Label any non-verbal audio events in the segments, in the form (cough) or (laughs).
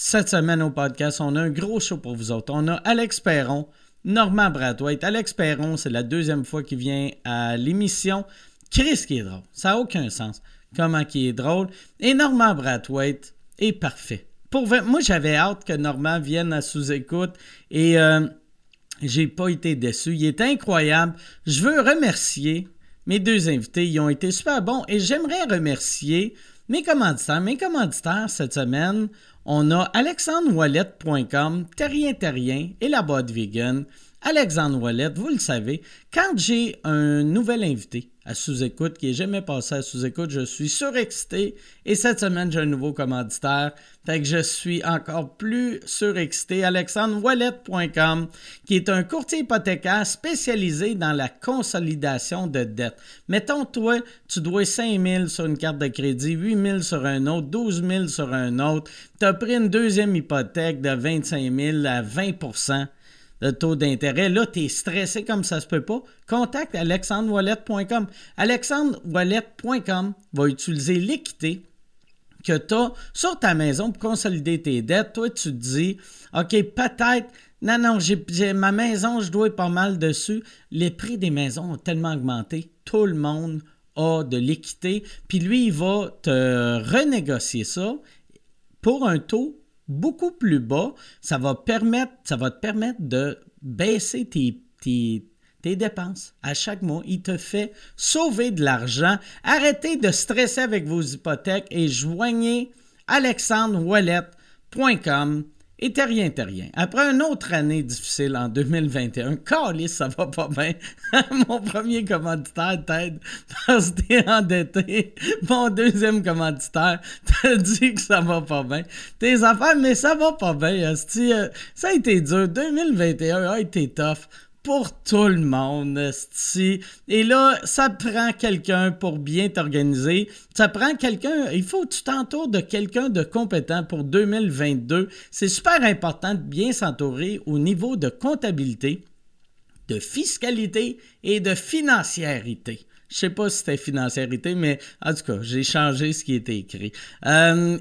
Cette semaine au podcast, on a un gros show pour vous autres. On a Alex Perron, Normand Brathwaite. Alex Perron, c'est la deuxième fois qu'il vient à l'émission. Chris qui est drôle. Ça n'a aucun sens. Comment qui est drôle. Et Normand Brathwaite est parfait. Pour moi, j'avais hâte que Normand vienne à sous-écoute et euh, j'ai pas été déçu. Il est incroyable. Je veux remercier mes deux invités. Ils ont été super bons et j'aimerais remercier mes commanditaires. Mes commanditaires cette semaine, on a alexandrewallet.com, Terrien Terrien et la boîte vegan. Alexandre Wallet, vous le savez, quand j'ai un nouvel invité à sous-écoute qui n'est jamais passé à sous-écoute, je suis surexcité et cette semaine, j'ai un nouveau commanditaire. Fait que je suis encore plus surexcité. AlexandreWallet.com, qui est un courtier hypothécaire spécialisé dans la consolidation de dettes. Mettons, toi, tu dois 5 000 sur une carte de crédit, 8 000 sur un autre, 12 000 sur un autre. Tu as pris une deuxième hypothèque de 25 000 à 20 de taux d'intérêt. Là, tu es stressé comme ça se peut pas. Contacte alexandrewallet.com. Alexandrewallet.com va utiliser l'équité que tu as sur ta maison pour consolider tes dettes. Toi, tu te dis, OK, peut-être, non, non, j'ai, ma maison, je dois pas mal dessus. Les prix des maisons ont tellement augmenté. Tout le monde a de l'équité. Puis lui, il va te renégocier ça pour un taux beaucoup plus bas, ça va, te permettre de baisser tes, tes, dépenses à chaque mois. Il te fait sauver de l'argent. Arrêtez de stresser avec vos hypothèques et joignez alexandrewallet.com et t'es rien, t'es rien. Après une autre année difficile en 2021, Carlis, ça va pas bien. (laughs) Mon premier commanditaire t'aide parce que t'es endetté. Mon deuxième commanditaire te (laughs) dit que ça va pas bien. Tes affaires, mais ça va pas bien. Euh, ça a été dur. 2021 a été tough pour tout le monde. Et là, ça prend quelqu'un pour bien t'organiser. Ça prend quelqu'un, il faut que tu t'entoures de quelqu'un de compétent pour 2022. C'est super important de bien s'entourer au niveau de comptabilité, de fiscalité et de financiarité. Je sais pas si c'était financiarité, mais en tout cas, j'ai changé ce qui était écrit. Euh,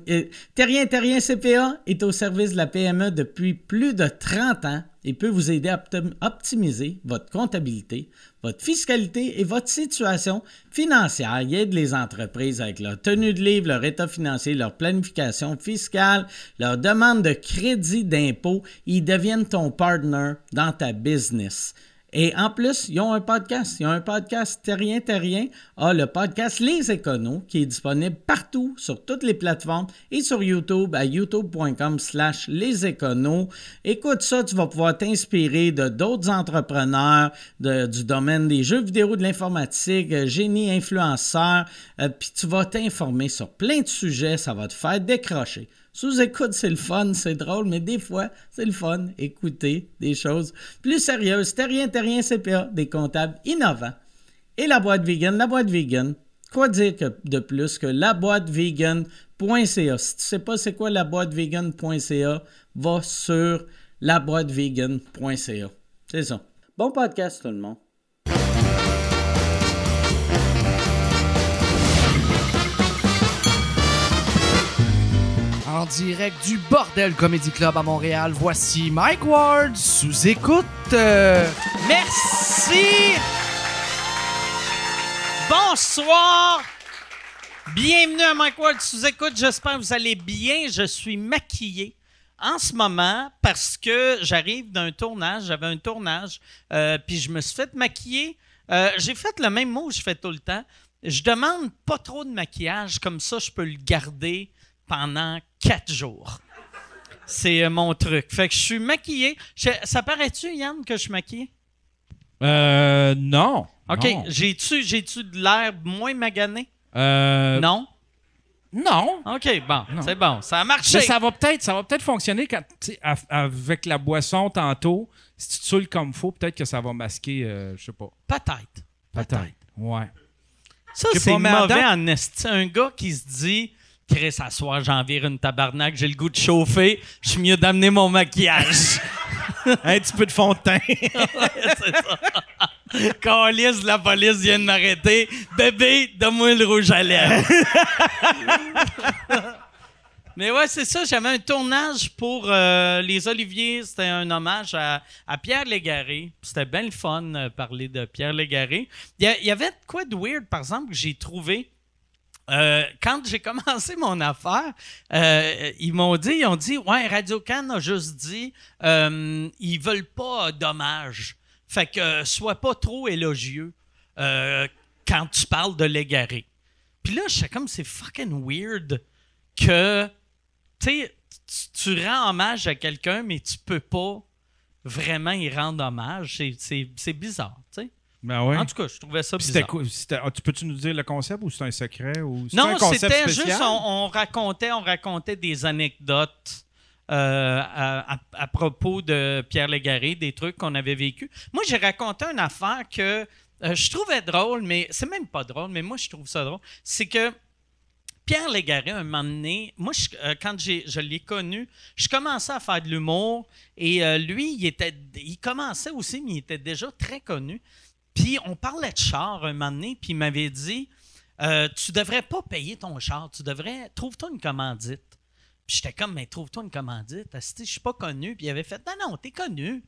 Terrien Terrien CPA est au service de la PME depuis plus de 30 ans et peut vous aider à optimiser votre comptabilité, votre fiscalité et votre situation financière. Il aide les entreprises avec leur tenue de livre, leur état financier, leur planification fiscale, leur demande de crédit d'impôt. Ils deviennent ton partner dans ta business. Et en plus, ils ont un podcast. Ils ont un podcast Terrien Terrien. Ah, le podcast Les Éconos, qui est disponible partout sur toutes les plateformes et sur YouTube à youtube.com slash les éconos. Écoute ça, tu vas pouvoir t'inspirer de d'autres entrepreneurs du domaine des jeux vidéo, de l'informatique, euh, génie influenceur. Euh, puis tu vas t'informer sur plein de sujets. Ça va te faire décrocher. Sous-écoute, c'est le fun, c'est drôle, mais des fois, c'est le fun. Écouter des choses plus sérieuses. Terrien, Terrien CPA, des comptables innovants. Et la boîte vegan, la boîte vegan. Quoi dire de plus que la boîte vegan.ca? Si tu sais pas c'est quoi la boîte vegan.ca, va sur la boîte vegan.ca. C'est ça. Bon podcast, tout le monde. Direct du Bordel Comedy Club à Montréal, voici Mike Ward sous écoute. Merci. Bonsoir. Bienvenue à Mike Ward sous écoute. J'espère que vous allez bien. Je suis maquillé en ce moment parce que j'arrive d'un tournage. J'avais un tournage, euh, puis je me suis fait maquiller. Euh, j'ai fait le même mot que je fais tout le temps. Je demande pas trop de maquillage, comme ça je peux le garder pendant quatre jours. C'est euh, mon truc. Fait que je suis maquillé. ça paraît-tu, Yann, que je suis maquillé? Euh, non. OK. J'ai-tu, j'ai-tu de l'air moins magané? Euh... Non? Non. OK, bon, c'est bon. Ça a marché. ça va peut-être, ça va peut-être fonctionner quand, avec la boisson tantôt. Si tu te saoules comme faut, peut-être que ça va masquer, euh, je sais pas. Peut-être. Peut-être. ouais. Ça, c'est mauvais en esti. Un gars qui se dit Chris, à soir, j'en vire une tabarnak, j'ai le goût de chauffer, je suis mieux d'amener mon maquillage. (laughs) Un petit peu de fond de teint. (laughs) c'est ça. (laughs) Calice, la police vient de m'arrêter. Bébé, donne-moi le rouge à lèvres. Mais ouais, c'est ça. J'avais un tournage pour euh, les Oliviers. C'était un hommage à, à Pierre Légaré. C'était bien le fun euh, parler de Pierre Légaré. Il y, a- il y avait quoi de weird, par exemple, que j'ai trouvé. Euh, quand j'ai commencé mon affaire, euh, ils m'ont dit, ils ont dit, ouais, Radio Can a juste dit, euh, ils veulent pas d'hommage. Fait que euh, sois pas trop élogieux quand tu parles de l'égaré. Puis là, j'étais comme, c'est fucking weird que, tu sais, tu- rends hommage à quelqu'un, mais tu peux pas vraiment y rendre hommage. C'est bizarre, tu sais. Ben ouais. En tout cas, je trouvais ça bizarre. quoi- ah, tu peux-tu nous dire le concept ou c'est un secret? Ou c'est un Non, c'était juste, on, on racontait, on racontait des anecdotes euh, à, à- à propos de Pierre Légaré, des trucs qu'on avait vécu. Moi, j'ai raconté une affaire que euh, je trouvais drôle, mais c'est même pas drôle, mais moi, je trouve ça drôle. C'est que Pierre Légaré, un moment donné, moi, je- euh, quand j'ai, je l'ai connu, je commençais à faire de l'humour et euh, lui, il, était, il commençait aussi, mais il était déjà très connu. Puis on parlait de char un moment donné, puis il m'avait dit euh, Tu devrais pas payer ton char, tu devrais. Trouve-toi une commandite. Puis j'étais comme Mais trouve-toi une commandite. Je suis pas connu. Puis il avait fait Non, non, t'es connu.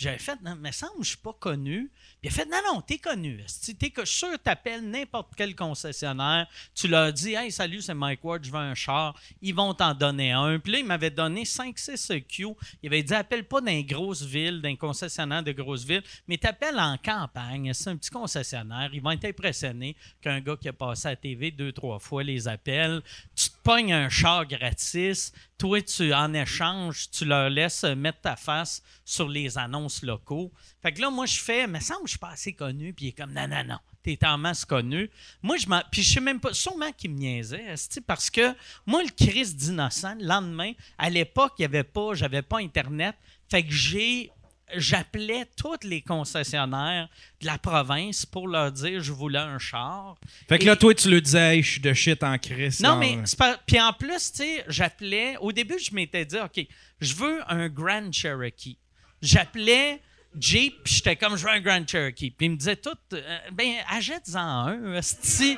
J'avais fait Non, mais semble je suis pas connu. Puis il a fait Non, non, t'es connu. Asti, T'es que sûr t'appelles n'importe quel concessionnaire. Tu leur dis Hey, salut, c'est Mike Ward, je veux un char. Ils vont t'en donner un. Puis là, il m'avait donné 5-6 Q. Il avait dit Appelle pas dans les grosses villes, concessionnaire de grosses villes, mais t'appelles en campagne. C'est un petit concessionnaire. Ils vont être impressionnés qu'un gars qui a passé à la TV deux, trois fois les appelle. Tu pognes un char gratis. Toi, tu, en échange, tu leur laisses mettre ta face sur les annonces locaux. Fait que là, moi, je fais, mais que je suis pas assez connu. Puis il est comme, non, non, non, t'es en masse connu. Moi, je m'en. Puis je sais même pas, sûrement qu'il me niaisait, parce que moi, le Christ d'innocent, le lendemain, à l'époque, il n'y avait pas, j'avais pas Internet. Fait que j'ai. J'appelais tous les concessionnaires de la province pour leur dire je voulais un char. Fait que là, toi, tu le disais, Hey, je suis de shit en crise. Non, mais pas. Puis en plus, tu sais, j'appelais. Au début, je m'étais dit, OK, je veux un Grand Cherokee. J'appelais Jeep, j'étais comme, je veux un Grand Cherokee. Puis il me disait tout, euh, ben, achète-en un, (laughs) si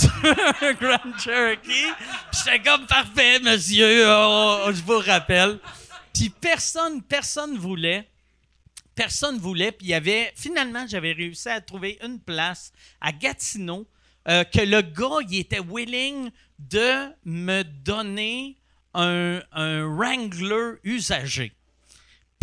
tu veux un Grand Cherokee. J'étais comme, parfait, monsieur, oh, oh, je vous rappelle. Puis personne, personne voulait. Personne voulait. Puis il y avait. Finalement, j'avais réussi à trouver une place à Gatineau euh, que le gars, il était willing de me donner un, un Wrangler usagé.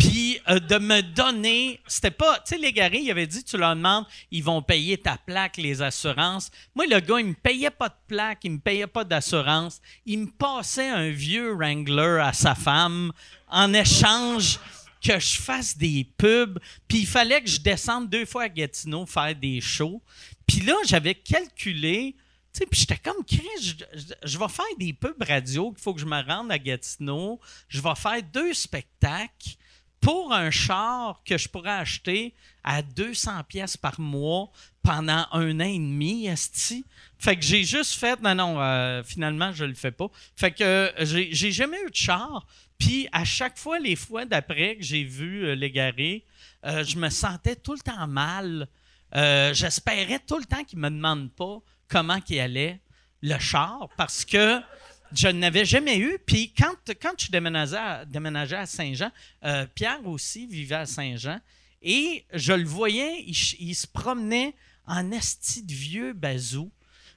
Puis euh, de me donner, c'était pas, tu sais, les garés, il avait dit, tu leur demandes, ils vont payer ta plaque, les assurances. Moi, le gars, il me payait pas de plaque, il me payait pas d'assurance. Il me passait un vieux Wrangler à sa femme en échange que je fasse des pubs. Puis il fallait que je descende deux fois à Gatineau faire des shows. Puis là, j'avais calculé, tu sais, puis j'étais comme, Chris, je, vais faire des pubs radio, il faut que je me rende à Gatineau. Je vais faire deux spectacles pour un char que je pourrais acheter à 200 pièces par mois pendant un an et demi, esti. Fait que j'ai juste fait, non, non, euh, finalement, je le fais pas. Fait que euh, j'ai jamais eu de char. Puis à chaque fois, les fois d'après que j'ai vu euh, euh, je me sentais tout le temps mal. J'espérais tout le temps qu'il me demande pas comment qu'il allait le char parce que je n'avais jamais eu. Puis quand, quand je déménageais à, déménageais à Saint-Jean, euh, Pierre aussi vivait à Saint-Jean. Et je le voyais, il, se promenait en esti de vieux bazou.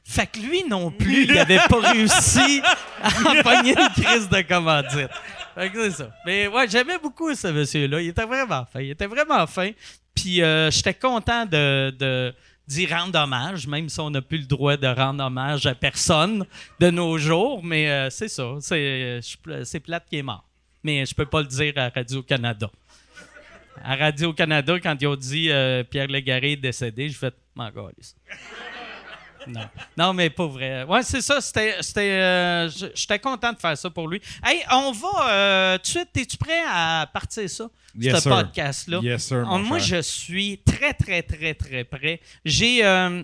Fait que lui non plus, il n'avait pas (laughs) réussi à pogner une crise de commandite. Fait que c'est ça. Mais ouais, j'aimais beaucoup ce monsieur-là. Il était vraiment fin. Il était vraiment fin. Puis euh, j'étais content de, de- d'y rendre hommage, même si on n'a plus le droit de rendre hommage à personne de nos jours. Mais euh, c'est ça. C'est, je pla- c'est plate qui est mort. Mais je peux pas le dire à Radio-Canada. À Radio-Canada, quand ils ont dit euh, Pierre Légaré est décédé, j'ai fait « M'en. Non. non, mais pas vrai. Ouais, c'est ça. C'était, c'était, euh, j'étais content de faire ça pour lui. Hey, on va euh, tout de suite. Es-tu prêt à partir ça? Yes, ce sir. podcast-là? Yes, sir, mon On- moi, je suis très, très, très, très prêt. J'ai. euh,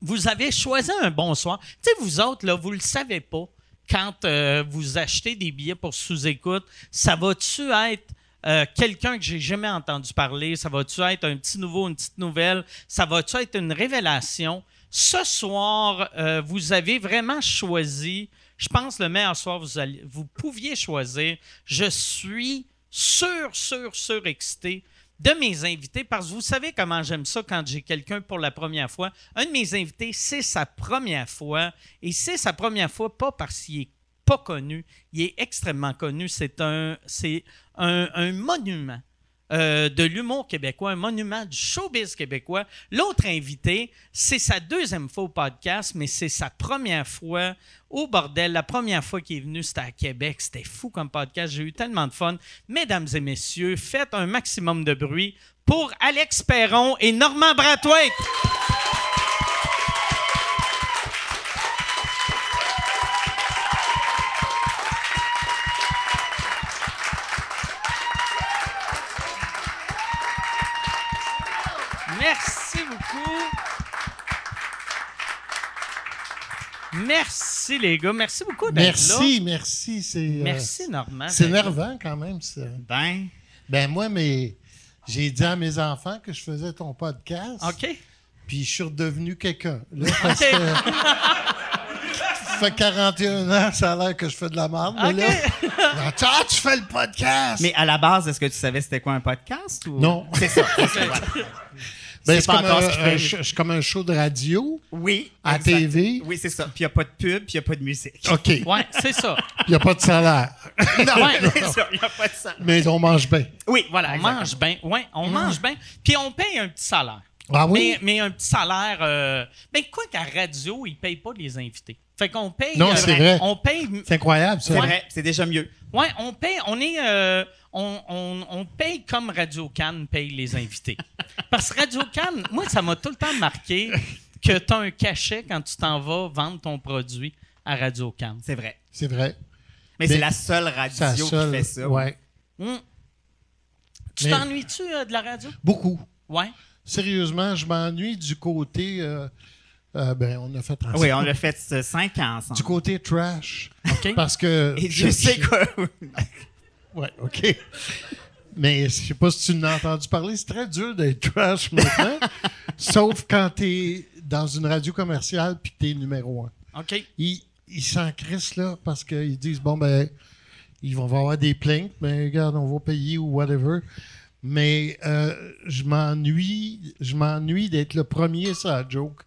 vous avez choisi un bon soir. Tu sais, vous autres, là, vous le savez pas. Quand euh, vous achetez des billets pour sous-écoute, ça va-tu être euh, quelqu'un que j'ai jamais entendu parler? Ça va-tu être un petit nouveau, une petite nouvelle? Ça va-tu être une révélation? Ce soir, euh, vous avez vraiment choisi je pense, le meilleur soir, vous, vous pouviez choisir. Je suis sûr, sûr, sûr excité de mes invités parce que vous savez comment j'aime ça quand j'ai quelqu'un pour la première fois. Un de mes invités, c'est sa première fois et c'est sa première fois pas parce qu'il est pas connu, il est extrêmement connu. C'est un, c'est un, un monument euh, de l'humour québécois, un monument du showbiz québécois. L'autre invité, c'est sa deuxième fois au podcast, mais c'est sa première fois au bordel. La première fois qu'il est venu, c'était à Québec. C'était fou comme podcast. J'ai eu tellement de fun. Mesdames et messieurs, faites un maximum de bruit pour Alex Perron et Normand Brathwaite. Merci les gars. Merci beaucoup d'être là. Merci, merci. C'est, euh, Merci Normand. c'est énervant quand même. ça. Ben, Ben moi, mais j'ai dit à mes enfants que je faisais ton podcast. OK. Puis je suis redevenu quelqu'un. Là, (laughs) parce que ça fait 41 ans, ça a l'air que je fais de la merde. Mais OK. (laughs) là, ah, tu fais le podcast! Mais à la base, est-ce que tu savais c'était quoi un podcast? Ou... Non. C'est ça. (laughs) c'est. Ben, pas comme, encore un, ce qu'il fait. un sh- c'est comme un show de radio Oui. à exact. TV. Oui, c'est ça. Puis il n'y a pas de pub, puis il n'y a pas de musique. OK. Il (laughs) Ouais, c'est ça. n'y a pas de salaire. (laughs) non, Ouais. c'est ça. Il n'y a pas de ça. mais on mange bien. Oui, voilà. On exactement. mange bien. Ouais, on mange bien. Puis on paye un petit salaire. Ah oui? Mais, mais un petit salaire. Euh, ben, quoi qu'à radio, ils ne payent pas les invités. Fait qu'on paye. Non, euh, c'est vrai. On paye. C'est incroyable, ça. C'est vrai, c'est déjà mieux. Ouais, on paye. On est. euh, on, on, on paye comme Radio Cannes paye les invités. (laughs) Parce que Radio Cannes, moi, ça m'a tout le temps marqué que tu as un cachet quand tu t'en vas vendre ton produit à Radio Cannes. C'est vrai. C'est vrai. Mais, Mais c'est la seule radio seule- qui fait ça. Ouais. Hum. Tu t'ennuies-tu euh, de la radio? Beaucoup. Ouais. Sérieusement, je m'ennuie du côté. euh, euh, ben, on a fait ensemble. Oui, on l'a fait cinq ans ensemble. Du côté trash. OK. Parce que. Et Dieu sait quoi. (laughs) Ouais, OK. (laughs) Mais je sais pas si tu l'as entendu parler, c'est très dur d'être trash maintenant. (laughs) sauf quand tu es dans une radio commerciale puis que tu es numéro un. OK. Ils ils s'en crissent là parce qu'ils disent bon, ben, ils vont avoir des plaintes, mais regarde, on va payer ou whatever. Mais euh, je m'ennuie, je m'ennuie d'être le premier sur la joke.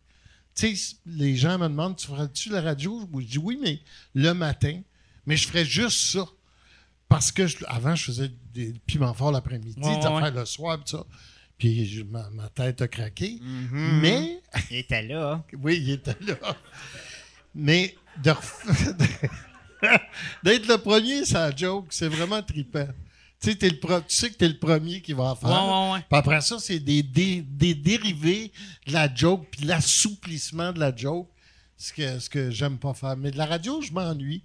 Tu sais, les gens me demandent Tu ferais-tu la radio? Je dis oui, mais le matin. Mais je ferais juste ça. Parce que je- avant, je faisais des piments forts l'après-midi, Ouais, des ouais, le soir, pis ça. Puis je- ma, ma tête a craqué. Mais Il était là. (laughs) oui, il était là. Mais de ref- (laughs) d'être le premier, ça joke, c'est vraiment trippant. Tu sais, t'es le pro- tu sais que tu es le premier qui va en faire. Ouais, ouais, ouais. Puis après ça, c'est des, dé- des dérivés de la joke, puis l'assouplissement de la joke, ce que, ce que j'aime pas faire. Mais de la radio, je m'ennuie.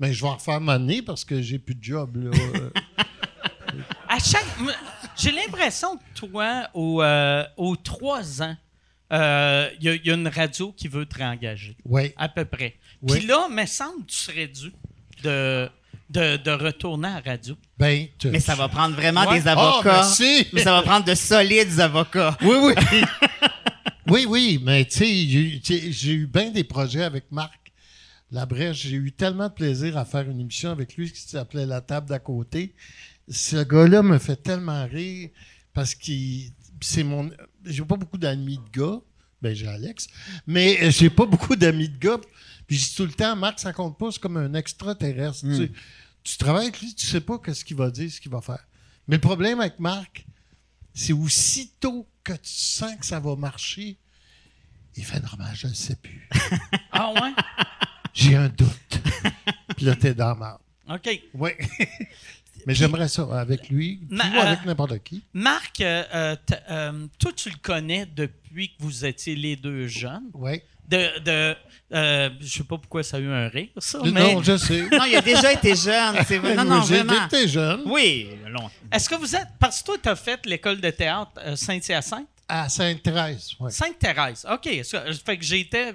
Mais je vais en refaire ma année parce que j'ai plus de job. Là. Euh, (laughs) À chaque. J'ai l'impression que toi, aux, euh, aux trois ans, euh, il y, a- il y a une radio qui veut te réengager. ouais. À peu près. Oui. Puis là, me semble que tu serais dû de, de, de retourner à la radio. Ben, tu- Mais ça va prendre vraiment Ouais. des avocats. merci! Mais ça va prendre de solides avocats. Oui, oui. (laughs) oui, oui, mais tu sais, j'ai eu bien des projets avec Marc Labrèche. J'ai eu tellement de plaisir à faire une émission avec lui qui s'appelait La table d'à côté. Ce gars-là me fait tellement rire parce qu'il c'est mon j'ai pas beaucoup d'amis de gars. Ben j'ai Alex, mais j'ai pas beaucoup d'amis de gars. Puis je dis tout le temps, Marc, ça compte pas, c'est comme un extraterrestre. Tu, sais. tu travailles avec lui, tu sais pas ce qu'il va dire, ce qu'il va faire. Mais le problème avec Marc, c'est aussitôt que tu sens que ça va marcher, il fait normal, je ne sais plus. (laughs) Ah ouais? J'ai un doute. (laughs) Puis là, t'es dans ma. OK. Oui. (laughs) Mais j'aimerais ça avec lui, Ma- ou avec euh, n'importe qui. Marc, euh, euh, toi, tu le connais depuis que vous étiez les deux jeunes. Oui. De, de, euh, je sais pas pourquoi ça a eu un rire, ça, mais Non, je sais. Non, il a déjà été jeune. C'est vrai. Non, non, J'ai vraiment. été jeune Oui, long. est-ce que vous êtes. Parce que toi, tu as fait l'école de théâtre Saint-Hyacinthe? à Sainte-Thérèse. Ouais. Sainte-Thérèse. OK. ça fait que j'étais.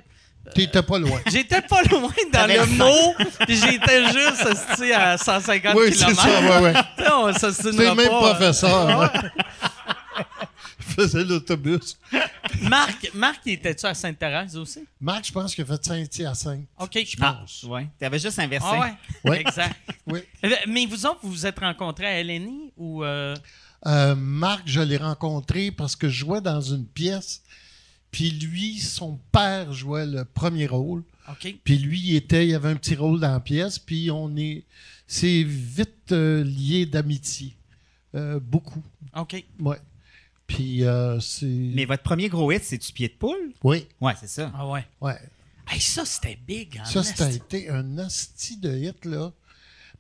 T'étais pas loin. (laughs) J'étais pas loin dans le mot, puis j'étais juste à 150 oui, c'est km. ça, ouais, ouais. (laughs) ça, c'est C'est le même professeur. (laughs) Il faisait l'autobus. Ma- Marc, Marc, était-tu à Sainte-Thérèse aussi? Marc, je pense qu'il a fait Saint-Hyacinthe. OK. Je Ah, pense. ouais. T'avais juste inversé. Ah ouais? Ouais. Exact. Oui. Euh, Mais vous autres, vous vous êtes rencontrés à LNI ou... euh, Euh, Marc, je l'ai rencontré parce que je jouais dans une pièce. Puis lui, son père jouait le premier rôle. Puis lui, il était, il y avait un petit rôle dans la pièce. Puis on est, c'est vite euh, lié d'amitié, Euh, beaucoup. OK. Ouais. Puis euh, c'est, Mais votre premier gros hit, c'est du pied de poule? oui, Ouais, c'est ça. Ah ouais. ouais. Hey, ça, c'était big. En Ça, ça été un asti de hit là,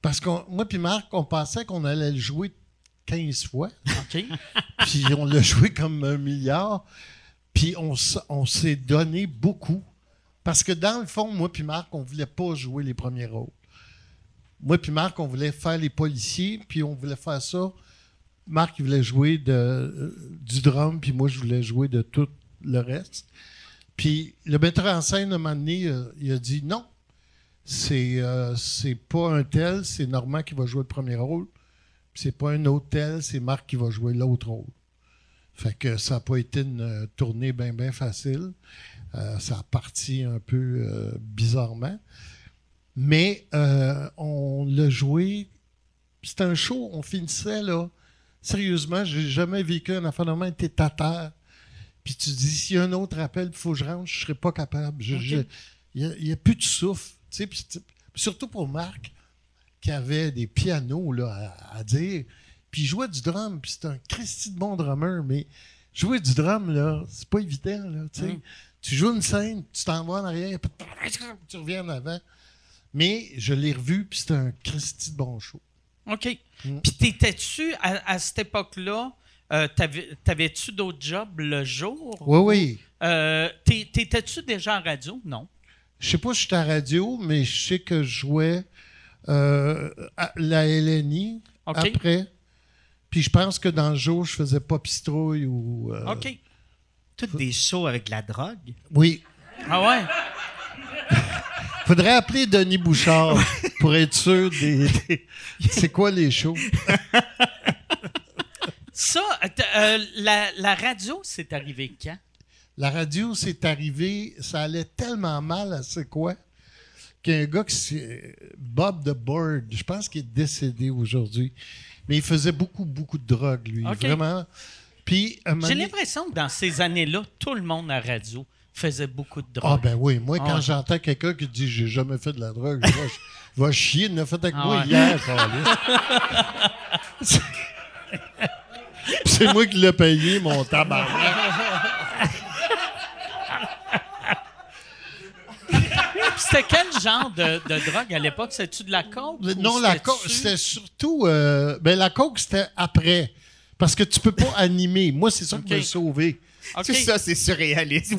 parce que moi puis Marc, on pensait qu'on allait le jouer 15 fois. OK. (laughs) puis on l'a joué comme un milliard. Puis on, s'est donné beaucoup. Parce que dans le fond, moi puis Marc, on voulait pas jouer les premiers rôles. Moi puis Marc, on voulait faire les policiers, puis on voulait faire ça. Marc, il voulait jouer euh, du drum, puis moi, je voulais jouer de tout le reste. Puis le metteur en scène, à un moment donné, euh, il a dit non, c'est euh, pas un tel, c'est Normand qui va jouer le premier rôle. C'est pas un autre tel, c'est Marc qui va jouer l'autre rôle. Fait que ça n'a pas été une euh, tournée bien, bien facile. Euh, ça a parti un peu euh, bizarrement. Mais euh, on l'a joué. C'était un show, on finissait là. Sérieusement, j'ai jamais vécu un affaire de même, t'es à terre. Puis tu dis, s'il y a un autre appel, il faut que je rentre, je serais pas capable. Il n'y a, plus de souffle. surtout pour Marc, qui avait des pianos là, à, à dire. Puis il jouait du drum, puis c'est un Christy de bon drummer, mais jouer du drum, là, c'est pas évident. Là, tu sais. Mm. Tu joues une scène, tu t'en vas en arrière, puis (laughs) tu reviens en avant. Mais je l'ai revu, puis c'était un Christy de bon show. OK. Mm. Puis t'étais-tu, à, à cette époque-là, euh, t'avais- t'avais-tu d'autres jobs le jour? Oui, oui. Euh, T'étais-tu déjà en radio? Non. Je sais pas si j'étais la radio, mais je sais que je jouais euh, à la LNI après. Puis je pense que dans le jour, je faisais pas pistrouille ou. euh, OK. Toutes des shows avec de la drogue? Oui. Ah ouais? (laughs) Faudrait appeler Denis Bouchard pour être sûr des. des- (laughs) C'est quoi les shows? (laughs) Ça, euh, euh, la, la radio, c'est arrivé quand? La radio, c'est arrivé, ça allait tellement mal à c'est quoi qu'un gars qui Bob the Bird, je pense qu'il est décédé aujourd'hui, mais il faisait beaucoup, beaucoup de drogue, lui. Vraiment. Puis, J'ai l'impression que dans ces années-là, tout le monde à radio faisait beaucoup de Ah drogue. ben oui, moi Ah quand ouais. j'entends quelqu'un qui dit j'ai jamais fait de la drogue, je vais, je vais chier, il l'a fait avec Ah moi ouais. hier. (laughs) C'est moi qui l'ai payé, mon tabac. Puis C'était quel genre de, de drogue à l'époque? C'était-tu de la coke? Non, la coke, c'était surtout. euh, ben, la coke, c'était après. Parce que tu peux pas animer. Moi, c'est ça qui m'a sauvé. OK. Tout ça, c'est surréaliste.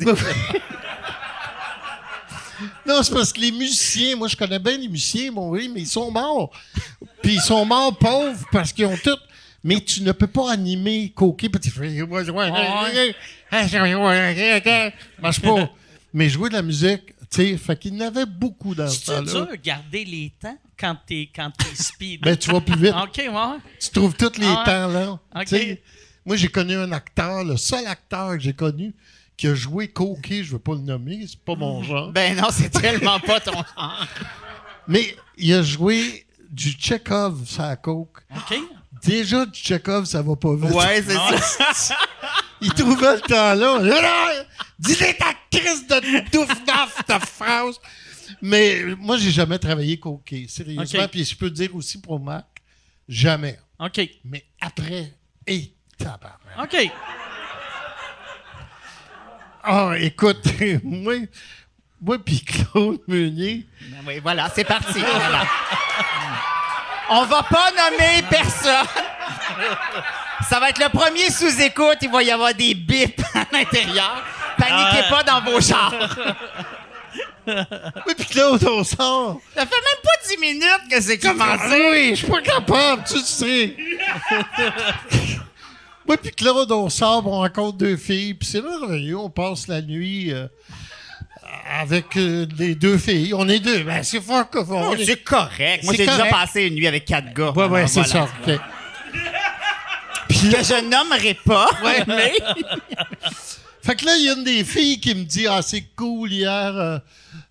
Non, c'est parce que les musiciens, moi, je connais bien les musiciens, mon oui, mais ils sont morts. Puis ils sont morts pauvres parce qu'ils ont tout. Mais tu ne peux pas animer coquer, puis tu fais. Marche pas. Mais jouer de la musique, sais, fait qu'il y en avait beaucoup dans ce C'est dur de garder les temps quand t'es quand t'es (laughs) speed? Ben, tu vas plus vite. OK, ouais. Tu trouves tous les Ah temps là. Ok. Moi, j'ai connu un acteur, le seul acteur que j'ai connu qui a joué coquet, je veux pas le nommer, c'est pas mon genre. ben non, c'est (laughs) tellement pas ton genre. Mais il a joué du Chekhov sur la coke. OK. Déjà, du Chekhov, ça va pas vite. Ouais, c'est (laughs) ça. Il trouvait le temps là. Dis-les ta crise de douf-daf, ta phrase. Mais moi, j'ai jamais travaillé coquet, sérieusement. Ok. Puis je peux dire aussi pour Marc, jamais. OK. Mais après, et tabarnak. OK. Ah, écoute, (laughs) moi, moi puis Claude Meunier, Ben Oui, voilà, c'est parti. Voilà. On va pas nommer personne. Ça va être le premier sous-écoute. Il va y avoir des bips (laughs) à l'intérieur. Paniquez Ah. pas dans vos chars. moi puis Claude, on sort. Ça fait même pas 10 minutes que c'est commencé. oui, je suis pas capable, tu sais. (laughs) moi puis Claude, on sort, on rencontre deux filles, puis c'est merveilleux, on passe la nuit euh, avec euh, les deux filles. On est deux, ben c'est fort que fort. Oh, c'est correct. Moi, j'ai déjà passé une nuit avec quatre gars. Ouais, ouais, c'est voilà. ça. Que je nommerai pas. (laughs) mais- Fait que là, il y a une des filles qui me dit Ah, c'est cool, hier, euh,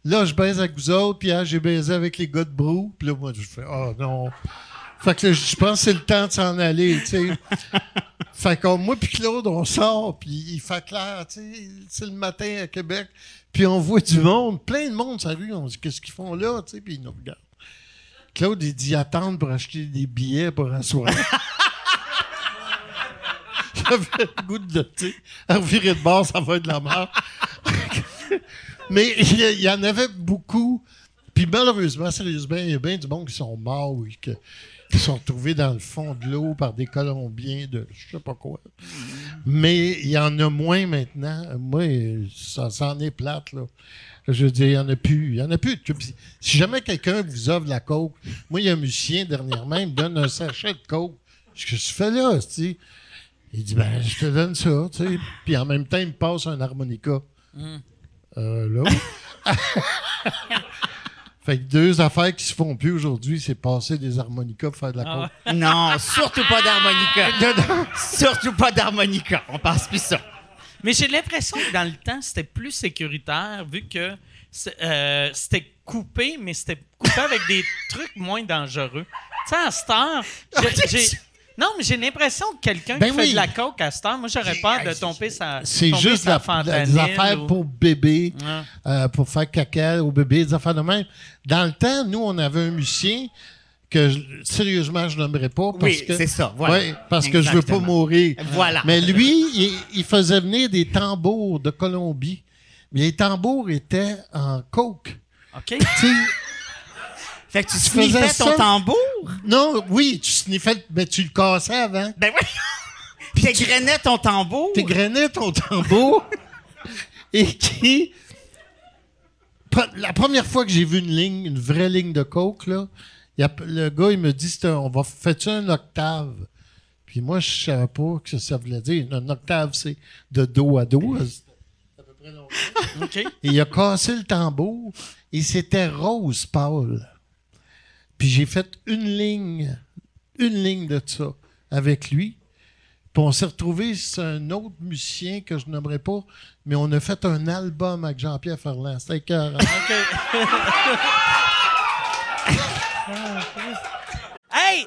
là, je baise avec vous autres, puis hier, j'ai baisé avec les gars de Brou. Puis là, moi, je fais Oh non. Fait que là, je pense que c'est le temps de s'en aller, tu sais. (laughs) fait que moi puis Claude, on sort, puis il fait clair, tu sais, c'est le matin à Québec, puis on voit du monde, plein de monde sur la rue, on dit Qu'est-ce qu'ils font là, tu sais, puis ils nous regardent. Claude, il dit attendre pour acheter des billets pour asseoir. J'avais le goût de, tu sais, revirer de bord, ça va être de la mort. Mais il y, en avait beaucoup. Puis malheureusement, sérieusement, il y a bien du monde qui sont morts ou qui sont retrouvés dans le fond de l'eau par des Colombiens de je sais pas quoi. Mais il y en a moins maintenant. Moi, ça s'en est plate, là. Je veux dire, il n'y en a plus. Il y en a plus. Si jamais quelqu'un vous offre la coke, moi, il y a un musicien dernièrement, il me donne un sachet de coke. Qu'est-ce que tu fais là, tu sais? Il dit, ben, je te donne ça, tu sais. Puis en même temps, il me passe un harmonica. Euh, là. (laughs) fait que deux affaires qui se font plus aujourd'hui, c'est passer des harmonicas pour faire de la Ah coke. Non, surtout pas d'harmonica. (laughs) surtout pas d'harmonica. On passe plus ça. Mais j'ai l'impression que dans le temps, c'était plus sécuritaire vu que euh, c'était coupé, mais c'était coupé avec des (laughs) trucs moins dangereux. Tu sais, à cette heure, j'ai- non, mais j'ai l'impression que quelqu'un Ben qui fait de la coke à cette heure, moi, j'aurais peur de tomber sa C'est juste sa la- des affaires ou- pour bébé, Ouais. euh, pour faire caca au bébé, des affaires de même. Dans le temps, nous, on avait un musicien que, je- sérieusement, je n'aimerais pas. Parce Oui, c'est ça, voilà. Ouais, parce que je veux pas mourir. Voilà. Mais lui, il, il faisait venir des tambours de Colombie. Mais les tambours étaient en coke. OK? Fait que tu sniffais ton ça? tambour? non, oui, tu sniffais, mais tu le cassais avant. Ben oui. (laughs) Puis t'égrenais ton tambour. Tu grenais ton tambour (laughs) et qui. La première fois que j'ai vu une ligne, une vraie ligne de coke, là, y a- le gars, il me dit un- on va fais-tu un octave? Puis moi, je savais pas ce que ça voulait dire. Un octave, c'est de dos à dos. (laughs) OK. Et il a cassé le tambour et c'était rose pâle. Puis j'ai fait une ligne, une ligne de ça avec lui. Puis on s'est retrouvé c'est un autre musicien que je n'aimerais pas, mais on a fait un album avec Jean-Pierre Ferland. C'était écœurant. (laughs) (laughs) Hey,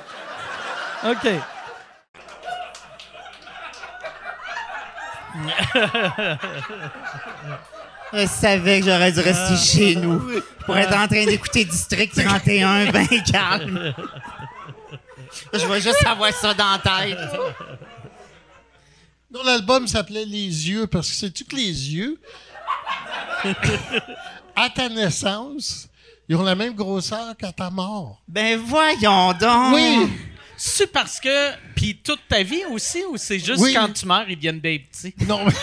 OK. (laughs) Je savais que j'aurais dû rester chez nous pour être en train d'écouter District 31, (laughs) ben calme. Je vais juste avoir ça dans la tête. Non, l'album s'appelait Les yeux parce que sais-tu que les yeux, à ta naissance, ils ont la même grosseur qu'à ta mort. Ben voyons donc. Oui. C'est parce que. Puis toute ta vie aussi, ou c'est juste Oui. quand tu meurs, ils viennent des petits? Non, mais. (laughs)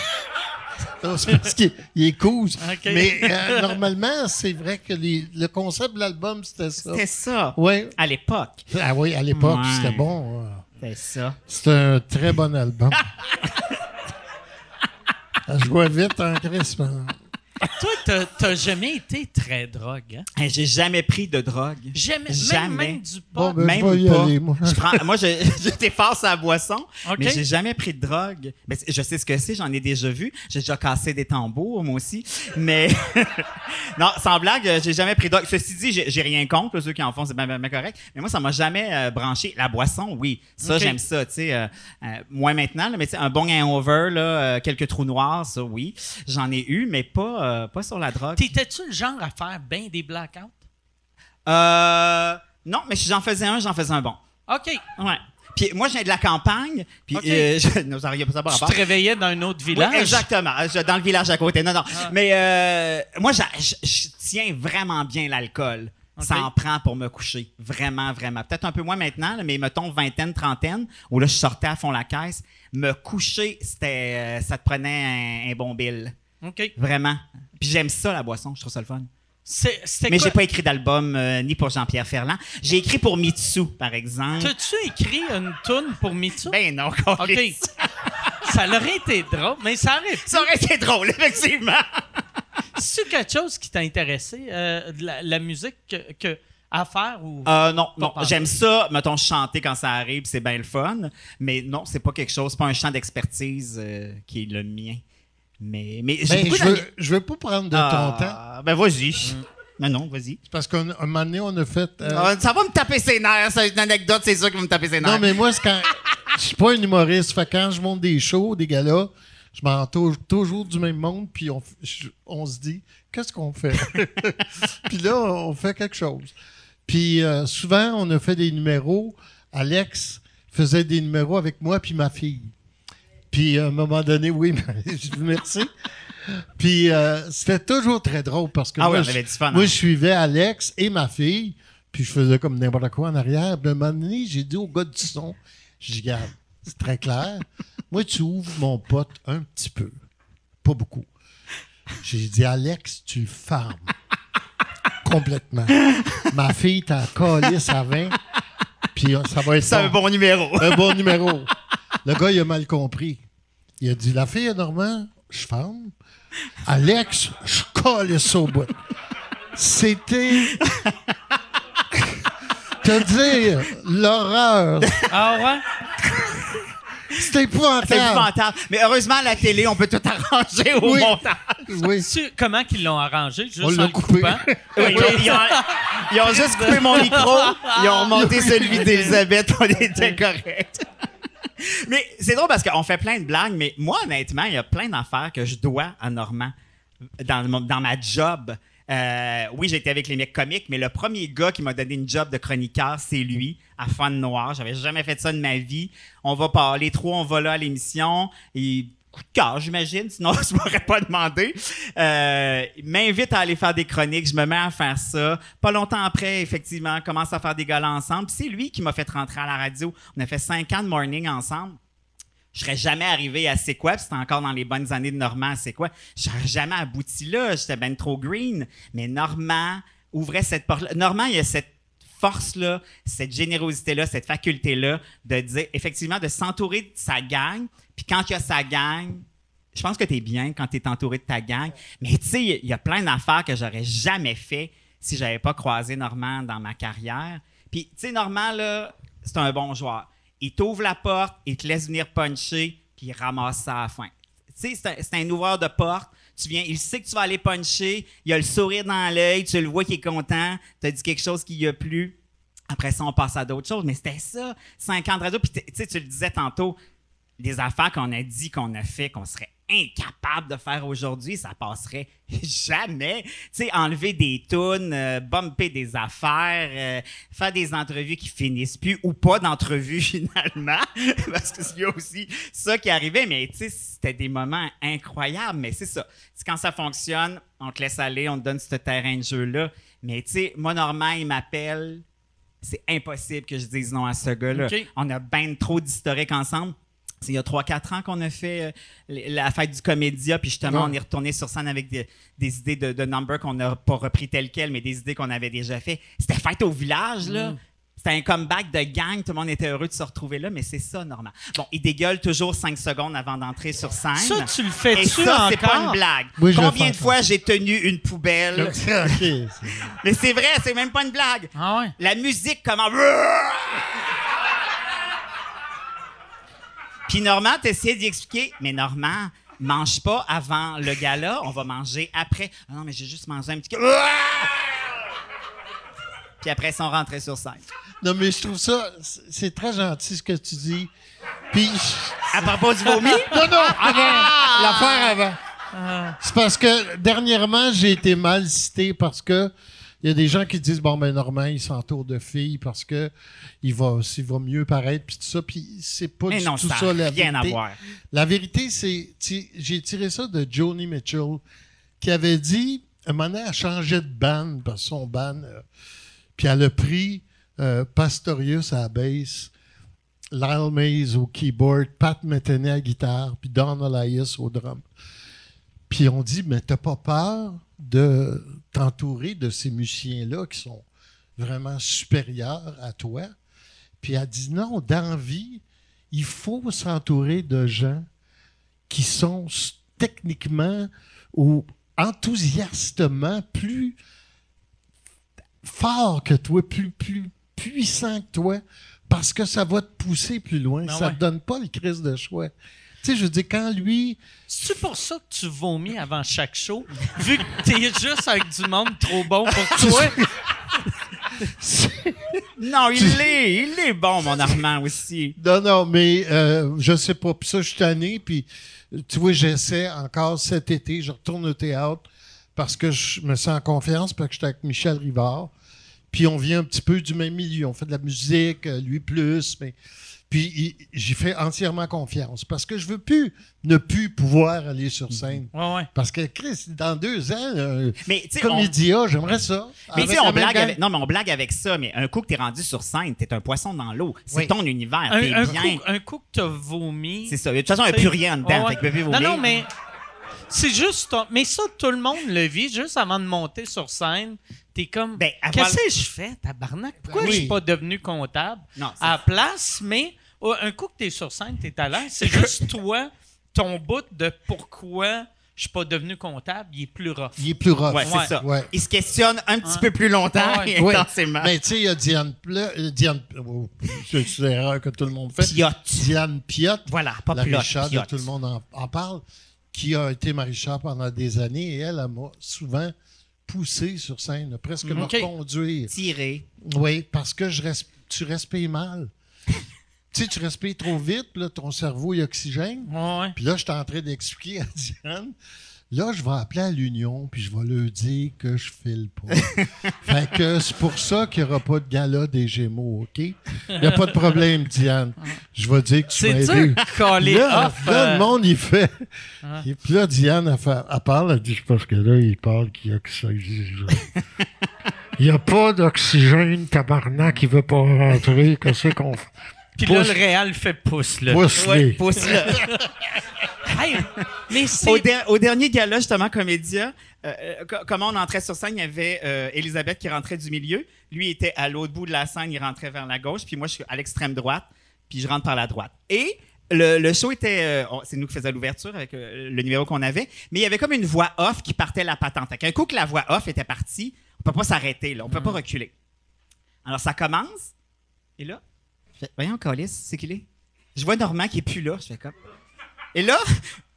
Non, c'est parce qu'il il est cool. Mais euh, normalement, c'est vrai que les- le concept de l'album, c'était ça. C'était ça. Oui. À l'époque. Ah oui, à l'époque, Ouais. c'était bon. C'était ça. C'était un très bon album. (laughs) Je vois vite en crisp. Toi, t'as- jamais été très drogue, hein? Hey, J'ai jamais pris de drogue. Jamais. Même, Jamais. même du Bon, pot. ben, Même je vais y pas. aller, moi. Je prends- moi, je- (laughs) j'étais face à la boisson, OK. mais j'ai jamais pris de drogue. Ben, c'est- je sais ce que c'est, j'en ai déjà vu. J'ai déjà cassé des tambours, moi aussi. Mais (laughs) non, sans blague, euh, j'ai jamais pris de drogue. Ceci dit, j'ai j'ai rien contre là, ceux qui en font, c'est bien, bien, bien correct. Mais moi, ça m'a jamais euh, branché. La boisson, oui, ça OK. j'aime ça. Tu sais, euh, euh, moins maintenant, là, mais tu sais, un bon hangover, là, euh, quelques trous noirs, ça, oui, j'en ai eu, mais pas, euh, pas sur la drogue. T'étais-tu le genre à faire bien des blackouts? Euh, non, mais si j'en faisais un, j'en faisais un bon. OK. Ouais. Puis moi, je viens de la campagne. Puis euh, (laughs) je, non, pas rapport. te réveillais dans un autre village? Oui, exactement. Je- dans le village à côté. Non, non. Ah. Mais euh, moi, je je tiens vraiment bien l'alcool. Ça en prend pour me coucher. Vraiment, vraiment. Peut-être un peu moins maintenant, là, mais mettons vingtaine, trentaine, où là, je sortais à fond la caisse. Me coucher, c'était, euh, ça te prenait un, un bon bill. OK. Vraiment. Puis j'aime ça, la boisson. Je trouve ça le fun. C'est- Mais quoi? j'ai pas écrit d'album euh, ni pour Jean-Pierre Ferland. J'ai écrit pour Mitsu, par exemple. T'as-tu écrit une toune pour Mitsu? Ben non, (laughs) OK. ça aurait été drôle, mais ça aurait Ça aurait été drôle, (laughs) effectivement. C'est quelque chose qui t'a intéressé, euh, de la, la musique que, que- à faire ou Euh, non, non. J'aime ça, mettons, chanter quand ça arrive, c'est bien le fun. Mais non, c'est pas quelque chose, c'est pas un champ d'expertise euh, qui est le mien. Mais, mais Ben, je, veux, je veux pas prendre de Ah, ton temps. Ben vas-y. Non, non, vas-y. Parce qu'un un moment donné, on a fait. euh, Ah, ça va me taper ses nerfs, c'est une anecdote, c'est sûr qu'il va me taper ses nerfs. non, mais moi, c'est quand. (laughs) Je suis pas un humoriste. Fait quand je monte des shows, des galas, je m'entoure toujours du même monde, puis on, on se dit, qu'est-ce qu'on fait? (laughs) (laughs) puis là, on fait quelque chose. Puis euh, souvent, on a fait des numéros. Alex faisait des numéros avec moi puis ma fille. Puis à un moment donné, oui, (laughs) je vous remercie. Puis euh, c'était toujours très drôle parce que Ah moi, oui, je, hein. je suivais Alex et ma fille, puis je faisais comme n'importe quoi en arrière. Puis à un moment donné, j'ai dit au gars du son, je dis, regarde, c'est très clair. (laughs) Moi, tu ouvres mon pote un petit peu. Pas beaucoup. J'ai dit, Alex, tu fermes. (laughs) Complètement. Ma fille t'a collé à 20. Puis euh, ça va être c'est un bon numéro. un bon numéro. Le gars, il a mal compris. Il a dit La fille Normand, je ferme. Alex, je colle ça au bout. C'était. (laughs) Te dire l'horreur. Ah ouais? C'était épouvantable. C'est épouvantable. Mais heureusement, à la télé, on peut tout arranger au Oui. montage. Oui. Tu- comment qu'ils l'ont arrangé? Juste On en l'a le coupé. coupant? Oui, ils, ont, ils ont- ils ont juste coupé mon micro, ils ont remonté celui d'Elisabeth, on était correct. Mais c'est drôle parce qu'on fait plein de blagues, mais moi, honnêtement, il y a plein d'affaires que je dois à Normand dans, dans ma job. Euh, oui, été avec les mecs comiques, mais le premier gars qui m'a donné une job de chroniqueur, c'est lui, à Fun Noir. J'avais jamais fait ça de ma vie. On va parler, trois, on va là à l'émission. Et coup de cœur, j'imagine, sinon (laughs) je m'aurais pas demandé. Euh, m'invite à aller faire des chroniques, je me mets à faire ça. Pas longtemps après, effectivement, commence à faire des galas ensemble. C'est lui qui m'a fait rentrer à la radio. On a fait cinq ans de morning ensemble. Je serais jamais arrivé à C'est quoi, c'était encore dans les bonnes années de Normand à C'est quoi? Je serais jamais abouti là, j'étais ben trop green. Mais Normand ouvrait cette porte Normand, il y a cette force-là, cette générosité-là, cette faculté-là de dire, effectivement, de s'entourer de sa gang. Puis quand il y a sa gang, je pense que tu es bien quand tu es entouré de ta gang. Mais tu sais, il y a plein d'affaires que j'aurais jamais fait si j'avais pas croisé Normand dans ma carrière. Puis, tu sais, Normand, là, c'est un bon joueur. Il t'ouvre la porte, il te laisse venir puncher, puis il ramasse ça à la fin. Tu sais, c'est un, un ouvreur de porte. Tu viens, il sait que tu vas aller puncher, il a le sourire dans l'œil, tu le vois qu'il est content, tu as dit quelque chose qui lui a plu. Après ça, on passe à d'autres choses. Mais c'était ça, 5 ans de radio. Puis, tu sais, tu le disais tantôt, des affaires qu'on a dit, qu'on a fait, qu'on serait incapable de faire aujourd'hui, ça passerait (laughs) jamais. Tu sais, enlever des tunes, euh, bumper des affaires, euh, faire des entrevues qui finissent plus ou pas d'entrevues (laughs) finalement, parce que c'est aussi ça qui arrivait. Mais tu sais, c'était des moments incroyables. Mais c'est ça. Quand ça fonctionne, on te laisse aller, on te donne ce terrain de jeu-là. Mais tu sais, moi, Normand, il m'appelle. C'est impossible que je dise non à ce gars-là. On a bien trop d'historiques ensemble. C'est il y a 3-4 ans qu'on a fait euh, la fête du Comédia, puis justement, Ouais. on est retourné sur scène avec des, des idées de, de number qu'on n'a pas repris telles quelles, mais des idées qu'on avait déjà fait. C'était fête au village, là. C'était un comeback de gang, tout le monde était heureux de se retrouver là, mais c'est ça, Normand. Bon, il dégueule toujours 5 secondes avant d'entrer sur scène. Ça, tu le Et fais-tu ça, c'est pas une blague. Oui, Combien fais de fois j'ai tenu une poubelle? (laughs) Mais c'est vrai, c'est même pas une blague. Ah ouais? La musique comment Puis Normand t'essayais d'y expliquer, mais Normand, mange pas avant le gala, on va manger après. Ah non, mais j'ai juste mangé un petit Puis après, ils sont rentrés sur scène. Non, mais je trouve ça, c'est très gentil ce que tu dis. Puis, À propos du vomi? (laughs) non, non, avant, l'affaire avant. C'est parce que dernièrement, j'ai été mal cité parce que il y a des gens qui disent bon ben Normand il s'entoure de filles parce que il va il va mieux paraître puis tout ça puis c'est pas Mais du non, tout ça ça, la rien à vérité. voir. La vérité c'est j'ai tiré ça de Joni Mitchell qui avait dit un moment donné, elle changeait de band parce son band euh, puis elle a pris euh, Pastorius à la bass Lyle Mays au keyboard, Pat Metheny à la guitare, puis Don Elias au drum. Puis on dit, mais t'as pas peur de t'entourer de ces musiciens-là qui sont vraiment supérieurs à toi? Puis elle dit, non, dans vie, il faut s'entourer de gens qui sont techniquement ou enthousiastement plus forts que toi, plus, plus puissants que toi, parce que ça va te pousser plus loin. Ah ça ouais. te donne pas le crise de choix. Tu sais, je veux dire, quand lui, C'est pour ça que tu vomis avant chaque show, vu que t'es juste avec du monde trop bon pour (laughs) toi? (laughs) Non, il est, il est bon, mon Armand aussi. Non, non, mais euh, je sais pas. Puis ça, je suis tanné. Puis, tu vois, j'essaie encore cet été. Je retourne au théâtre parce que je me sens en confiance, parce que j'étais avec Michel Rivard. Puis on vient un petit peu du même milieu. On fait de la musique, euh, lui plus, mais... Puis j'y fais entièrement confiance parce que je veux plus ne plus pouvoir aller sur scène. Ouais, ouais. Parce que Chris, dans deux ans, euh, Mais on- Comédia, j'aimerais ça. Mais tu on blague avec, non, mais on blague avec ça, mais un coup que t'es rendu sur scène, t'es un poisson dans l'eau. C'est Oui. ton univers, Un, t'es un bien. coup, un coup que t'as vomi. C'est ça. De toute façon, il n'y a plus rien en dedans, Ouais, fait plus Non, non, mais c'est juste. ton- Mais ça, tout le monde le vit. Juste avant de monter sur scène, t'es comme. Ben, Qu'est-ce que je fais, tabarnak? Pourquoi Ben je suis oui. pas devenu comptable? Non, à la place? Mais oh, un coup que t'es sur scène, t'es à l'aise. C'est juste (laughs) toi, ton bout de pourquoi je suis pas devenu comptable, il est plus rough. Il est plus rough. Ouais, c'est Ouais. ça. Ouais. Il se questionne un petit peu plus longtemps Ouais. et (laughs) Oui. intensément. Mais tu sais, il y a Diane Ple- euh, Diane. oh, c'est l'erreur que tout le monde fait. Piotte. Diane Piotte. Voilà, pas la Richard, Piotte. tout le monde en, en parle, qui a été Marie-Char pendant des années et elle, elle m'a souvent poussé sur scène, presque me Ok. conduire. Tiré. Oui, parce que je res- tu respires mal. (laughs) tu sais, tu respires trop vite, puis là, ton cerveau, il oxygène. Ouais. Puis là, je suis en train d'expliquer à Diane. Là, je vais appeler à l'Union, puis je vais leur dire que je file pas. (laughs) fait que c'est pour ça qu'il n'y aura pas de gala des Gémeaux, OK? Il n'y a pas de problème, Diane. Je vais dire que tu m'as aidé. Là, off. là, euh, le monde, il fait. Et puis là, Diane, elle, fait- elle parle, elle dit, c'est parce que là, il parle qu'il y a que ça. Il n'y (laughs) a pas d'oxygène, tabarnak, il veut pas rentrer. Qu'est-ce qu'on fait? Puis là, pousse- le Réal fait pouce, là. Pousse-les. Pousse-le. (laughs) Hey, mais c'est. au, der- au dernier gala, justement, Comédia, euh, euh, co- comment on entrait sur scène, il y avait euh, Elisabeth qui rentrait du milieu. Lui était à l'autre bout de la scène, il rentrait vers la gauche. Puis moi, je suis à l'extrême droite, puis je rentre par la droite. Et le, le show était... euh, c'est nous qui faisions l'ouverture avec euh, le numéro qu'on avait. Mais il y avait comme une voix off qui partait la patente. Fait qu'un coup que la voix off était partie, on peut pas s'arrêter, là. On peut pas reculer. Alors, ça commence. Et là, fais, voyons, Calis, c'est qu'il est. Je vois Normand qui est plus là. Je fais comme... Et là,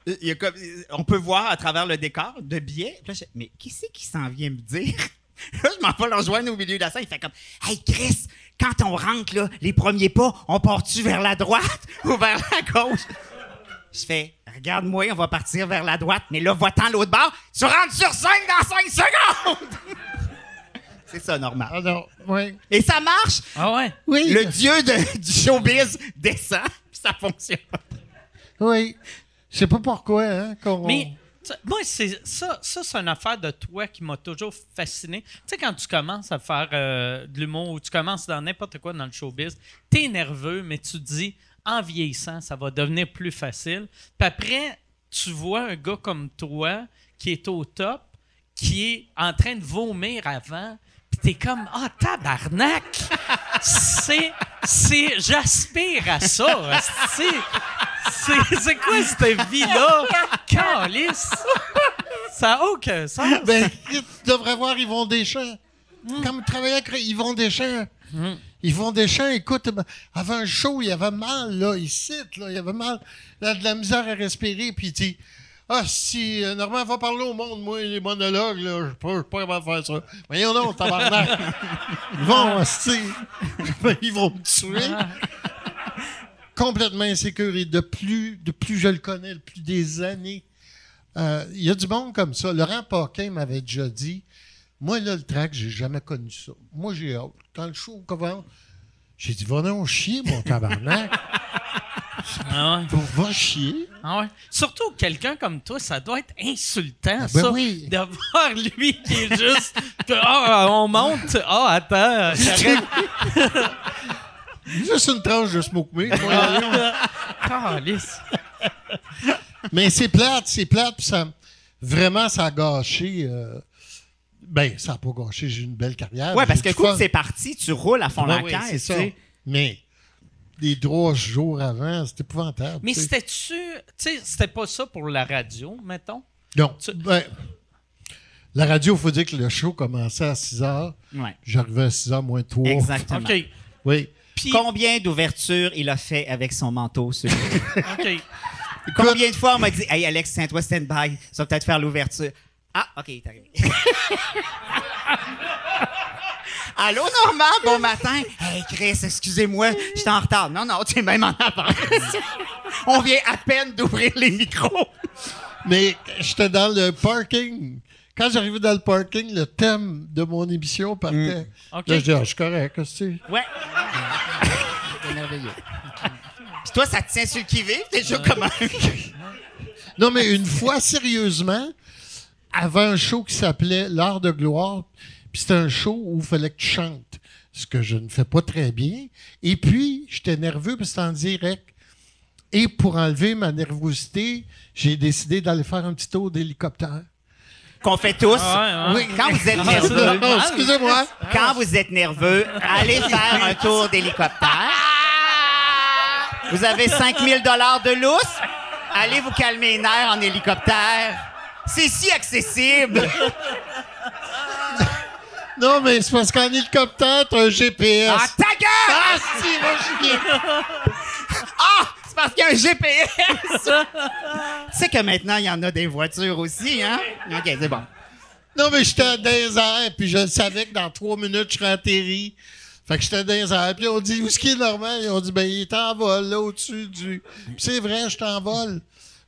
il y a comme, on peut voir à travers le décor de biais. Là, je fais, mais qui c'est qui s'en vient me dire? (laughs) Là, je m'en vais le rejoindre au milieu de la scène. Il fait comme, Hey Chris, quand on rentre, là, les premiers pas, on part-tu vers la droite (laughs) ou vers la gauche? Je fais, regarde-moi, on va partir vers la droite, mais là, va-t'en l'autre bord. Tu rentres sur scène dans 5 secondes! (laughs) c'est ça, normal. Ah non, oui. Et ça marche! Ah ouais. Oui. Le dieu de- du showbiz descend, puis ça fonctionne. Oui. Je sais pas pourquoi, hein, qu'on... Mais tu- moi, c'est ça, ça c'est une affaire de toi qui m'a toujours fasciné. Tu sais, quand tu commences à faire euh, de l'humour ou tu commences dans n'importe quoi dans le showbiz, t'es nerveux, mais tu te dis, en vieillissant, ça va devenir plus facile. Puis après, tu vois un gars comme toi qui est au top, qui est en train de vomir avant, t'es comme, ah, tabarnak! c'est, c'est, j'aspire à ça. C'est, c'est, c'est quoi cette vie-là? Calice! Ça n'a aucun sens. Ben, tu devrais voir Yvon Deschamps. Comme il travaillait avec Yvon Deschamps. Yvon Deschamps, écoute, avant un show, il avait mal, là, il cite, là, il avait mal, il a de la misère à respirer, puis il dit Ah, si euh, Normand va parler au monde, moi, les monologues, là, je suis pas, faire ça. Voyons donc, tabarnak. (laughs) Yvon, hostie. (laughs) ils vont me tuer. (laughs) Complètement insécure, et de plus, de plus je le connais, de plus des années. Euh, Il y a du monde comme ça. Laurent Paquin m'avait déjà dit Moi, là, le track, j'ai jamais connu ça. Moi, j'ai hâte. Quand le show commence, j'ai dit Va donc chier, mon tabarnak. Ah ouais. Va chier. Ah ouais. Surtout quelqu'un comme toi, ça doit être insultant, ben ça. oui. De voir (laughs) lui qui est juste. que, Ah, on monte. Ah, attends. j'arrête. (laughs) Juste une tranche de smoke meat. Mais c'est plate, c'est plate. puis ça, vraiment, ça a gâché. euh, ben, ça n'a pas gâché. J'ai eu une belle carrière. Ouais, parce que coup c'est parti, tu roules à fond Ouais, la ouais, caisse. Mais les trois jours avant, c'était épouvantable. Mais c'était-tu. Tu sais, c'était pas ça pour la radio, mettons? Non. tu- Ben, la radio, il faut dire que le show commençait à 6 h. Ouais. J'arrivais à 6 h moins 3. Exactement. OK. Oui. Puis, Combien d'ouvertures il a fait avec son manteau sur? (laughs) OK. Combien de fois on m'a dit Hey Alex, tiens-toi stand-by, ça va peut-être faire l'ouverture. Ah, OK, il est arrivé. (laughs) Allô, Normand, bon matin. Hey, Chris, excusez-moi, j'étais en retard. Non, non, tu es même en avance. (laughs) on vient à peine d'ouvrir les micros. Mais j'étais dans le parking. Quand j'arrivais dans le parking, le thème de mon émission partait. OK. Là, je dis, ah, je suis correct, qu'est-ce que c'est? Ouais. (laughs) C'est merveilleux. Puis toi, ça te tient sur le qui-vive, déjà comment? (laughs) Non, mais une fois, sérieusement, avant un show qui s'appelait L'Art de gloire, puis c'était un show où il fallait que tu chantes, ce que je ne fais pas très bien. Et puis, j'étais nerveux parce que c'était en direct. Et pour enlever ma nervosité, j'ai décidé d'aller faire un petit tour d'hélicoptère. Qu'on fait tous. Ah, ouais, ouais. Oui. Quand vous êtes Ah, nerveux, Non, excusez-moi. quand vous êtes nerveux, allez faire un tour d'hélicoptère. Vous avez 5000 dollars de lousse. Allez vous calmer les nerfs en hélicoptère. C'est si accessible. Non, mais c'est parce qu'en hélicoptère, t'as un GPS. Ah, ta gueule! Ah, si. (laughs) Ah! C'est parce qu'il y a un GPS! tu sais que maintenant, il y en a des voitures aussi, hein? OK, c'est bon. Non, mais j'étais dans les airs, puis je savais que dans trois minutes, je serais atterri. Fait que j'étais dans les airs, puis on dit, où est-ce qu'il est normal? Ils ont dit, ben, il est en vol, là, au-dessus du... Puis c'est vrai, je en vol.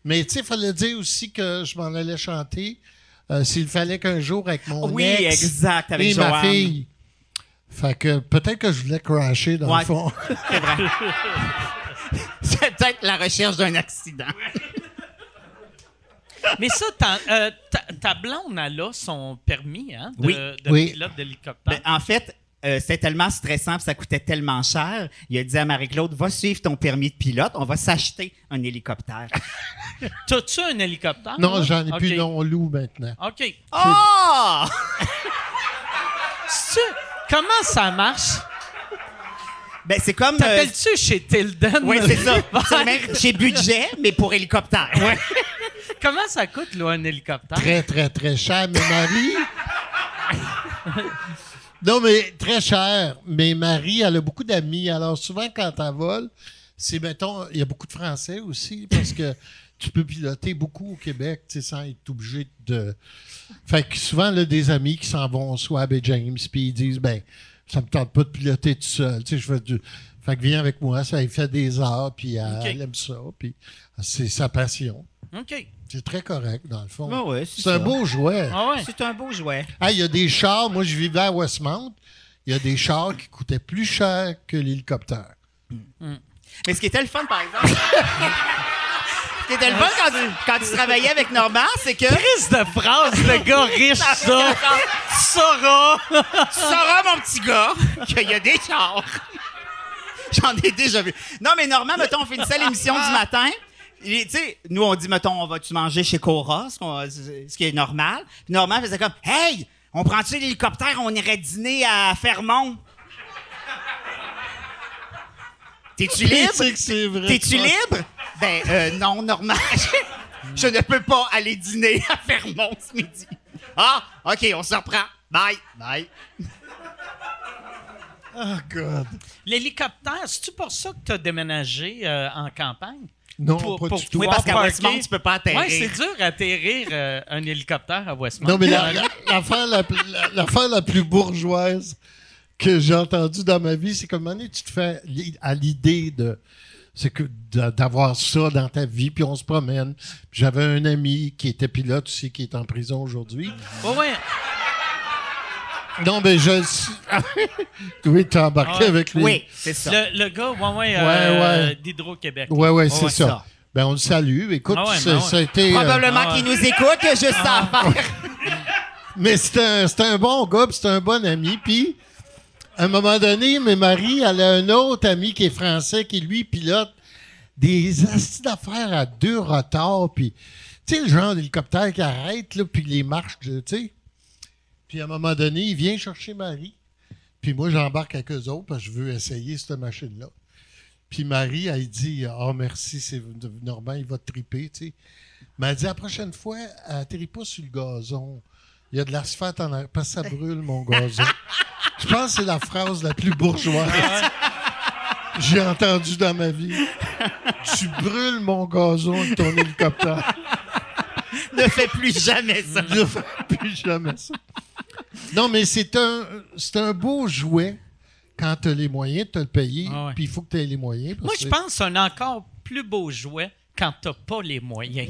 Mais, tu sais, il fallait dire aussi que je m'en allais chanter. Euh, S'il fallait qu'un jour, avec mon Oui, ex exact, avec et ma fille... Fait que peut-être que je voulais crasher, dans Ouais. le fond. (laughs) C'est vrai. (laughs) c'est peut-être la recherche d'un accident. (laughs) Mais ça, ta, euh, ta, ta blonde, elle a son permis hein, de, Oui. de Oui. pilote d'hélicoptère. Ben, en fait, euh, c'était tellement stressant, puis ça coûtait tellement cher. Il a dit à Marie-Claude, va suivre ton permis de pilote, on va s'acheter un hélicoptère. (laughs) T'as-tu un hélicoptère? Non, là? j'en ai plus, non, on loue maintenant. OK. Oh! (laughs) Comment ça marche? Ben, c'est comme... euh, T'appelles-tu chez Tilden? oui, c'est ça. (laughs) Même chez budget, mais pour hélicoptère. Comment ça coûte, là, un hélicoptère? Très, très, très cher. Mais Marie. Non, mais très cher. Mais Marie, elle a beaucoup d'amis. Alors, souvent, quand elle vole, c'est, mettons, il y a beaucoup de Français aussi, parce que (laughs) tu peux piloter beaucoup au Québec, tu sais, sans être obligé de. Fait que souvent, là, des amis qui s'en vont soit à Bay James, puis ils disent, ben, ça me tente pas de piloter tout seul. Tu sais, je fais du. Fait que viens avec moi, ça, il fait des heures, puis elle aime ça, puis c'est sa passion. OK. C'est très correct, dans le fond. Ah ouais, c'est un beau jouet. Ah ouais. C'est un beau jouet. Ah, il y a des chars. Moi, je vivais à Westmount. Il y a des chars qui coûtaient plus cher que l'hélicoptère. Mais ce qui était le fun, par exemple... (laughs) ce qui était le fun quand tu, quand tu travaillais avec Normand, c'est que... Crise de phrase, le gars (laughs) riche, ça! Tu sauras! Tu sauras, mon petit gars, qu'il y a des chars. (laughs) J'en ai déjà vu. Non, mais Normand, mettons, on finissait l'émission du matin. Tu sais, nous, on dit, mettons, on va-tu manger chez Cora, ce, qui est normal. Puis Normand faisait comme, hey, on prend-tu l'hélicoptère, on irait dîner à Fermont? T'es-tu libre? C'est que c'est vrai. T'es-tu libre? Ben, euh, non, Normand. (laughs) Je ne peux pas aller dîner à Fermont ce midi. Ah, OK, on se reprend. Bye. Bye. Oh, God. L'hélicoptère, c'est-tu pour ça que tu as déménagé euh, en campagne? Non, Pour- pas pour du tout. Oui, parce qu'à. Westmount, tu peux pas atterrir. Oui, c'est dur d'atterrir euh, un hélicoptère à Westmount. Non, mais la- la- (laughs) l'affaire la, plus- la- la plus bourgeoise que j'ai entendue dans ma vie, c'est qu'à un moment donné, tu te fais à l'idée de c'est que d'avoir ça dans ta vie, puis on se promène. J'avais un ami qui était pilote aussi, qui est en prison aujourd'hui. Ouais, ouais. Non, mais je... (laughs) oui, t'as embarqué avec lui. Oui, c'est ça. Le, le gars, ouais, ouais, euh, Ouais, ouais. d'Hydro-Québec. Ouais, ouais, c'est ça. ça. Ben, on le salue. Écoute, Ah ouais, ça, ben ouais. ça a été... euh, Probablement Ah ouais. qu'il nous écoute, il y a juste ça à faire. (laughs) Mais c'était un, un bon gars, puis c'était un bon ami. Puis, à un moment donné, mais Marie, elle a un autre ami qui est français, qui lui pilote des astis d'affaires à deux retards, puis tu sais, le genre d'hélicoptère qui arrête, là, puis les marches, tu sais. Puis à un moment donné, il vient chercher Marie. Puis moi, j'embarque avec eux autres parce que je veux essayer cette machine-là. Puis Marie, elle dit Ah, merci, c'est normal, il va te triper, tu sais. Mais elle dit La prochaine fois, atterris pas sur le gazon. Il y a de l'asphalte en arrière, parce que ça brûle, mon gazon. (laughs) Je pense que c'est la phrase la plus bourgeoise que j'ai entendue dans ma vie. Tu brûles mon gazon avec ton hélicoptère. (laughs) Ne fais plus jamais ça. Ne fais plus jamais ça. Non, mais c'est un, c'est un beau jouet quand tu as les moyens de te le payer. Ah ouais. Puis il faut que tu aies les moyens. parce Moi, je pense que c'est un encore plus beau jouet quand t'as pas les moyens.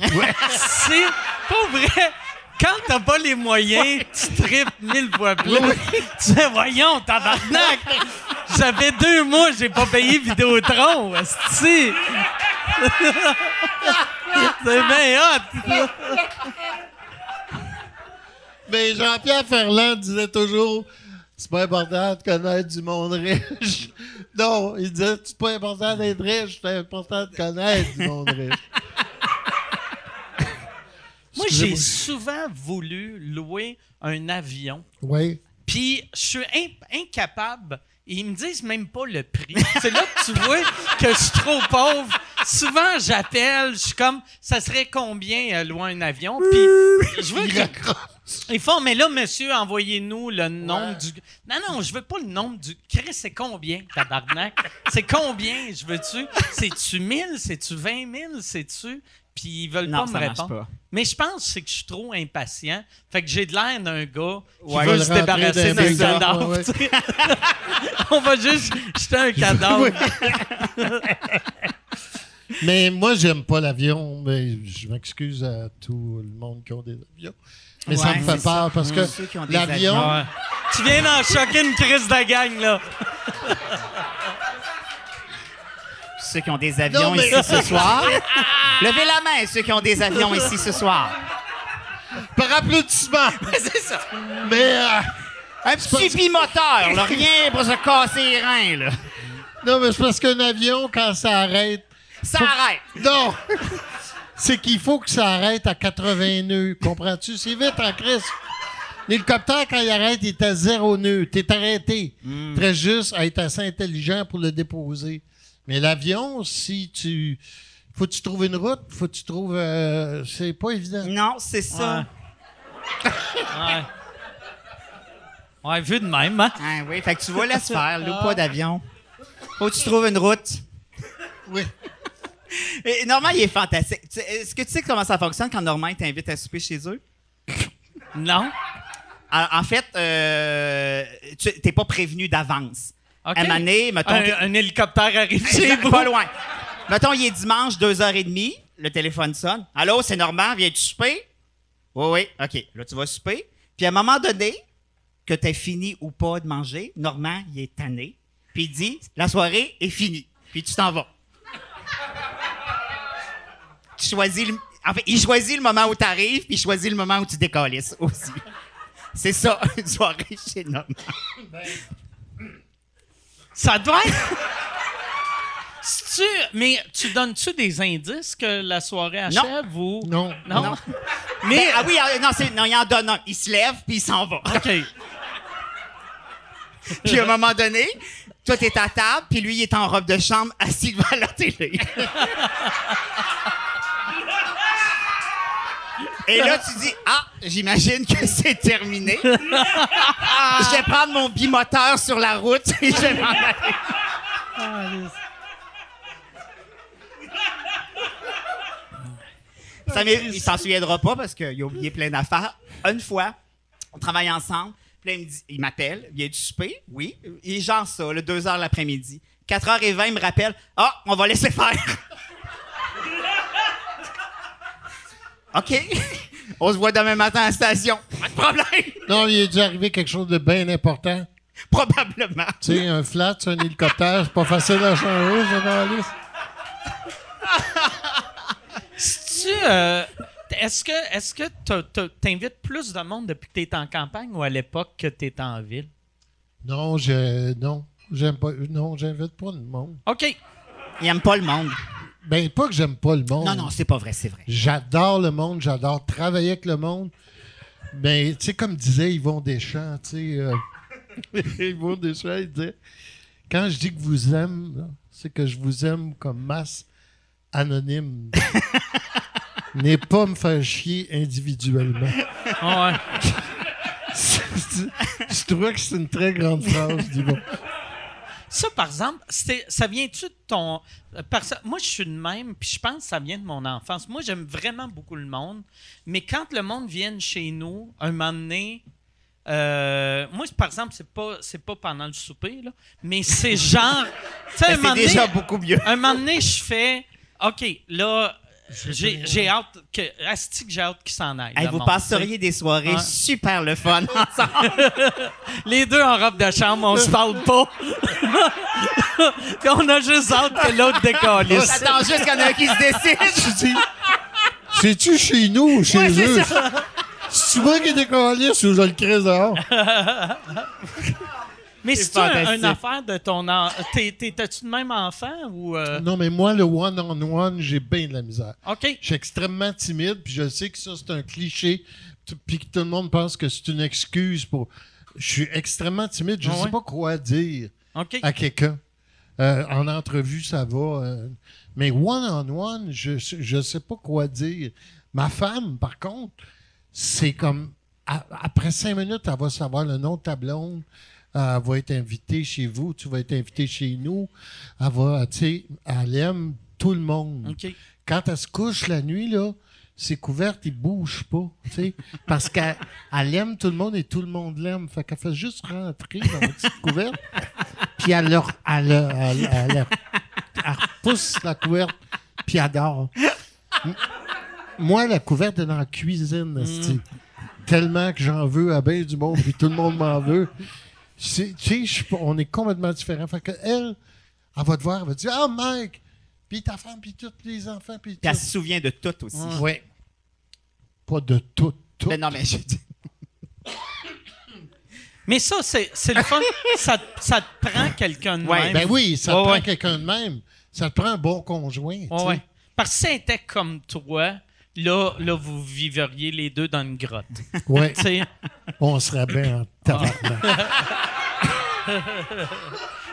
c'est (laughs) pas vrai. Quand t'as pas les moyens, tu tripes mille fois plus. (laughs) Tu dis, voyons, tabarnak! J'avais deux mois, j'ai pas payé Vidéotron, esti. C'est bien hot. (laughs) Mais Jean-Pierre Ferland disait toujours c'est pas important de connaître du monde riche. (laughs) Non, il disait c'est pas important d'être riche, c'est important de connaître du monde riche. (laughs) Moi, j'ai souvent voulu louer un avion Oui. Puis je suis incapable. Et ils me disent même pas le prix. C'est là que tu vois que je suis trop pauvre. Souvent, j'appelle, je suis comme, ça serait combien euh, louer un avion? Puis je veux que-. Ils font, mais là, monsieur, envoyez-nous le nombre du. Non, non, je veux pas le nombre du. Chris, c'est combien, tabarnak? c'est combien, je veux-tu? C'est-tu 1000? C'est-tu 20 000? C'est-tu? Puis ils veulent Non, pas me répondre. pas. Mais je pense que c'est que je suis trop impatient. Fait que j'ai de l'air d'un gars qui Ouais. veut se débarrasser d'un cadavre. ouais, ouais. (laughs) On va juste jeter un (laughs) cadavre. (laughs) Mais moi, j'aime pas l'avion. Mais je m'excuse à tout le monde qui ont des avions. Mais ça me fait peur parce que l'avion. Tu viens d'en choquer une crise de gang, là. Ceux qui ont des avions Non, mais- ici ce soir. Levez la main, ceux qui ont des avions ici ce soir. Par applaudissement. (laughs) c'est ça. Mais euh, Un petit bimoteur, là, rien pour se casser les reins, là. non, mais c'est parce qu'un avion, quand ça arrête. Ça Faut- arrête. Non! (laughs) c'est qu'il faut que ça arrête à 80 nœuds. Comprends-tu? C'est vite en crise. L'hélicoptère, quand il arrête, il est à zéro nœud. T'es arrêté. Très juste à être assez intelligent pour le déposer. Mais l'avion, si tu. Faut que tu trouves une route, faut que tu trouves. euh, c'est pas évident. Non, c'est ça. Ouais. Ouais, vu de même, hein? Ah oui, fait que tu vas laisser faire, loue pas d'avion. Faut que tu trouves une route. Oui. Et Normand, il est fantastique. Est-ce que tu sais comment ça fonctionne quand Normand t'invite à souper chez eux? Non? En, en fait, euh, tu t'es pas prévenu d'avance. OK. À un moment donné, mettons, Un, hélicoptère arrive chez vous. pas loin. Mettons, il est dimanche, 2h30, le téléphone sonne. Allô, c'est Normand, viens-tu souper? Oui, oui, OK. Là, tu vas souper. Puis à un moment donné, que tu as fini ou pas de manger, Normand, il est tanné. Puis il dit, la soirée est finie. Puis tu t'en vas. tu choisis le... En fait, il choisit le moment où tu arrives, puis il choisit le moment où tu décalisses aussi. C'est ça, une soirée chez Normand. Ça doit être. (laughs) Mais tu donnes-tu des indices que la soirée achève ou. Non. Non? Non. (laughs) Mais. Mais, ah oui, ah, non, c'est- non, il en donne un. Il se lève, puis il s'en va. (laughs) OK. Puis à un moment donné, toi, t'es à table, puis lui, il est en robe de chambre, assis devant la télé. Et là, tu dis, ah, j'imagine que c'est terminé. je vais prendre mon bimoteur sur la route et je vais m'en aller. Ça il s'en souviendra pas parce qu'il a oublié plein d'affaires. Une fois, on travaille ensemble. Puis là, il me dit- il m'appelle. A du souper? Oui. Il est genre ça, le 2 h l'après-midi. 4h20, il me rappelle. Ah, on va laisser faire. OK. on se voit demain matin à la station. Pas de problème. Non, il est déjà arrivé quelque chose de bien important. Probablement. Tu sais, un flat, c'est un hélicoptère, c'est pas facile à changer, ça, dans la liste. Tu, euh, est-ce que est-ce que t'invites plus de monde depuis que tu es en campagne ou à l'époque que tu en ville? Non, je. Non. J'aime pas. Non, j'invite pas le monde. OK. Il aime pas le monde. Ben, pas que j'aime pas le monde. Non, non, c'est pas vrai, c'est vrai. J'adore le monde, j'adore travailler avec le monde. Mais, tu sais, comme disait Yvon Deschamps, tu sais, euh, (laughs) Yvon Deschamps, il disait Quand je dis que vous aime, c'est que je vous aime comme masse anonyme. (laughs) N'est pas me faire chier individuellement. Ah ouais. (laughs) je trouvais que c'est une très grande phrase d'Yvon. Ça, par exemple, ça vient-tu de ton. euh, moi, je suis de même, puis je pense que ça vient de mon enfance. Moi, j'aime vraiment beaucoup le monde, mais quand le monde vient chez nous, un moment donné. euh, moi, par exemple, c'est pas c'est pas pendant le souper, là, mais c'est genre. (laughs) C'est déjà beaucoup mieux. un moment donné, je fais OK, là, j'ai hâte que. Asti que j'ai hâte qu'il s'en aille. Hey, vous monde, passeriez des soirées super le fun (laughs) ensemble. Les deux en robe de chambre, on se parle pas. Puis (laughs) on a juste hâte que l'autre décalisse. Attends juste qu'il y en a un qui se décide. Je dis C'est-tu chez nous ou chez Ouais, eux? ça. C'est moi qui décalisse ou je le crée dehors? (laughs) Mais C'est un, une affaire de ton en... T'as-tu de même enfant ou. euh, Non, mais moi, le one-on-one, j'ai bien de la misère. OK. Je suis extrêmement timide, puis je sais que ça, c'est un cliché, puis que tout le monde pense que c'est une excuse pour. Je suis extrêmement timide, je ne Ah sais pas quoi dire à quelqu'un. Euh, en entrevue, ça va. euh, mais one-on-one, je ne sais pas quoi dire. Ma femme, par contre, c'est comme. après cinq minutes, elle va savoir le nom de ta blonde. Elle va être invitée chez vous, tu vas être invité chez nous. Elle va, tu sais, elle aime tout le monde quand elle se couche la nuit, là, ses couvertes, ils bougent pas, tu sais, parce qu'elle elle aime tout le monde et tout le monde l'aime. Fait qu'elle fait juste rentrer dans la petite couverte, puis elle, leur, elle, elle, elle, elle- elle repousse la couverte, puis elle dort. Moi, la couverte est dans la cuisine, esti. tellement que j'en veux à bien du monde, puis tout le monde m'en veut. C'est- Tu sais, on est complètement différents. Fait que elle, elle va te voir, elle va te dire « Ah, Mike! » Puis ta femme, puis tous les enfants, puis elle se souvient de tout aussi. Oui. Pas de tout, tout. Mais non, mais je dis. (laughs) Mais ça, c'est c'est le fun. ça, te- ça te prend quelqu'un de Ouais, même. Ben oui, ça te prend ouais. quelqu'un de même. Ça te prend un bon conjoint. tu Ouais. Parce que si elle était comme toi, là, là, vous viveriez les deux dans une grotte. (laughs) Sais, on serait bien en tabarnak. (laughs)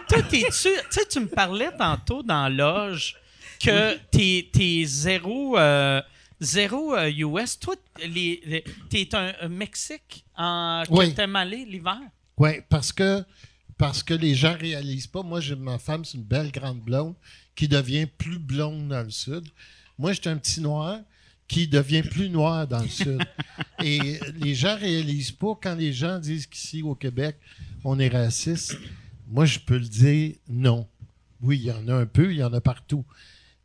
toi, t'es-tu. Tu sais, tu me parlais tantôt dans loge que t'es t'es zéro. euh, Zéro euh, US. Toi, les, les- t'es un, un Mexique en, Oui. l'hiver? Oui, parce que, parce que les gens réalisent pas. Moi, j'ai ma femme, c'est une belle grande blonde qui devient plus blonde dans le sud. Moi, j'étais un petit noir qui devient plus noir dans le sud. Et les gens réalisent pas quand les gens disent qu'ici, au Québec, on est raciste. Moi, je peux le dire non. Oui, il y en a un peu, il y en a partout.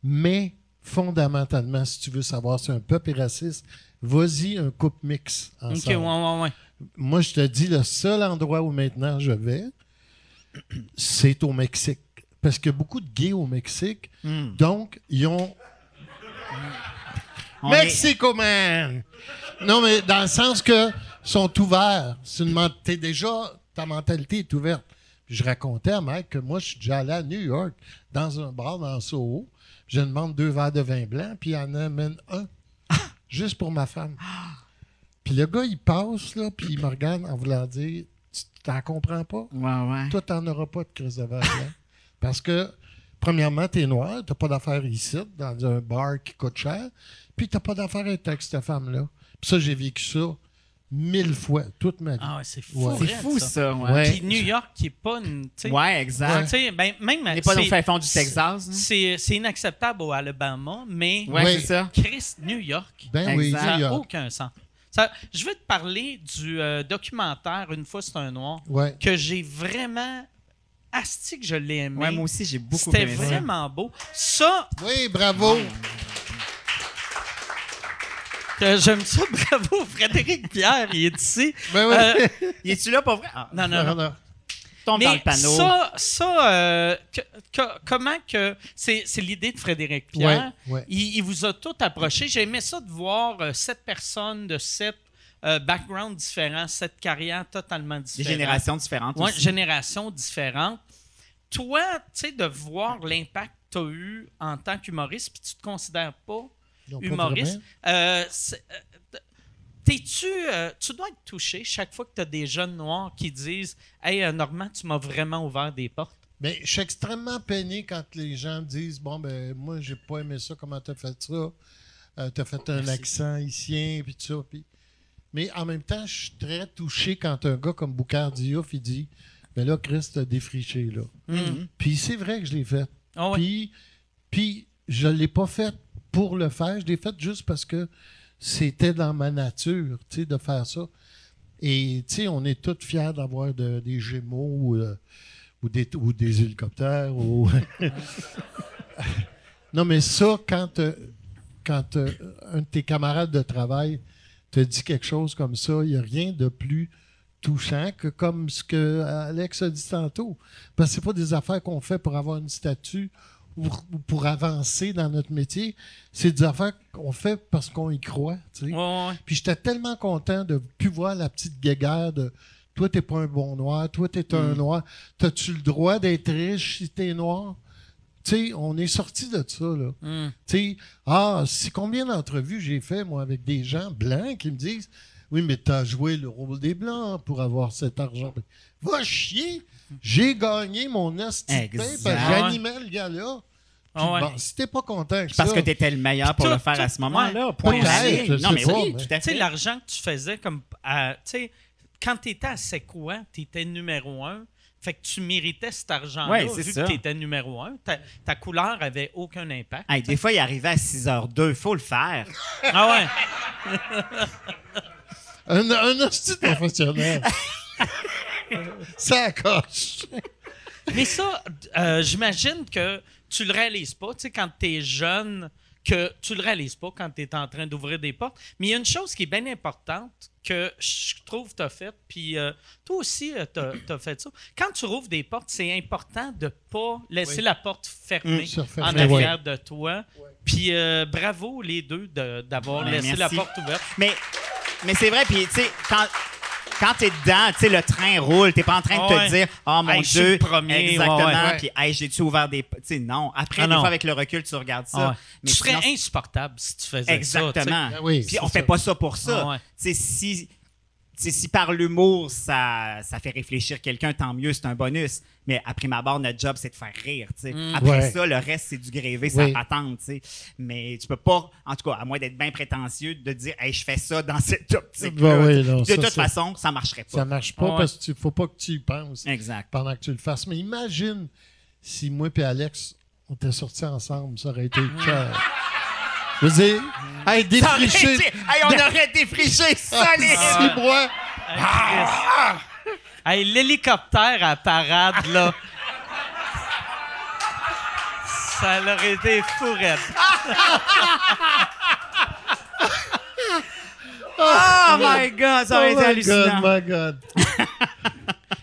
Mais fondamentalement, si tu veux savoir si un peuple est raciste, vas-y un couple mix Ok, ensemble ouais, ouais, ouais. moi, je te dis, le seul endroit où maintenant je vais, c'est au Mexique. Parce qu'il y a beaucoup de gays au Mexique. Hmm. Donc, ils ont. Mexico, man! Non, mais dans le sens que sont ouverts. C'est une déjà, ta mentalité est ouverte. Puis je racontais à Mike que moi, je suis déjà allé à New York, dans un bar dans Soho. Je demande deux verres de vin blanc, puis il en amène un, (laughs) juste pour ma femme. Puis le gars, il passe, là, puis il me regarde en voulant dire Tu t'en comprends pas? Ouais, ouais. Toi, t'en auras pas de crise de verre blanc. (laughs) Parce que, premièrement, t'es noir, t'as pas d'affaires ici, dans un bar qui coûte cher, puis t'as pas d'affaires avec cette femme-là. Puis ça, j'ai vécu ça mille fois, toute ma vie. Ah ouais, c'est fou. Ouais. C'est fou, ça. Ouais, Ouais. Puis New York, qui est pas une. tu sais, Ouais, exact. tu sais, ben, même. N'est pas au fond du Texas. C'est inacceptable au Alabama, mais Ouais, Ouais. c'est ça. Chris, New York, Ben oui, ça n'a aucun sens. Ça- je veux te parler du euh, documentaire Une fois c'est un noir Ouais. que j'ai vraiment asti que je l'ai aimé. Ouais, moi aussi, j'ai beaucoup C'était aimé ça. vraiment beau. Ça, Oui, bravo. que j'aime ça, (laughs) bravo, Frédéric Pierre, il est ici. Ben oui. Euh, Y es-tu là pour vrai? Ah, non, non, non. Non, tombe dans le panneau. ça, ça euh, que- que- comment que. C'est c'est l'idée de Frédéric Pierre. Ouais, ouais. Il, il vous a tout approché. J'ai aimé ça de voir euh, sept personnes de sept euh, backgrounds différents, sept carrières totalement Des différentes. générations différentes Ouais, aussi. générations différentes. Toi, tu sais, de voir l'impact tu as eu en tant qu'humoriste, puis tu te considères pas humoriste. Euh, euh, T'es-tu, euh, tu dois être touché chaque fois que tu as des jeunes noirs qui disent Hey, euh, Normand, tu m'as vraiment ouvert des portes. Mais je suis extrêmement peiné quand les gens disent Bon, ben, moi, j'ai pas aimé ça, comment t'as fait ça? Euh, T'as fait un accent haïtien, puis tout ça. Mais en même temps, je suis très touché quand un gars comme Boucard Diouf, il dit Mais là, Chris, t'as défriché, là. Puis c'est vrai que je l'ai fait. Ah ouais. Puis, puis je ne l'ai pas fait pour le faire. Je l'ai fait juste parce que c'était dans ma nature, tu sais, de faire ça. Et, tu sais, on est tous fiers d'avoir de- des Gémeaux ou, euh, ou des, ou des hélicoptères. Ou... (laughs) non, mais ça, quand, euh, quand euh, un de tes camarades de travail te dit quelque chose comme ça, il n'y a rien de plus touchant que comme ce que Alex a dit tantôt. Parce que c'est pas des affaires qu'on fait pour avoir une statue ou ou pour avancer dans notre métier. C'est des affaires qu'on fait parce qu'on y croit. tu sais. Ouais, ouais, ouais. Puis j'étais tellement content de plus voir la petite guéguerre de toi, t'es pas un bon noir, toi, t'es un noir. T'as-tu le droit d'être riche si t'es noir? Tu sais, on est sorti de ça, là. Mm. Ah, c'est combien d'entrevues j'ai fait, moi, avec des gens blancs qui me disent Oui, mais t'as joué le rôle des blancs pour avoir cet argent. Va chier! J'ai gagné mon Exact. parce que j'animais le gars-là. Ah ouais. bon, si t'es pas content Parce ça, que tu étais le meilleur pour Tout- le faire à ce moment-là. Je Non, mais pas, oui, mais- tout à Tu sais, l'argent que tu faisais comme. à- tu sais, quand tu étais à C'est quoi, tu étais numéro un. Fait que tu méritais cet argent-là. Ouais, c'est vu ça. que tu étais numéro un. Ta, ta couleur avait aucun impact. Hey, des fois, il arrivait à 6h02. Il faut le faire. Ah ouais. (laughs) un, un hostie professionnel. (laughs) ça coche. Mais ça, euh, j'imagine que tu le réalises pas, tu sais, quand tu es jeune, que tu le réalises pas quand tu es en train d'ouvrir des portes. Mais il y a une chose qui est bien importante que je trouve que tu as faite, puis euh, toi aussi, tu as, fait ça. Quand tu rouvres des portes, c'est important de pas laisser la porte fermée Mm, en arrière de toi. Puis euh, bravo les deux de- d'avoir laissé merci. la porte ouverte. Mais, mais c'est vrai, puis tu sais, quand, quand t'es dedans, tu sais, le train roule, t'es pas en train de te Ouais. dire, oh mon Hey, je suis Dieu, le premier, exactement, ouais, ouais. puis hey, j'ai-tu ouvert des. Tu sais, non. Après, Ah des non. fois, avec le recul, tu regardes ça. Ah ouais. Mais tu serais insupportable si tu faisais ça. Exactement. Ben oui, Puis on fait pas ça pour ça. Ah ouais. Tu sais, si, si par l'humour, ça, ça fait réfléchir quelqu'un, tant mieux, c'est un bonus. Mais à prime abord, notre job, c'est de faire rire. tu sais. Mm. Après Ouais. ça, le reste, c'est du grévé, ça Oui. patente. tu sais. Mais tu peux pas, en tout cas, à moins d'être bien prétentieux, de dire hey, je fais ça dans (laughs) cette optique. Ben oui, non, de ça, toute ça- façon, ça marcherait pas. Ça marche pas Ouais. parce qu'il faut pas que tu y penses Exact. pendant que tu le fasses. Mais imagine si moi et Alex, on était sortis ensemble, ça aurait été cœur. Je veux dire, hey, Ça défricher hey, on aurait défriché solide! (laughs) six mois. Hey, l'hélicoptère à parade, là. Ça aurait été fou, raide. Oh my god, ça aurait Oh été my hallucinant. God, my God. (laughs)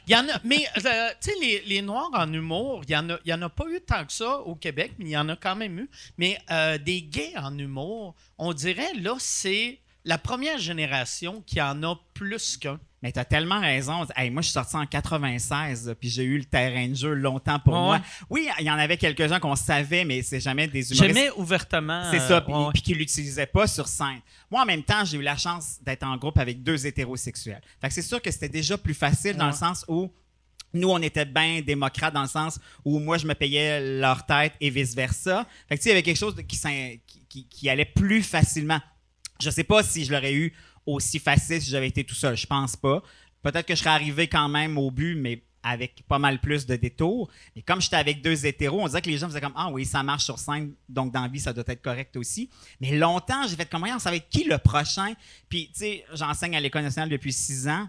Il y en a, mais, euh, tu sais, les, Noirs en humour, il y en a, en a pas eu tant que ça au Québec, mais il y en a quand même eu. Mais euh, des gays en humour, on dirait, là, c'est la première génération qui en a plus qu'un. Mais t'as tellement raison. Hey, moi, je suis sorti en 96, là, puis j'ai eu le terrain de jeu longtemps pour Ouais, moi. Oui, il y en avait quelques-uns qu'on savait, mais c'est jamais des humoristes. J'aimais ouvertement. C'est euh, ça, puis ouais, puis qu'ils l'utilisaient pas sur scène. Moi, en même temps, j'ai eu la chance d'être en groupe avec deux hétérosexuels. Fait que c'est sûr que c'était déjà plus facile dans le sens où nous, on était bien démocrates dans le sens où moi, je me payais leur tête et vice-versa. Fait que tu sais, il y avait quelque chose qui, qui, qui- qui allait plus facilement. Je sais pas si je l'aurais eu aussi facile si j'avais été tout seul. Je pense pas. Peut-être que je serais arrivé quand même au but, mais avec pas mal plus de détours. Mais comme j'étais avec deux hétéros, on dirait que les gens faisaient comme Ah oui, ça marche sur scène, donc dans la vie, ça doit être correct aussi. Mais longtemps, j'ai fait comme on savait qui le prochain? Puis, tu sais, j'enseigne à l'École nationale depuis six ans.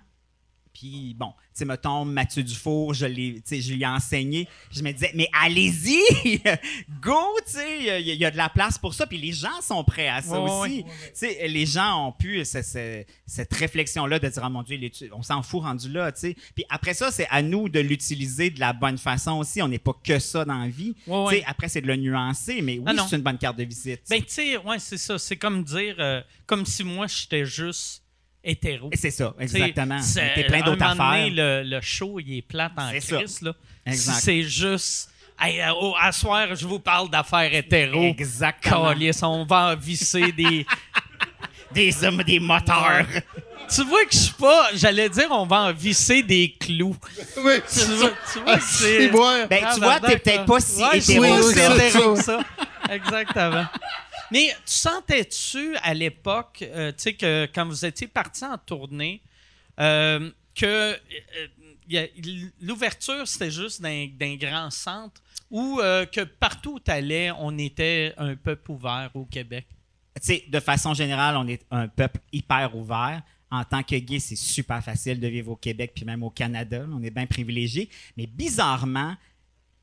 Puis bon, tu sais, mettons, Mathieu Dufour, je je lui ai enseigné. Je me disais, mais allez-y, (laughs) go, tu sais, il y, a- il y a de la place pour ça. Puis les gens sont prêts à ça Ouais, aussi. ouais, Tu sais, les gens ont pu ce- ce- cette réflexion-là de dire, oh mon Dieu, on s'en fout rendu là, tu sais. Puis après ça, c'est à nous de l'utiliser de la bonne façon aussi. On n'est pas que ça dans la vie. Tu sais, après, c'est de le nuancer, mais oui, Ah c'est une bonne carte de visite. Ben, tu sais, ouais, c'est ça. C'est comme dire, euh, comme si moi, j'étais juste hétéro. C'est ça, exactement. c'est- T'es plein d'autres affaires. le, le show, il est plate en crise, là. Exact. Si c'est juste Hey, euh, au- à soir, je vous parle d'affaires hétéro. Exactement. Calice, on va visser des. (laughs) Des hommes, des moteurs. tu vois que je suis pas. J'allais dire, on va en visser des clous. Oui, Tu c'est vois, ça. tu vois que c'est. (laughs) Ben, tu vois, t'es peut-être pas si hétéro oui, si que hétéro que ça. Exactement. Mais tu sentais-tu à l'époque, euh, tu sais, que quand vous étiez parti en tournée, euh, que euh, l'ouverture, c'était juste d'un grand centre ou que partout où tu allais, on était un peuple ouvert au Québec? Tu sais, de façon générale, on est un peuple hyper ouvert. En tant que gay, c'est super facile de vivre au Québec puis même au Canada. On est bien privilégié. Mais bizarrement,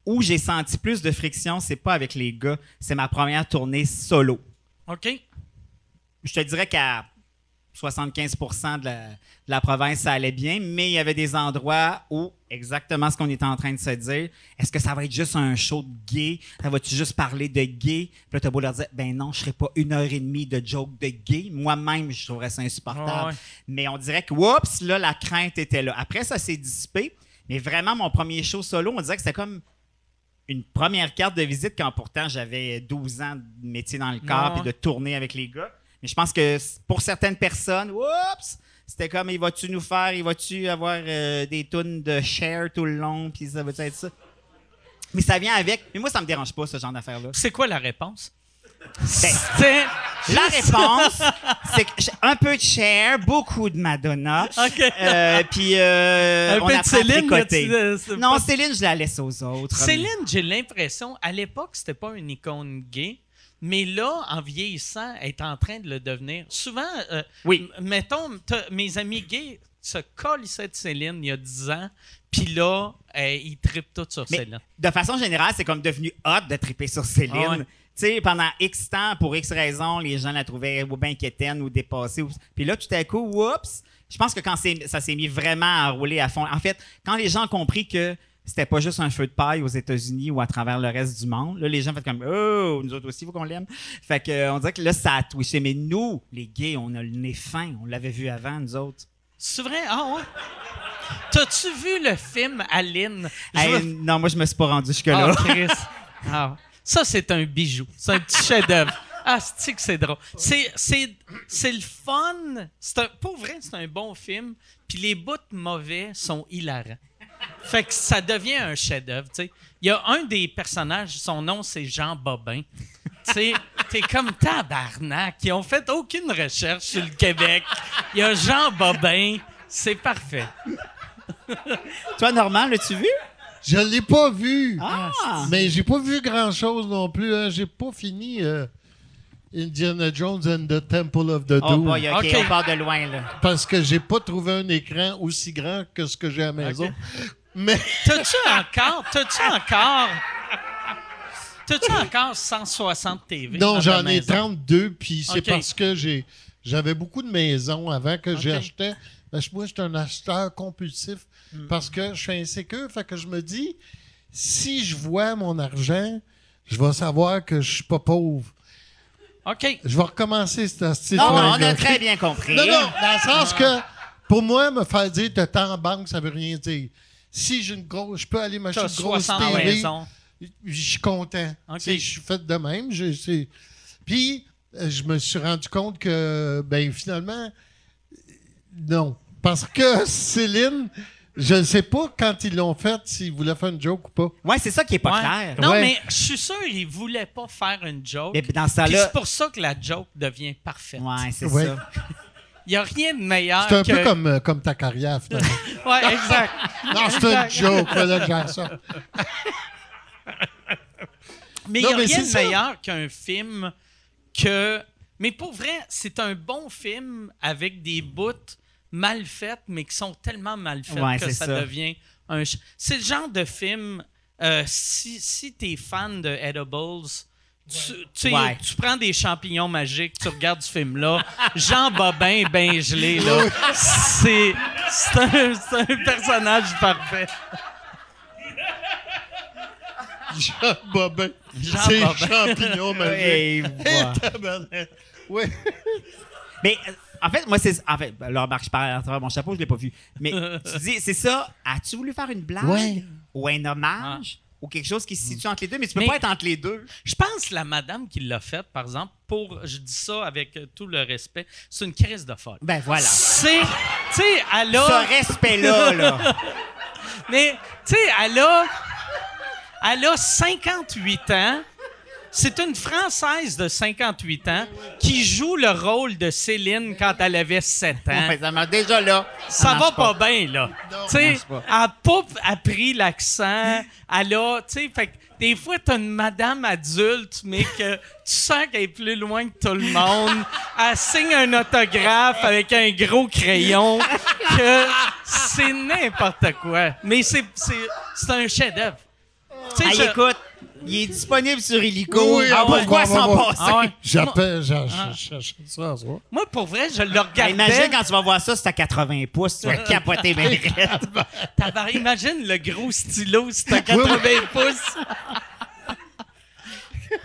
où j'ai senti plus de friction, c'est pas avec les gars. C'est ma première tournée solo. OK? Je te dirais qu'à 75 de la, de la province, ça allait bien, mais il y avait des endroits où, exactement ce qu'on était en train de se dire, est-ce que ça va être juste un show de gay? Ça va-tu juste parler de gay? Puis là, t'as beau leur dire, ben non, je ferai pas une heure et demie de joke de gay. Moi-même, je trouverais ça insupportable. Ouais. Mais on dirait que, oups, là, la crainte était là. Après, ça s'est dissipé. Mais vraiment, mon premier show solo, on dirait que c'était comme une première carte de visite quand pourtant j'avais 12 ans de métier dans le corps Ouais. et de tourner avec les gars. Mais je pense que pour certaines personnes, oups, c'était comme il va-tu nous faire, il va-tu avoir euh, des tonnes de share tout le long, puis ça va être ça? Mais ça vient avec. Mais moi, ça me dérange pas, ce genre d'affaires-là. C'est quoi la réponse? Ben, la réponse, c'est que j'ai un peu de share, beaucoup de Madonna. OK. Euh, puis euh, Un on peu de Céline, tu- Non, pas- Céline, je la laisse aux autres. Céline, j'ai l'impression, à l'époque, c'était pas une icône gay, mais là, en vieillissant, elle est en train de le devenir. Souvent, euh, Oui. mettons, mes amis gays se colissaient de Céline il y a 10 ans, puis là, euh, ils trippent tout sur Mais Céline. de façon générale, c'est comme devenu hot de triper sur Céline. Ah ouais. Tu sais, pendant X temps, pour X raisons, les gens la trouvaient ou bien quétaine ou dépassée. ou- Puis là, tout à coup, oups! Je pense que quand ça s'est mis vraiment à rouler à fond. En fait, quand les gens ont compris que c'était pas juste un feu de paille aux États-Unis ou à travers le reste du monde, là, les gens font comme Oh, nous autres aussi, il faut qu'on l'aime. Fait que, on dirait que là, ça a twitché. Mais nous, les gays, on a le nez fin. On l'avait vu avant, nous autres. C'est vrai? Ah ouais? T'as-tu vu le film Aline? Je Hey, veux- non, moi, je me suis pas rendu jusque-là. Chris. Ah. Ça, c'est un bijou. C'est un petit chef-d'œuvre. Ah, c'est que c'est drôle? C'est, c'est, le fun. C'est un, pour vrai, c'est un bon film. Puis les bouts mauvais sont hilarants. Fait que ça devient un chef-d'œuvre. Il y a un des personnages, son nom, c'est Jean Bobin. Tu sais, t'es comme tabarnak. Ils ont fait aucune recherche sur le Québec. Il y a Jean Bobin. C'est parfait. Toi, Normand, l'as-tu vu? Je l'ai pas vu. Ah! Mais j'ai pas vu grand-chose non plus. hein. J'ai pas fini euh, Indiana Jones and the Temple of the Oh Doom. boy, OK, Ok. on part de loin, là. parce que j'ai pas trouvé un écran aussi grand que ce que j'ai à la maison. Mais (laughs) T'as-tu encore. T'as-tu encore. T'as-tu encore 160 TV? non, ta j'en ai maison? 32, puis c'est Ok. parce que j'ai j'avais beaucoup de maisons avant que Ok. j'achetais. Ben, je- moi, j'étais un acheteur compulsif Hmm. parce que je suis insécure. Fait que je me dis, si je vois mon argent, je vais savoir que je suis pas pauvre. OK. Je vais recommencer cette style. Non, non, on a très bien compris. Non, non, dans le sens que pour moi, me faire dire de temps en banque, ça veut rien dire. Si j'ai une grosse, je peux aller m'acheter T'as une grosse 60 TV, maisons. je suis content. Ok. Tu sais, Je suis fait de même. je- Puis, euh, je me suis rendu compte que, ben, finalement, non. Parce que (laughs) Céline, je ne sais pas quand ils l'ont fait, s'ils voulaient faire une joke ou pas. Ouais, c'est ça qui est pas Ouais. clair. Non, Ouais. mais je suis sûr qu'ils voulaient pas faire une joke. Mais dans ce Puis temps-là. c'est pour ça que la joke devient parfaite. Ouais, c'est Ouais. ça. (laughs) Il n'y a rien de meilleur C'est un que... peu comme, euh, comme ta carrière, (laughs) finalement. Ouais, exact. non, c'est une joke. Fallait que j'en sorte. Mais il n'y a rien de ça. meilleur qu'un film que... Mais pour vrai, c'est un bon film avec des bouts mal faits, mais qui sont tellement mal faits Ouais, que ça, ça. devient un... C'est le genre de film... euh, si si tu es fan de Edibles... Tu, tu sais, Ouais. tu prends des champignons magiques, tu regardes ce film-là. Jean Bobin, ben gelé, là. C'est c'est un, c'est un personnage parfait. Jean Bobin. Jean C'est Bobin. champignon (laughs) magique. Et voilà. (laughs) Tabarnak. Ouais. Mais en fait, moi, c'est. En fait, là, Marc, je parle à travers mon chapeau, je l'ai pas vu. Mais (laughs) tu dis, c'est ça. As-tu voulu faire une blague Ouais. ou un hommage? ou quelque chose qui se situe entre les deux, mais tu peux Mais- pas être entre les deux. Je pense que la madame qui l'a fait, par exemple, pour, je dis ça avec tout le respect, c'est une crise de folle. Ben voilà. C'est, tu sais, elle a... Ce respect-là, là. (laughs) Mais, tu sais, elle a, elle a 58 ans. C'est une Française de 58 ans qui joue le rôle de Céline quand elle avait 7 ans. Ouais, ça déjà là. Ça va pas, bien, là. Tu sais, elle a pas appris l'accent. Elle a, tu sais, fait des fois, t'as une madame adulte, mais que tu sens qu'elle est plus loin que tout le monde. Elle signe un autographe avec un gros crayon. Que c'est n'importe quoi. Mais c'est, c'est, c'est un chef-d'œuvre. Tu sais, écoute, il est disponible sur Illico. Oui, Ah, pourquoi s'en passer? Ah ouais. J'appelle, j'a- j'a- j'achète ça à soir. Moi, pour vrai, je le regardais. imagine quand tu vas voir ça, c'est à 80 pouces, tu vas capoter (laughs) bien raide. Tabarnak, imagine le gros stylo, c'est à 80 pouces.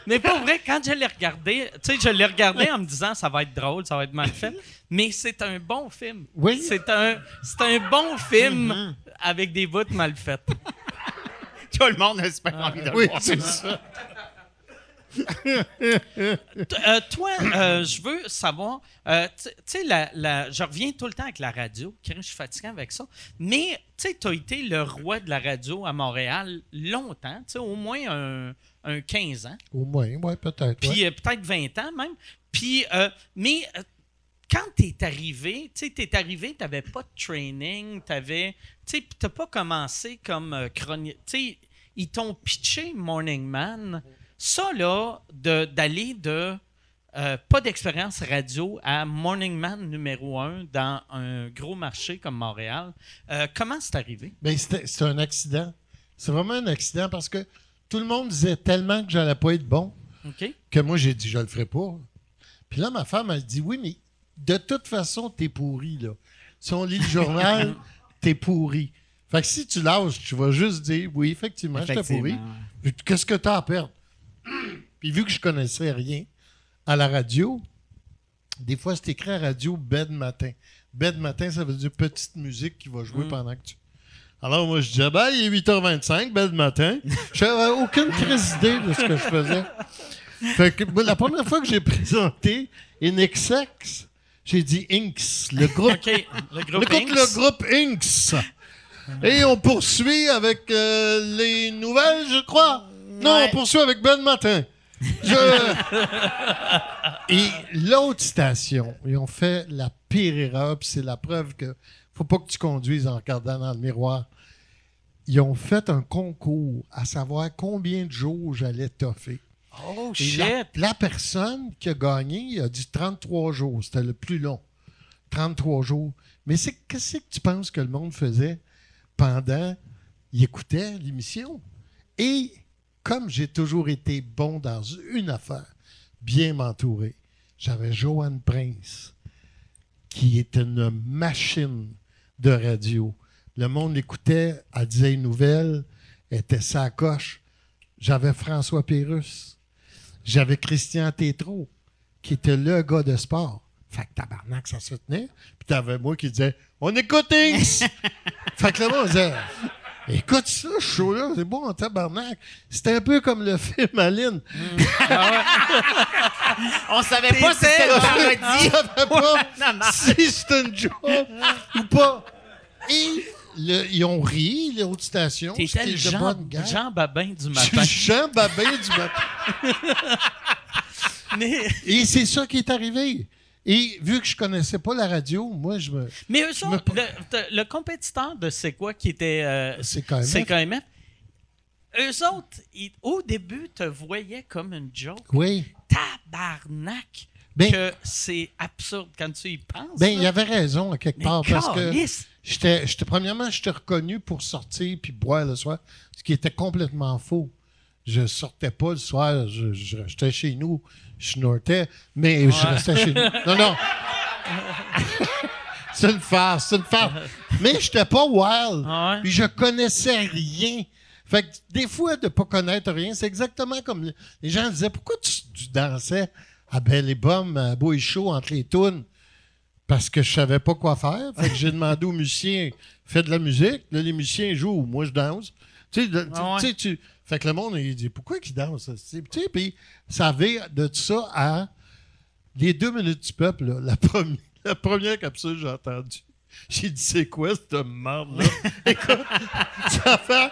Mais pas vrai, quand je l'ai regardé, tu sais, je l'ai regardé en me disant ça va être drôle, ça va être mal fait, mais c'est un bon film. Oui. C'est un, c'est un bon film avec des bouts mal faits. (laughs) Tout le monde a super envie de le voir. c'est ça. Euh, toi, euh, je veux savoir, euh, tu sais, la, la- je reviens tout le temps avec la radio, je suis fatigué avec ça, mais tu sais, tu as été le roi de la radio à Montréal longtemps, tu sais, au moins un, un 15 ans. Au moins, oui, peut-être. puis ouais. euh, peut-être 20 ans même. Puis, euh, mais euh, quand tu es arrivé, tu sais, arrivé, pas de training, tu sais, t'as pas commencé comme euh, chronique. Tu sais, ils t'ont pitché Morning Man. Ça, là, de- d'aller de, euh, pas d'expérience radio à Morning Man numéro un dans un gros marché comme Montréal, euh, comment c'est arrivé? Ben, c'est un accident. C'est vraiment un accident parce que tout le monde disait tellement que j'allais pas être bon que moi, j'ai dit, je le ferai pas. Puis là, ma femme, elle dit, oui, mais de toute façon, t'es pourri, là. Si on lit le journal, (laughs) t'es pourri. Fait que si tu lâches, tu vas juste dire, oui, effectivement, j'étais pourri. Effectivement, Puis Qu'est-ce que t'as à perdre? (clears throat) Puis vu que je connaissais rien à la radio, des fois, c'est écrit à radio bed matin. Bed matin, ça veut dire petite musique qui va jouer pendant que tu. Alors, moi, je disais, ben, il est 8h25, bed matin. J'avais aucune crise idée de ce que je faisais. Fait que, la première fois que j'ai présenté Inexex, j'ai dit Inks, le (laughs) groupe OK. Le groupe le groupe, Inks. le groupe Inks. Et on poursuit avec euh, les nouvelles, je crois. Non, Ouais. on poursuit avec Ben Matin. Je- (laughs) Et l'autre station, ils ont fait la pire erreur, puis c'est la preuve que faut pas que tu conduises en regardant dans le miroir. Ils ont fait un concours à savoir combien de jours j'allais toffer. Oh, shit. la, la personne qui a gagné, il a dit 33 jours. C'était le plus long. 33 jours. Mais c'est qu'est-ce que tu penses que le monde faisait pendant il écoutait l'émission? Et comme j'ai toujours été bon dans une affaire, bien m'entourer, j'avais Joanne Prince, qui est une machine de radio. Le monde l'écoutait, elle disait une nouvelle, elle était sa coche. J'avais François Pérusse. J'avais Christian Tétrault, qui était le gars de sport. Fait que tabarnak, ça se tenait. Puis t'avais moi qui disais On écoute Inks! (laughs) fait que là, on disait Écoute ça, ce show-là, c'est bon en tabarnak. C'était un peu comme le film Aline. (laughs) On savait pas si c'était parodie. Je savais pas Non, non. si c'était une joke ou pas. Et le- ils ont ri, les hautes stations. T'étais C'était le Jean. Jean Babin du matin. Jean Babin du matin. mais, Et c'est ça qui est arrivé. Et vu que je connaissais pas la radio, moi, je me. mais eux me- autres, le, le compétiteur de C'est quoi qui était euh, C'est quand même. Eux autres, ils- au début, te voyaient comme une joke. Oui. Tabarnak! Ben- que c'est absurde quand tu y penses. Ben, il avait raison, à quelque part, parce que! J'étais, j'étais- premièrement, j'étais reconnu pour sortir puis boire le soir, ce qui était complètement faux. Je sortais pas le soir, je, je restais chez nous, je snortais, mais je restais chez nous. Non, non. (laughs) c'est une farce, c'est une farce. Mais j'étais pas wild. Ah ouais? Puis je connaissais rien. Fait que des fois, de pas connaître rien, c'est exactement comme le- les gens disaient pourquoi tu, tu dansais à Belle et Bomme, à Beau et Chaud, entre les tunes? Parce que je savais pas quoi faire. Fait que j'ai demandé aux musiciens, fais de la musique. Là, les musiciens jouent, moi je danse. Tu sais, de- Ah ouais. tu Fait que le monde, il dit, pourquoi qu'il danse? Tu sais, puis ça avait de ça à les deux minutes du peuple, là, la, première, (laughs) la première capsule que j'ai entendue. J'ai dit, c'est quoi cette merde-là? (laughs) Écoute, ça fait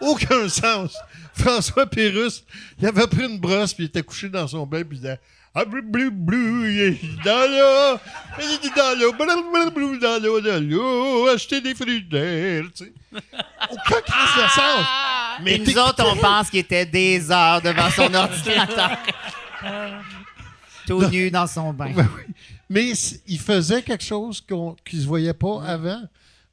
aucun sens. François Pérus, il avait pris une brosse, puis il était couché dans son bain, puis il disait, ah, acheter des fruits d'air, tu sais. Aucun crise de sens. Mais nous autres, on pense qu'il était des heures devant son (laughs) ordinateur. Tout nu dans son bain. Ben oui. Mais il faisait quelque chose qu'on, qui se voyait pas avant.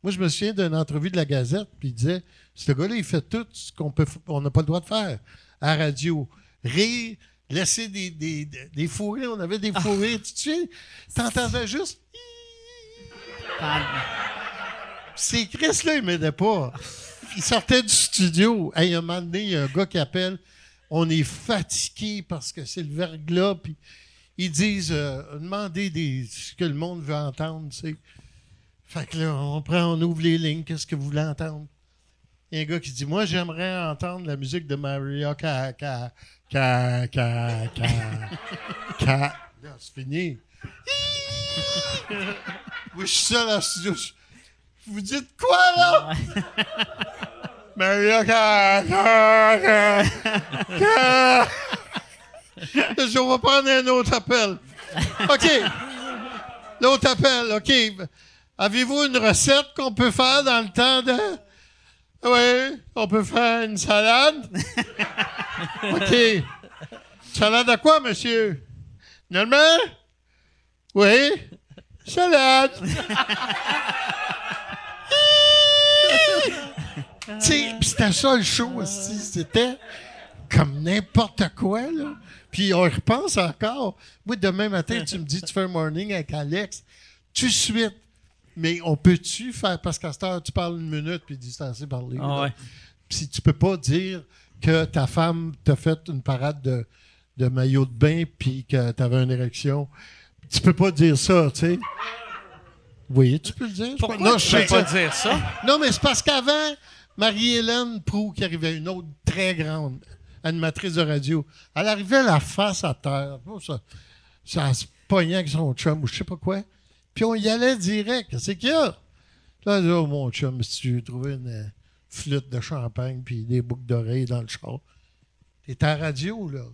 Moi, je me souviens d'une entrevue de la Gazette, puis il disait Ce gars-là, il fait tout ce qu'on peut, f- on n'a pas le droit de faire à la radio. Rire, laisser des, des, des, fourrés. On avait des fourrés. Tu te souviens T'entendais juste. Ces Chris-là, il m'aidait pas. Il sortait du studio. Hey, un moment donné, il y a un gars qui appelle. On est fatigué parce que c'est le verglas. Puis ils disent euh, demandez des, ce que le monde veut entendre. tu sais. Fait que là, on prend, on ouvre les lignes. Qu'est-ce que vous voulez entendre? Il y a un gars qui dit Moi, j'aimerais entendre la musique de Maria Ka. Ka. Ka. Ka. Ka. Ka. Là, c'est fini. (laughs) Moi, je suis seul en studio. Vous dites quoi, là? Ka. Ka. Ka. Je vais prendre un autre appel. OK. L'autre appel, OK. Avez-vous une recette qu'on peut faire dans le temps de? Oui, on peut faire une salade? (laughs) (laughs) OK. Salade à quoi, monsieur? Normalement? Oui? Salade. Tu sais, pis c'était ça le show aussi. C'était comme n'importe quoi, là. Puis on repense encore. Moi, demain matin, tu me dis, tu fais un morning avec Alex. Tout de suite. Mais on peut-tu faire, parce qu'à cette heure, tu parles une minute, puis il dit, c'est assez parlé. Ah ouais. Puis tu peux pas dire que ta femme t'a fait une parade de, de maillot de bain, puis que t'avais une érection. Tu peux pas dire ça, tu sais. Oui, tu peux le dire. Pourquoi non, tu je peux pas dire ça? Non, mais c'est parce qu'avant, Marie-Hélène Proux, qui arrivait, une autre très grande animatrice de radio, elle arrivait la face à terre. Ça, ça se pognait avec son chum ou je sais pas quoi. Puis on y allait direct. Qu'est-ce qu'il y a? Là, elle dit, oh, mon chum, si tu veux trouver une flûte de champagne puis des boucles d'oreilles dans le char, t'es à la radio, là.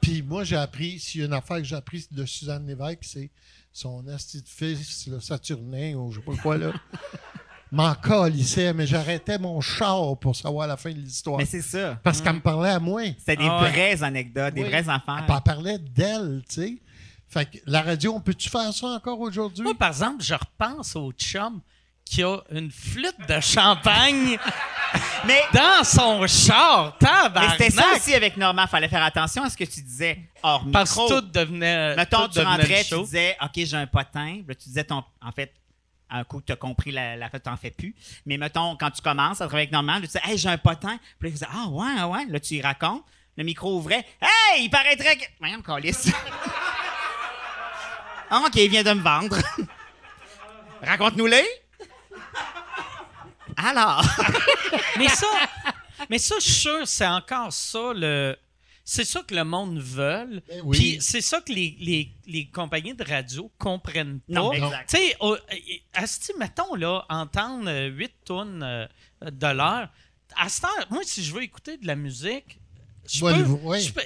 Puis moi, j'ai appris, s'il y a une affaire que j'ai appris de Suzanne Lévesque, c'est son asti de fils, le Saturnin, ou je sais pas quoi, là. (laughs) M'en calissait, mais j'arrêtais mon char pour savoir la fin de l'histoire. Mais c'est ça. Parce qu'elle me parlait à moi. C'était des Ah vraies anecdotes, des vraies affaires. Elle parlait d'elle, tu sais. Fait que la radio, on peut-tu faire ça encore aujourd'hui? Moi, par exemple, je repense au chum qui a une flûte de champagne (laughs) Mais, dans son char. mais Tabarnak! c'était ça aussi avec Normand. Fallait faire attention à ce que tu disais hors micro. Parce que tout devenait. Mettons, tout tu devenait rentrais, tu disais, OK, j'ai un potin. Là, tu disais, ton, en fait, un coup, tu as compris la, la tu t'en fais plus. Mais mettons, quand tu commences à travailler avec Normand, là, tu disais, hey, j'ai un potin. Puis là, il faisait, ah, ouais, ah, ouais. Là, tu y racontes. Le micro ouvrait. Hey, il paraîtrait que. Voyons, calice. (laughs) Ah, OK, il vient de me vendre. Raconte-nous-les. Alors. (laughs) Mais ça, mais ça, je suis sûr, c'est encore ça le. C'est ça que le monde veut. Ben oui. Puis c'est ça que les, les, les compagnies de radio comprennent pas. Non, exact. Tu sais, oh, Asti, mettons, là, entendre 8 tonnes euh, de l'heure. À cette heure, moi, si je veux écouter de la musique, le-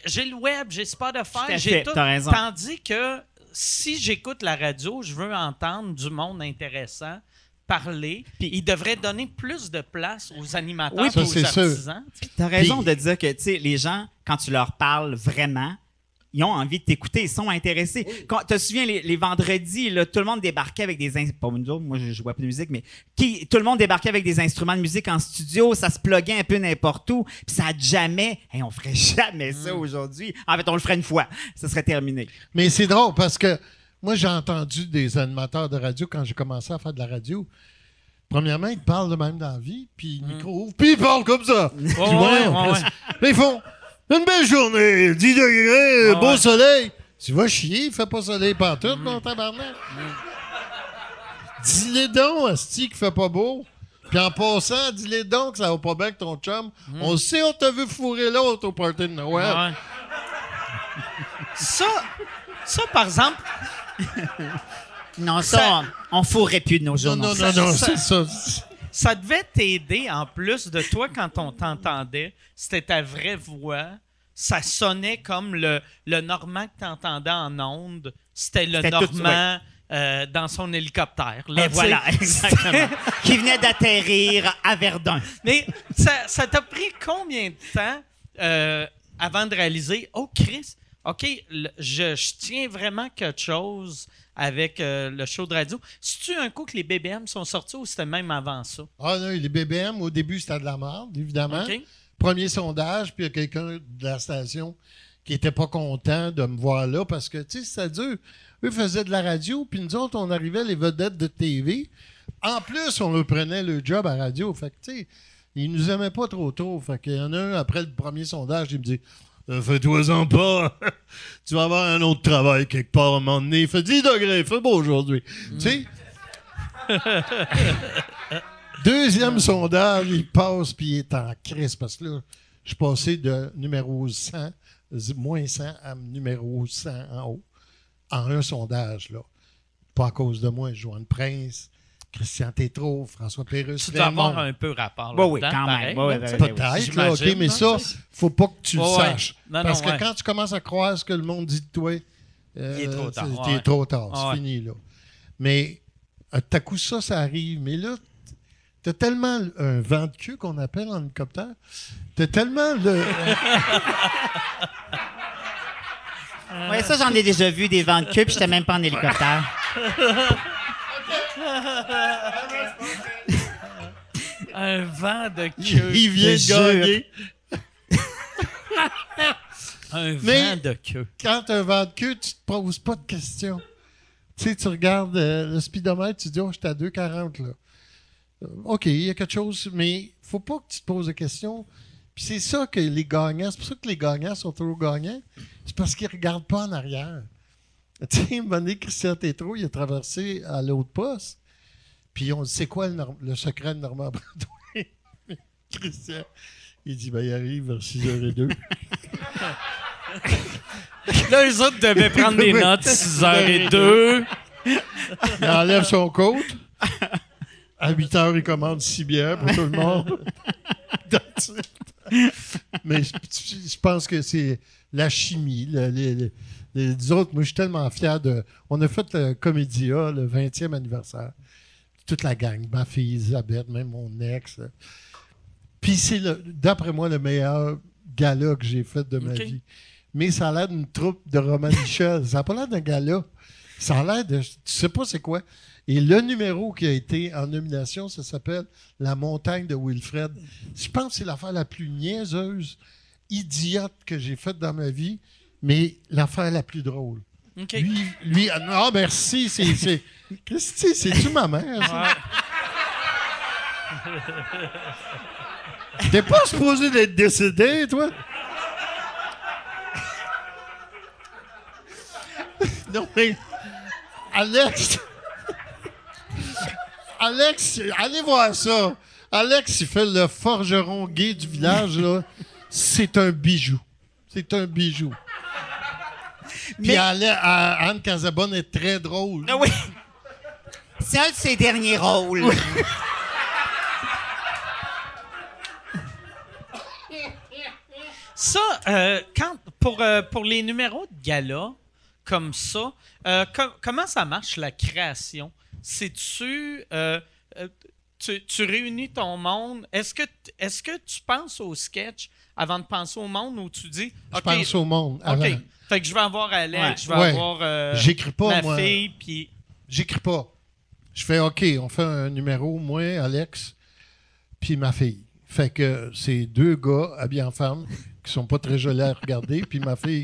j'ai le web, j'ai Spotify, j'ai tout. Tandis que si j'écoute la radio, je veux entendre du monde intéressant parler. Puis il devrait donner plus de place aux animateurs Oui, et aux c'est sûr. artisans. tu. T'as raison Puis- de dire que, tu sais, les gens, quand tu leur parles vraiment, ils ont envie de t'écouter, ils sont intéressés. Quand, te souviens, les, les vendredis, là, tout le monde débarquait avec des instruments. Pas nous autres, moi, je jouais pas de musique, mais qui, tout le monde débarquait avec des instruments de musique en studio, ça se pluguait un peu n'importe où, puis ça a jamais. Hey, on ferait (laughs) jamais ça aujourd'hui. En fait, on le ferait une fois, ça serait terminé. Mais c'est drôle parce que moi, j'ai entendu des animateurs de radio quand j'ai commencé à faire de la radio. Premièrement, ils parlent de même dans la vie, puis le micro ouvre, puis ils parlent comme ça. Ouais, ouais. Là, ils font une belle journée, 10 degrés, beau soleil. Tu vas chier, il fait pas soleil pantoute, mon tabarnak. Dis-les donc, Asti, qu'il fait pas beau. Puis en passant, dis-les donc, ça va pas bien avec ton chum. On sait, on t'a vu fourrer l'autre au party de Noël. Ouais. ça, ça, par exemple, (laughs) Non, ça, Ça- on, on fourrait plus de nos jours. Non, non, ça. non, non, ça- c'est ça. ça devait t'aider en plus de toi quand on t'entendait. C'était ta vraie voix. Ça sonnait comme le, le Normand que t'entendais en onde. C'était le Normand euh, dans son hélicoptère. là, Et tu sais. voilà, exactement. (laughs) Qui venait d'atterrir à Verdun. Mais ça ça t'a pris combien de temps euh, avant de réaliser, oh Chris, OK, le- je, je tiens vraiment quelque chose avec euh, le show de radio. C'est-tu un coup que les BBM sont sortis ou c'était même avant ça? Ah non, les BBM, au début, c'était de la merde, évidemment. Premier sondage, puis il y a quelqu'un de la station qui était pas content de me voir là parce que, tu sais, c'est dur. Eux faisaient de la radio, puis nous autres, on arrivait les vedettes de TV. En plus, on leur prenait le job à radio. Fait que, tu sais, ils nous aimaient pas trop trop. Fait qu'il y en a un, après le premier sondage, il me dit Fais-toi-en pas. (laughs) tu vas avoir un autre travail quelque part à un moment donné. Il fait 10 degrés, il fait beau aujourd'hui. Tu sais? (laughs) Deuxième sondage, il passe puis il est en crise parce que là, je suis passé de numéro 100, z- moins 100 à numéro 100 en haut, en un sondage. Là. Pas à cause de moi, Joanne Prince, Christian Tétrault, François Pérusse. Tu dois avoir un peu rapport Oui, oui, là-dedans, quand même. pareil, Oui, là, oui, sais. oui, oui. Peut-être, là, OK, mais ça, faut pas que tu le saches. Non, non, Parce que ouais. quand tu commences à croire ce que le monde dit de toi, euh, Il est trop tard, trop tard, c'est Ouais. fini, là. Mais, euh, tout à coup, ça, ça arrive. Mais là, t'as tellement un vent de queue qu'on appelle en hélicoptère. T'as tellement le... Ouais, ça, j'en ai déjà vu des vents de queue, puis j'étais même pas en hélicoptère. (laughs) (laughs) Un vent de queue. Il vient de gagner. (laughs) Un Mais- vent de queue. Quand un vent de queue, tu te poses pas de questions. Tu sais, tu regardes euh, le speedomètre, tu dis, oh, j'étais à 2,40 là. Euh, OK, il y a quelque chose, mais faut pas que tu te poses de questions. Puis c'est ça que les gagnants, c'est pour ça que les gagnants sont toujours gagnants. C'est parce qu'ils regardent pas en arrière. (laughs) Tu sais, donné, Christian Tétrault, il a traversé à l'autre poste. Puis on dit, c'est quoi le, secret de Normand Brandouin? (laughs) Christian, il dit, ben, il arrive vers 6h02. Là, eux autres devaient prendre des (laughs) notes 6h02. Il enlève son coat. À 8 heures, il commande 6 bières pour tout le monde. Mais je, pense que c'est la chimie. le- les, les- les autres, moi, je suis tellement fier de. On a fait le Comédia, le 20e anniversaire. Toute la gang, ma fille Elisabeth, même mon ex. Puis c'est, d'après moi, le meilleur gala que j'ai fait de ma vie. Mais ça a l'air d'une troupe de Roman Michel. Ça n'a pas l'air d'un gala. Ça a l'air de. Tu sais pas c'est quoi. Et le numéro qui a été en nomination, ça s'appelle La montagne de Wilfred. Je pense que c'est l'affaire la plus niaiseuse, idiote que j'ai faite dans ma vie, mais l'affaire la plus drôle. Lui, lui, ah merci, c'est. c'est (laughs) Christy, c'est-tu ma mère, ça? T'es pas supposé d'être décédé, toi? (laughs) non, mais. Alex. (laughs) Alex, allez voir ça. Alex, il fait le forgeron gay du village, là. C'est un bijou. C'est un bijou. Puis Mais- Ale- à- Anne Casabonne est très drôle. Ah oui. C'est un de ses derniers rôles. Ça, euh, quand, pour, euh, pour les numéros de gala comme ça, euh, com- comment ça marche la création? C'est-tu. tu, tu réunis ton monde? Est-ce que, t- est-ce que tu penses au sketch avant de penser au monde ou tu dis. Je pense au monde. avant. OK. Fait que je vais avoir Alex, je vais Ouais. avoir. euh, J'écris pas, ma moi. fille, puis. J'écris pas. Je fais OK, on fait un numéro, moi, Alex, puis ma fille. Fait que c'est deux gars habillés en femme qui sont pas très jolis à regarder, puis ma fille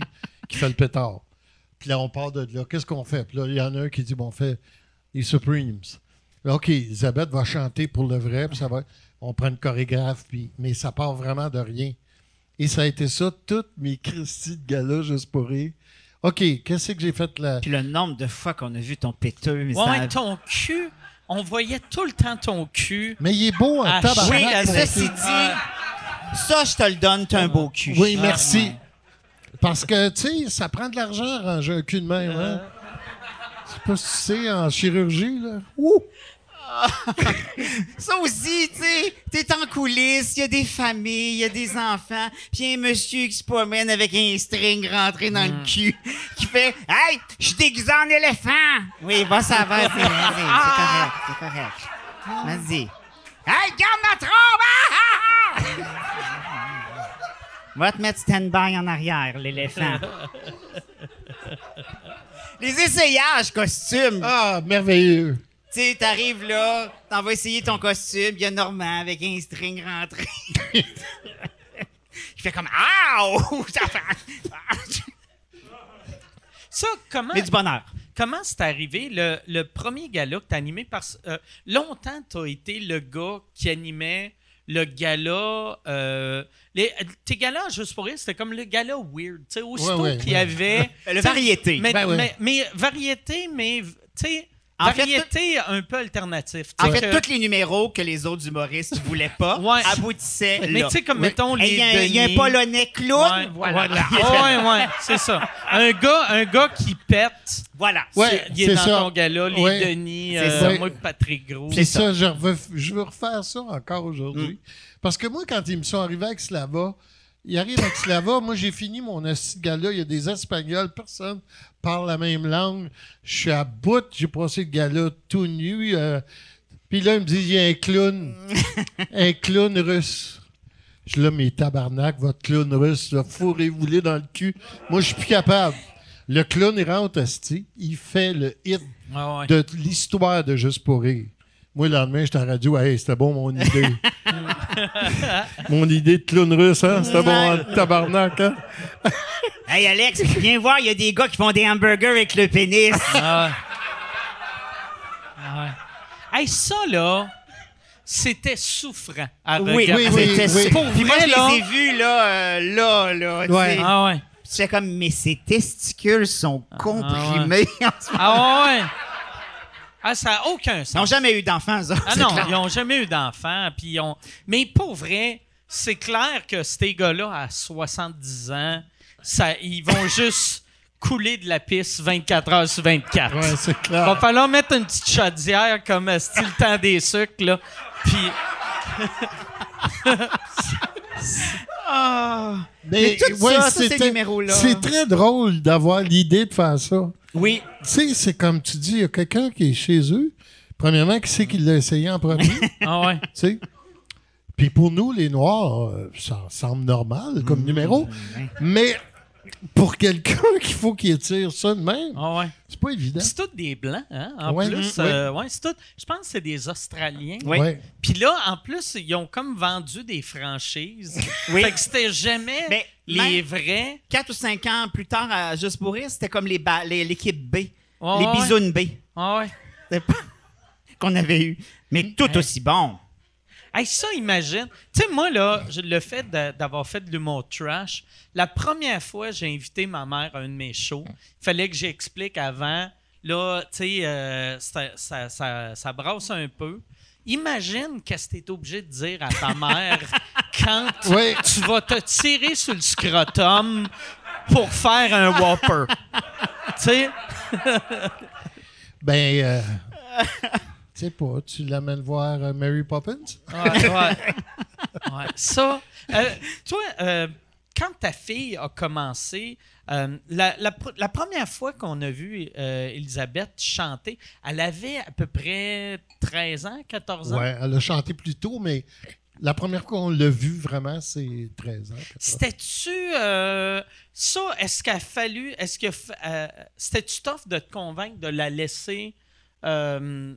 qui fait le pétard. Puis là, on part de là. Qu'est-ce qu'on fait? Puis là, il y en a un qui dit bon, on fait les Supremes. Là, OK, Elisabeth va chanter pour le vrai, puis ça va. On prend une chorégraphe, puis, mais ça part vraiment de rien. Et ça a été ça, toutes mes Christy de gala juste pour rire. OK, qu'est-ce que j'ai fait là? Puis le nombre de fois qu'on a vu ton péteux, mais Ouais, ça- ouais, ton cul. on voyait tout le temps ton cul. Mais il est beau en tabarnak. Oui, euh, ceci cul. dit, ça, je te le donne, t'as un beau cul. Oui, merci. Parce que, tu sais, ça prend de l'argent ranger un cul de même. Hein? Je sais pas si tu sais, en chirurgie, là. Ouh! (laughs) Ça aussi, tu sais, t'es en coulisses, il y a des familles, il y a des enfants, puis y a un monsieur qui se promène avec un string rentré dans le cul, qui fait « Hey, je suis déguisé en éléphant! » Oui, va, ça va, c'est correct, c'est correct. Vas-y. « Hey, garde ma trompe! Ah, ah, ah! Va te mettre stand-by en arrière, l'éléphant. (laughs) Les essayages costumes. Ah, merveilleux! Tu sais, t'arrives là, t'en vas essayer ton costume, il y a Normand avec un string rentré. (laughs) Il fait comme Aouh! (laughs) Ça fait- Ça, comment, Mais du bonheur. comment c'est arrivé le, le premier gala que t'as animé? Parce euh, longtemps, t'as été le gars qui animait le gala. euh, les, tes galas, juste pour rire, c'était comme le gala weird. Tu sais, aussitôt Ouais, ouais, qu'il y ouais. avait. (laughs) Le variété. Mais, Ben ouais. mais, mais variété, mais tu sais, En fait, variété un peu alternatif. En fait, que- tous les numéros que les autres humoristes voulaient pas (laughs) Ouais. aboutissaient Mais tu sais, comme Oui. mettons les. Il y, a un- il y a un Denis. Polonais clown. Ouais, Voilà. (laughs) Ouais, ouais, c'est ça. Un gars, un gars qui pète. Voilà. Ouais, c'est- il est c'est dans ça. ton gala, les Ouais. Denis, C'est euh, ça. moi, Patrick Gros. C'est ça, je veux, je veux refaire ça encore aujourd'hui. Parce que moi, quand ils me sont arrivés avec Slava, ils arrivent avec Slava, moi j'ai fini mon esti de gala, il y a des Espagnols, personne parle la même langue. Je suis à bout, j'ai passé le gala tout nu. euh, Puis là, il me dit, il y a un clown, (laughs) un clown russe. Je là, mes tabarnak, votre clown russe, fourrez-vous-les dans le cul. Moi, je suis plus capable. Le clown, il rentre, esti, il fait le hit ouais. de l'histoire de Juste pour rire. Moi, le lendemain, j'étais à la radio. Hey, c'était bon, mon idée. (laughs) (laughs) mon idée de clown russe, hein? C'était bon, en tabarnak, hein? (laughs) Hey Alex, viens voir, il y a des gars qui font des hamburgers avec le pénis. Ah ouais. (laughs) Ah ouais. Hey, ça, là, c'était souffrant à Oui, regarder. oui, c'était oui. Pour Puis moi, vrai, je là- les ai vus là, euh, là, là. tu Ouais. sais. Ah ouais. Fais comme, mais ses testicules sont comprimés. Ah ouais. Ah, ça n'a aucun sens. Ils n'ont jamais eu d'enfants, ça. Ah non, clair. ils n'ont jamais eu d'enfants. Puis ils ont... Mais pour vrai, c'est clair que ces gars-là, à 70 ans, ça, ils vont (laughs) juste couler de la piste 24 heures sur 24. Ouais, c'est Il clair. va falloir mettre une petite chaudière comme euh, style temps des sucres, là. Puis, (laughs) Mais tout ça, tous ces c'était- numéros-là. C'est très drôle d'avoir l'idée de faire ça. Oui. Tu sais, c'est comme tu dis, il y a quelqu'un qui est chez eux. Premièrement, qui sait qu'il l'a essayé en premier? tu (laughs) ah ouais. sais? Puis pour nous, les Noirs, euh, ça semble normal comme numéro. Mais pour quelqu'un (laughs) qu'il faut qu'il étire ça de même, Ah ouais. c'est pas évident. C'est tous des blancs, hein? En Ouais, plus, mm, euh, ouais, c'est tout. Je pense que c'est des Australiens. Oui. Ouais. Puis là, en plus, ils ont comme vendu des franchises. (laughs) Oui. Fait que c'était jamais Mais les même- vrais. Quatre ou cinq ans plus tard, à Juste pour rire, c'était comme les ba- les- l'équipe B. Les ouais. bisounes B. Ah ouais. C'était pas- (laughs) qu'on avait eu. Mais tout aussi bon. Hey, ça, imagine. Tu sais, moi, là, le fait d'avoir fait de l'humour trash, la première fois j'ai invité ma mère à un de mes shows, il fallait que j'explique avant. Là, tu sais, euh, ça, ça, ça- ça brasse un peu. Imagine qu'est-ce que tu es obligé de dire à ta mère (laughs) quand tu vas te tirer sur le scrotum pour faire un Whopper. tu sais? Ben, euh, (laughs) sais pas, tu l'amènes voir euh, Mary Poppins? Ouais, ouais. Ouais. Ça, euh, toi, euh, quand ta fille a commencé, euh, la, la pr- la première fois qu'on a vu Elisabeth chanter, elle avait à peu près 13 ans, 14 ans? Ouais, elle a chanté plus tôt, mais la première fois qu'on l'a vue vraiment, c'est 13 ans. 14. C'était-tu euh, ça? Est-ce qu'il a fallu. Est-ce que euh, c'était-tu tough de te convaincre de la laisser euh,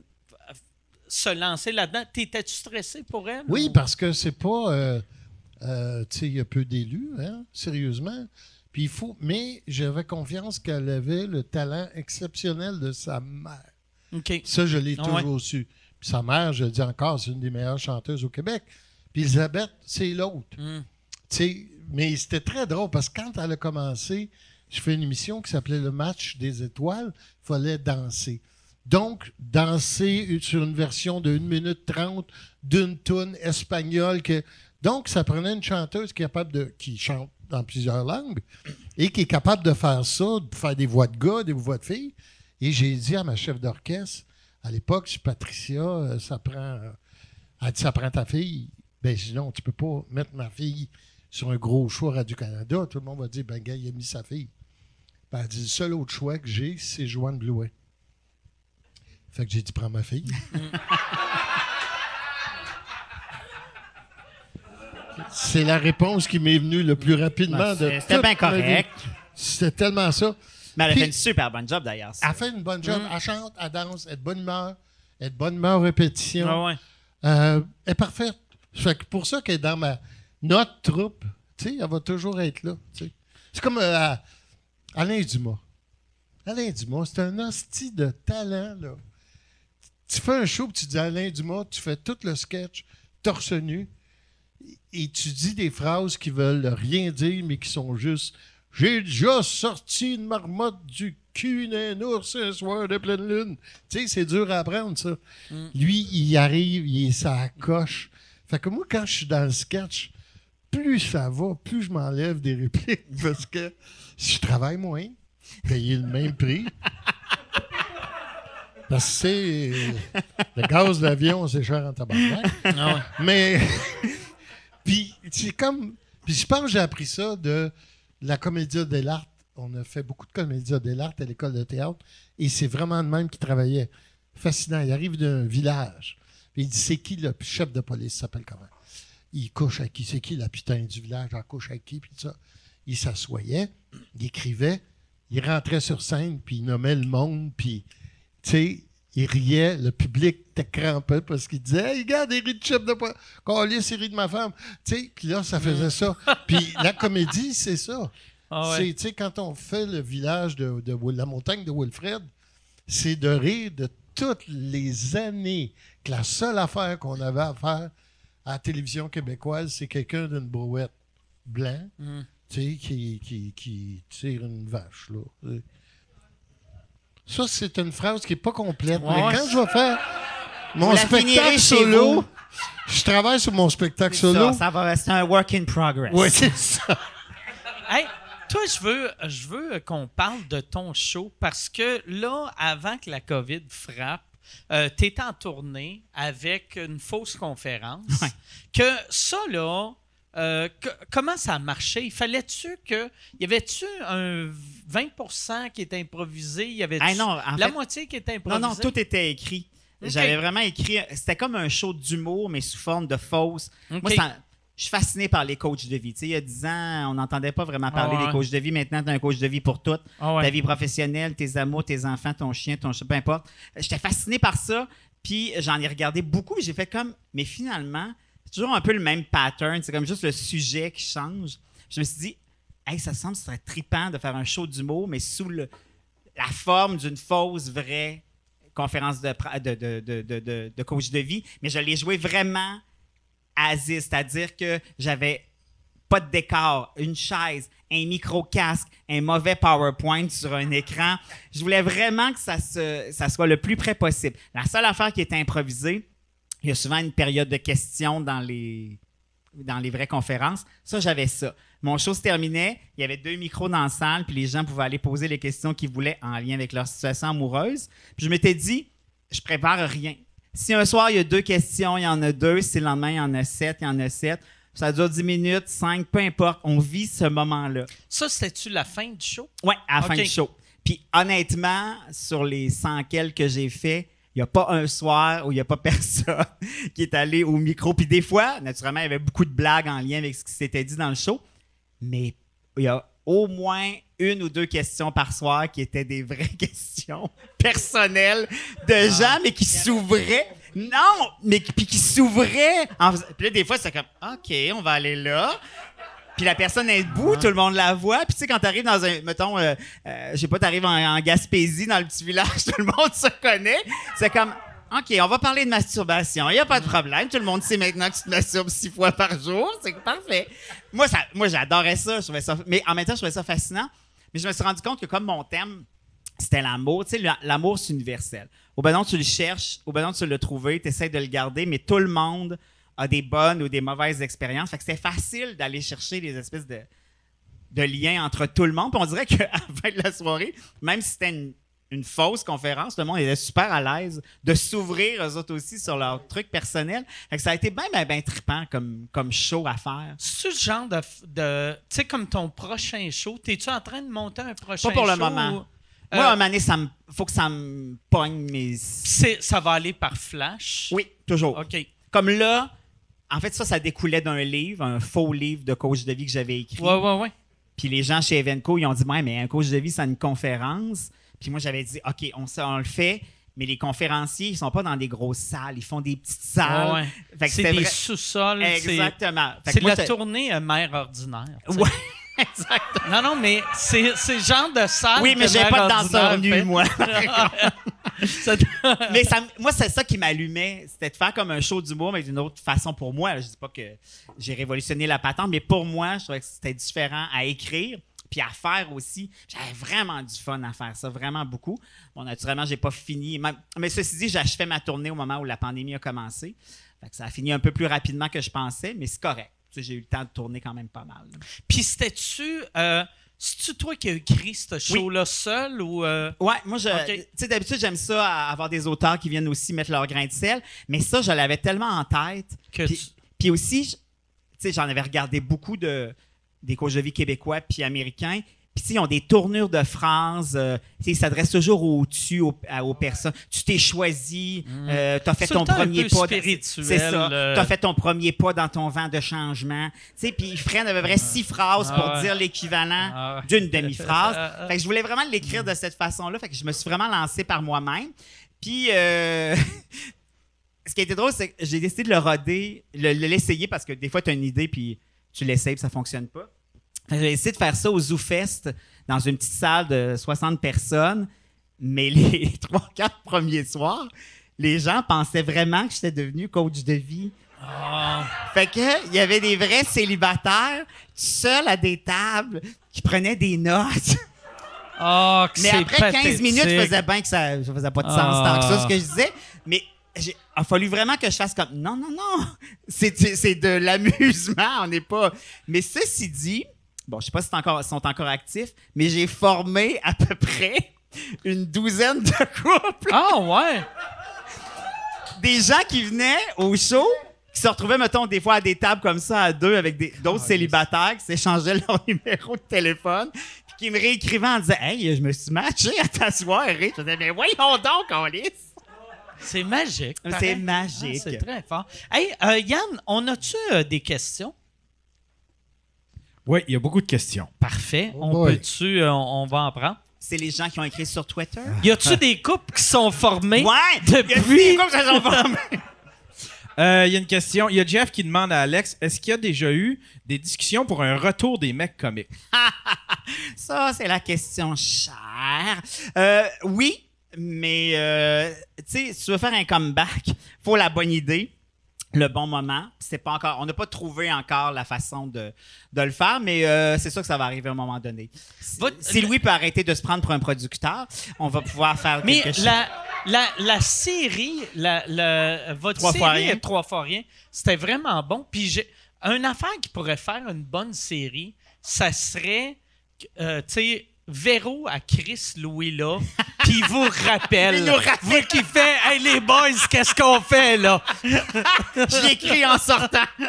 se lancer là-dedans? T'étais-tu stressé pour elle? Oui, ou- parce que c'est pas. euh, euh, tu sais, il y a peu d'élus, hein, sérieusement. Puis il faut. Mais j'avais confiance qu'elle avait le talent exceptionnel de sa mère. OK. Ça, je l'ai toujours su. Puis sa mère, je le dis encore, c'est une des meilleures chanteuses au Québec. Puis Elisabeth, c'est l'autre. Hmm. Tu sais, mais c'était très drôle parce que quand elle a commencé, je fais une émission qui s'appelait Le match des étoiles. Il fallait danser. Donc, danser sur une version de 1 minute 30 d'une tune espagnole. Que... Donc, ça prenait une chanteuse capable de, qui chante dans plusieurs langues et qui est capable de faire ça, de faire des voix de gars, des voix de filles. Et j'ai dit à ma chef d'orchestre, à l'époque, Patricia, euh, ça prend, elle dit, ça prend ta fille. Ben, sinon, tu peux pas mettre ma fille sur un gros choix Radio-Canada. Tout le monde va dire, ben, gars, il a mis sa fille. Ben, elle dit, le seul autre choix que j'ai, c'est Joanne Blouet. Fait que j'ai dit, prends ma fille. (laughs) c'est la réponse qui m'est venue le plus rapidement de C'était bien correct. C'était tellement ça. Mais elle a Puis- fait une super bonne job d'ailleurs. Elle fait une bonne job. Elle chante, elle danse, elle est de bonne humeur. Elle est de bonne humeur répétition. Ah ouais. Euh, elle est parfaite. Fait que pour ça qu'elle est dans ma notre troupe, elle va toujours être là. C'est comme euh, Alain Dumas. Alain Dumas, c'est un hostie de talent, là. Tu fais un show, puis tu dis Alain Dumas, tu fais tout le sketch torse nu, et tu dis des phrases qui veulent rien dire, mais qui sont juste J'ai déjà sorti une marmotte du cul d'un ours un soir de pleine lune. Tu sais, c'est dur à apprendre, ça. Lui, il arrive, il est sa coche. Fait que moi, quand je suis dans le sketch, plus ça va, plus je m'enlève des répliques (laughs) parce que je travaille moins, payer le même prix. (laughs) Parce que c'est. Le gaz d'avion, c'est cher en tabac. Mais. (laughs) Puis, c'est comme. Puis, je pense que j'ai appris ça de la comédia de l'art. On a fait beaucoup de comédia de l'art à l'école de théâtre. Et c'est vraiment le même qui travaillait. Fascinant. Il arrive d'un village. Puis il dit C'est qui le chef de police? Il s'appelle comment? Il couche à qui? C'est qui la putain du village? Elle couche à qui? Puis tout ça. Il s'assoyait, il écrivait, il rentrait sur scène, puis il nommait le monde, puis, tu sais, il riait, le public était crampé parce qu'il disait Hey, regarde, il rit de chef de police, Calisse, il rit de ma femme. Tu sais, puis là, ça faisait ça. Puis la comédie, c'est ça. Ah ouais. C'est, tu sais, quand on fait le village de, la montagne de Wilfred, c'est de rire de toutes les années que la seule affaire qu'on avait à faire à la télévision québécoise, c'est quelqu'un d'une brouette blanc, Mm. tu sais, qui, qui, qui tire une vache, là. Ça, c'est une phrase qui n'est pas complète. Ouais. Mais quand je vais faire mon spectacle solo, je travaille sur mon spectacle Ça, solo. ça va rester un work in progress. Oui, c'est ça. (laughs) Hey, toi, je veux, je veux qu'on parle de ton show parce que là, avant que la COVID frappe, tu étais en tournée avec une fausse conférence. Ouais. Que ça, là, euh, que- comment ça a marché? Il fallait-tu que. Y avait-tu un 20% qui était improvisé? Y avait-tu Ah non, la fait- moitié qui était Non, improvisée? non, tout était écrit. J'avais vraiment écrit. C'était comme un show d'humour, mais sous forme de fausse. Moi, ça- je suis fasciné par les coachs de vie. Tu sais, il y a 10 ans, on n'entendait pas vraiment parler ouais. des coachs de vie. Maintenant, tu as un coach de vie pour tout. Ouais. Ta vie professionnelle, tes amours, tes enfants, ton chien, ton peu importe. J'étais fasciné par ça. Puis j'en ai regardé beaucoup. J'ai fait comme, mais finalement, toujours un peu le même pattern. C'est comme juste le sujet qui change. Je me suis dit, ça semble ce serait trippant de faire un show d'humour, mais sous la forme d'une fausse vraie conférence de, coach de vie. Mais je l'ai joué vraiment Aziz, c'est-à-dire que j'avais pas de décor, une chaise, un micro-casque, un mauvais PowerPoint sur un écran. Je voulais vraiment que ça, ça soit le plus près possible. La seule affaire qui est improvisée, il y a souvent une période de questions dans les, dans les vraies conférences. Ça, j'avais ça. Mon show se terminait, il y avait deux micros dans la salle, puis les gens pouvaient aller poser les questions qu'ils voulaient en lien avec leur situation amoureuse. Puis je m'étais dit, je prépare rien. Si un soir, il y a deux questions, il y en a deux. Si le lendemain, il y en a sept, il y en a sept. Ça dure dix minutes, cinq, peu importe. On vit ce moment-là. Ça, c'était-tu la fin du show? Ouais, à la fin du show. Puis honnêtement, sur les 100 quelques que j'ai fait, il n'y a pas un soir où il n'y a pas (laughs) personne qui est allé au micro. Puis des fois, naturellement, il y avait beaucoup de blagues en lien avec ce qui s'était dit dans le show. Mais il y a au moins une ou deux questions par soir qui étaient des vraies (laughs) questions personnelles de gens, mais qui s'ouvraient. Non, mais qui- puis qui s'ouvraient. en Puis là, des fois, c'est comme, OK, on va aller là. Puis la personne est debout, tout le monde la voit. Puis tu sais, quand t'arrives dans un, mettons, euh, euh, je sais pas, t'arrives en, en Gaspésie, dans le petit village, (laughs) tout le monde se connaît. C'est comme, OK, on va parler de masturbation. Il n'y a pas de problème. Tout le monde sait maintenant que tu te masturbes six fois par jour. C'est parfait. Moi, ça, moi j'adorais ça. Je trouvais ça. Mais en même temps, je trouvais ça fascinant. Mais je me suis rendu compte que comme mon thème, c'était l'amour. Tu sais, la- l'amour, c'est universel. Au besoin, tu le cherches, au besoin, tu l'as trouvé, tu essaies de le garder, mais tout le monde a des bonnes ou des mauvaises expériences. Fait que c'était facile d'aller chercher les espèces de, de liens entre tout le monde. Puis on dirait qu'à (laughs) la fin de la soirée, même si c'était une, une fausse conférence, le monde était super à l'aise de s'ouvrir eux autres aussi sur leurs trucs personnels. Fait que ça a été bien, bien, bien trippant comme, comme show à faire. C'est ce genre de. de tu sais, comme ton prochain show, t'es-tu en train de monter un prochain show? Pas pour le moment. Euh, Moi, à un moment donné, ça me, faut que ça me pogne mes... c'est- ça va aller par flash? Oui, toujours. OK. Comme là, en fait, ça, ça découlait d'un livre, un faux livre de coach de vie que j'avais écrit. Ouais, ouais, ouais. Puis les gens chez Evenco, ils ont dit, ouais, mais un coach de vie, c'est une conférence. Puis moi, j'avais dit, OK, on, le fait, mais les conférenciers, ils sont pas dans des grosses salles, ils font des petites salles. Ouais, C'est des vrai- sous-sols. Exactement. C'est la tournée euh, mère ordinaire. Ouais. Non, non, mais c'est c'est le genre de salle. Oui, mais j'ai pas de danseur nu, moi. (laughs) Mais ça, moi, c'est ça qui m'allumait. C'était de faire comme un show d'humour, mais d'une autre façon pour moi. Je dis pas que j'ai révolutionné la patente, mais pour moi, je trouvais que c'était différent à écrire. Puis à faire aussi, j'avais vraiment du fun à faire ça, vraiment beaucoup. Bon, naturellement, j'ai pas fini. Même- Mais ceci dit, j'achevais ma tournée au moment où la pandémie a commencé. Fait que ça a fini un peu plus rapidement que je pensais, mais c'est correct. J'ai eu le temps de tourner quand même pas mal. Puis c'était-tu. Euh, C'est-tu toi qui as écrit ce show-là seul ou. euh, Ouais, moi, je, tu sais, d'habitude, j'aime ça, avoir des auteurs qui viennent aussi mettre leur grain de sel, mais ça, je l'avais tellement en tête. que Puis, tu- puis aussi, tu sais, j'en avais regardé beaucoup de, des coachs de vie québécois puis américains. Puis, ils ont des tournures de phrases. euh, ils s'adressent toujours au-dessus aux, personnes. Tu t'es choisi, euh, tu as fait ton premier pas. C'est ça. euh. Tu as fait ton premier pas dans ton vent de changement. Tu sais, puis ils freinent à peu près six phrases pour Ah dire l'équivalent Ah d'une demi-phrase. (laughs) Fait que je voulais vraiment l'écrire de cette façon-là. Fait que je me suis vraiment lancé par moi-même. Puis, euh, (laughs) ce qui a été drôle, c'est que j'ai décidé de le roder, le- le- l'essayer parce que des fois, tu as une idée puis tu l'essayes puis ça fonctionne pas. J'ai essayé de faire ça au ZooFest dans une petite salle de 60 personnes, mais (laughs) les trois, quatre premiers soirs, les gens pensaient vraiment que j'étais devenu coach de vie. Fait que il y avait des vrais célibataires, seuls à des tables, qui prenaient des notes. (laughs) Ah, que Mais après 15 minutes, je pathétique. faisais bien que ça, ça faisait pas de sens Ah. tant que ça, ce que je disais. Mais il a fallu vraiment que je fasse comme non, non, non. (laughs) C'est de l'amusement, on n'est pas. Mais ceci dit, bon, je sais pas si encore, sont encore actifs, mais j'ai formé à peu (laughs) près une douzaine de couples. Ah, ouais. Des gens qui venaient au show, qui se retrouvaient, mettons, des fois à des tables comme ça, à deux, avec d'autres célibataires qui s'échangeaient (laughs) leur numéro de téléphone, puis qui me réécrivaient en disant Hey, je me suis matché à ta soirée. Je disais, mais voyons donc, on lisse. C'est magique. C'est pareil. magique. Ah, c'est très fort. Hey, euh, Yann, on a-tu euh, des questions? Oui, il y a beaucoup de questions. Parfait. Oh on peut-tu, euh, on on va en prendre? C'est les gens qui ont écrit sur Twitter? (laughs) Y a-tu des couples qui sont formés? Ouais! Depuis- y a des couples qui se sont formés? (laughs) Euh, Il y a une question. Il y a Jeff qui demande à Alex est-ce qu'il y a déjà eu des discussions pour un retour des mecs comiques? (laughs) Ça, c'est la question chère. Euh, oui, mais euh, tu sais, si tu veux faire un comeback, faut la bonne idée, le bon moment. C'est pas encore, on n'a pas trouvé encore la façon de, de le faire, mais euh, c'est sûr que ça va arriver à un moment donné. Si, Votre- si Louis peut arrêter de se prendre pour un producteur, on va pouvoir faire Mais quelque chose. la, la, la série, la, la- votre Trois série fois rien. Trois fois rien, c'était vraiment bon. Puis j'ai une affaire qui pourrait faire une bonne série, ça serait, euh, tu sais, Véro à Chris Louis là, (laughs) puis il vous rappelle, Il nous rappelle. vous qui fait, hey les boys, qu'est-ce qu'on fait là? (laughs) Je l'écris en sortant. (laughs)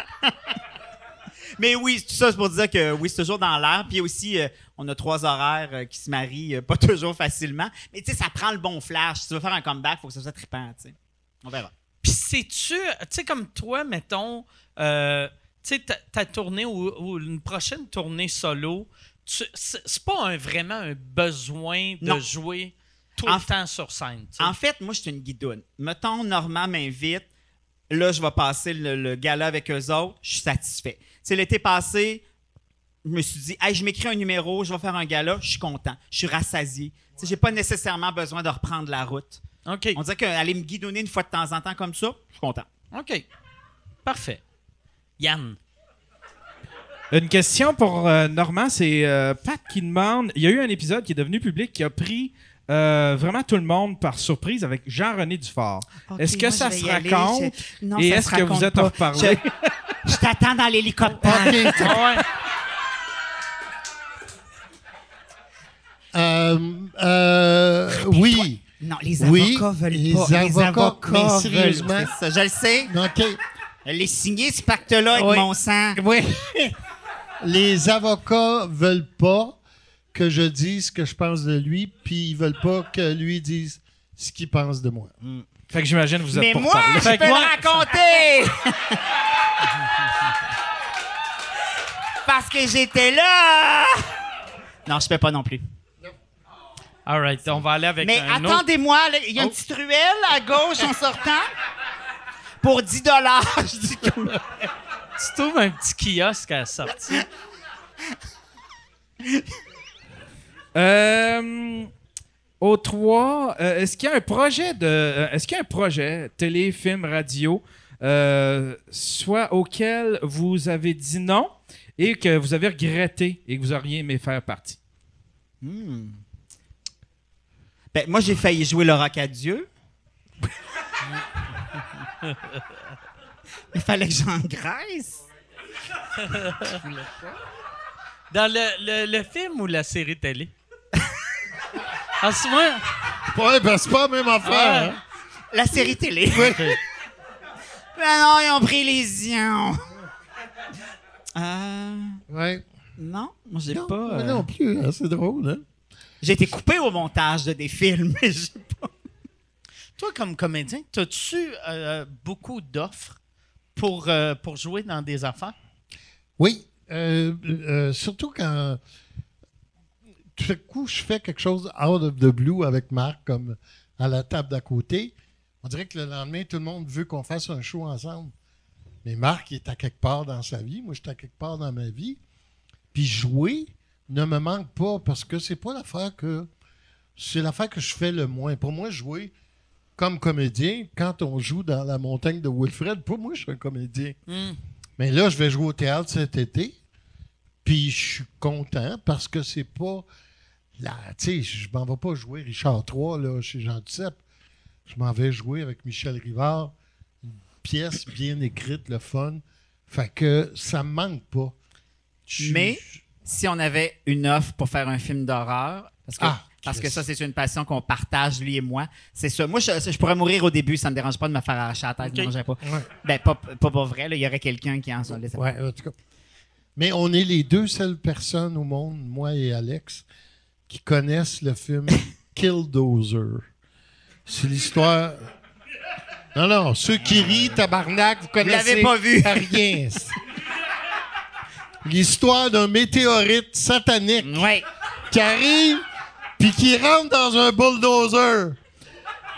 Mais oui, tout ça, c'est pour dire que oui, c'est toujours dans l'air. Puis aussi, euh, on a trois horaires euh, qui se marient euh, pas toujours facilement. Mais tu sais, ça prend le bon flash. Si tu veux faire un comeback, il faut que ça soit trippant, tu sais. On verra. Puis sais-tu, tu sais, comme toi, mettons, euh, tu sais, ta, ta tournée ou, ou une prochaine tournée solo, c'est c'est pas un- vraiment un besoin de Non. jouer tout En le temps sur scène. En fait, moi, je suis une guidoune. Mettons, Normand m'invite. Là, je vais passer le, le gala avec eux autres. Je suis satisfait. Sais, l'été passé, je me suis dit, hey, je m'écris un numéro, je vais faire un gala. Je suis content. Je suis rassasié. Sais, j'ai pas nécessairement besoin de reprendre la route. On dirait qu'aller me guidonner une fois de temps en temps comme ça, je suis content. OK. Parfait. Yann. Une question pour euh, Normand, c'est euh, Pat qui demande il y a eu un épisode qui est devenu public qui a pris euh, vraiment tout le monde par surprise avec Jean-René Dufort. est-ce que moi, ça se aller. raconte? Je- non, Et ça est-ce se que vous êtes en pas. reparlé? Je, je t'attends dans l'hélicoptère. OK. (laughs) Ah ouais. Euh, euh, oui. Non, les Oui, avocats veulent les pas. avocats, mais sérieusement. ça, je le sais. OK. Je l'ai signé, ce pacte-là, avec Oui. mon sang. Oui. Les avocats veulent pas que je dise ce que je pense de lui, puis ils veulent pas que lui dise ce qu'il pense de moi. Fait que j'imagine que vous êtes Mais pour moi, parler. je Fait peux que moi- le raconter! (laughs) Parce que j'étais là! Non, je peux pas non plus. All right, on va aller avec Mais un attendez-moi, il y a une petite ruelle à gauche en sortant. Pour 10 dollars. (laughs) Je dis que- (laughs) Tu trouves un petit kiosque à la sortie. (laughs) Euh, au 3, euh, est-ce qu'il y a un projet de. euh, est-ce qu'il y a un projet, télé, film, radio, euh, soit auquel vous avez dit non et que vous avez regretté et que vous auriez aimé faire partie? Ben, moi, j'ai failli jouer le rock à Dieu. (laughs) (laughs) Il fallait que j'engraisse. (laughs) Dans le, le, le film ou la série télé? (laughs) En ce moment, Ouais, ben c'est pas la même affaire. Ouais. hein. La série télé. Ben non, ils ont pris les ions. Euh, Ouais. non, moi, j'ai Non, pas... moi euh, non plus, hein, c'est drôle, hein? J'ai été coupé au montage de des films, mais j'ai pas... toi, comme comédien, as-tu euh, beaucoup d'offres? Pour, euh, pour jouer dans des affaires? Oui, euh, euh, surtout quand tout à coup je fais quelque chose out of the blue avec Marc, comme à la table d'à côté. On dirait que le lendemain, tout le monde veut qu'on fasse un show ensemble. Mais Marc, il est à quelque part dans sa vie. Moi, je suis à quelque part dans ma vie. Puis jouer ne me manque pas parce que c'est pas l'affaire que. C'est l'affaire que je fais le moins. Pour moi, jouer comme comédien, quand on joue dans la montagne de Wilfred, pour moi, je suis un comédien. Mais là, je vais jouer au théâtre cet été. Puis je suis content parce que c'est pas. La, tu sais, je m'en vais pas jouer Richard III là, chez Jean Duceppe. Je m'en vais jouer avec Michel Rivard. Une pièce bien écrite, le fun. Fait que ça me manque pas. Mais si on avait une offre pour faire un film d'horreur, parce que, Ah, parce que ça, c'est une passion qu'on partage, lui et moi, c'est ça. Moi, je, je pourrais mourir au début, ça me dérange pas de me faire arracher la tête, me dérangerait pas. Ouais. Ben, pas, pas pour vrai, là, il y aurait quelqu'un qui en soit. Ouais, en tout cas. Mais on est les deux seules personnes au monde, moi et Alex, qui connaissent le film (laughs) Killdozer. C'est l'histoire. Non, non, ceux qui rient, tabarnak, vous connaissez l'avez pas vu. (laughs) rien. L'histoire d'un météorite satanique Ouais. qui arrive puis qui rentre dans un bulldozer.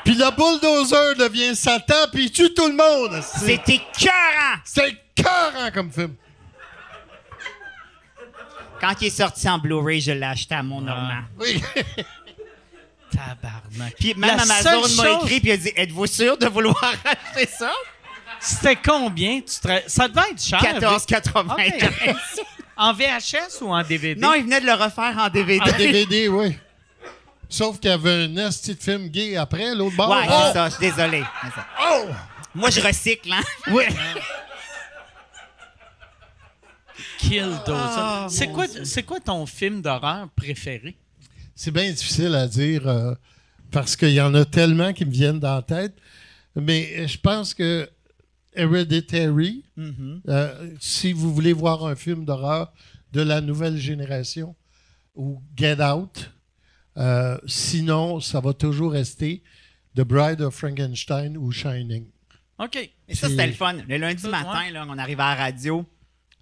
Puis le bulldozer devient Satan puis il tue tout le monde. C'est écœurant! c'est écœurant comme film. Quand il est sorti en Blu-ray, je l'ai acheté à mon Normand. Oui. (laughs) Tabarnak. Puis même La Amazon m'a chose- écrit puis il a dit Êtes-vous sûr de vouloir (laughs) acheter ça? C'était combien? Tu te- Ça devait être cher. 14,95. En VHS ou en DVD? Non, il venait de le refaire en DVD. En DVD, oui. Sauf qu'il y avait un esti de film gay après, l'autre bord. Ouais, Oh! c'est ça, je suis désolé. Oh! Moi, je recycle, hein? Oui. Killdozer. Ah, c'est, quoi, c'est quoi ton film d'horreur préféré? C'est bien difficile à dire euh, parce qu'il y en a tellement qui me viennent dans la tête. Mais je pense que Hereditary, euh, si vous voulez voir un film d'horreur de la nouvelle génération, ou Get Out, euh, sinon, ça va toujours rester The Bride of Frankenstein ou Shining. OK. Et ça, C'est- c'était le fun. Le lundi matin, là, on arrivait à la radio.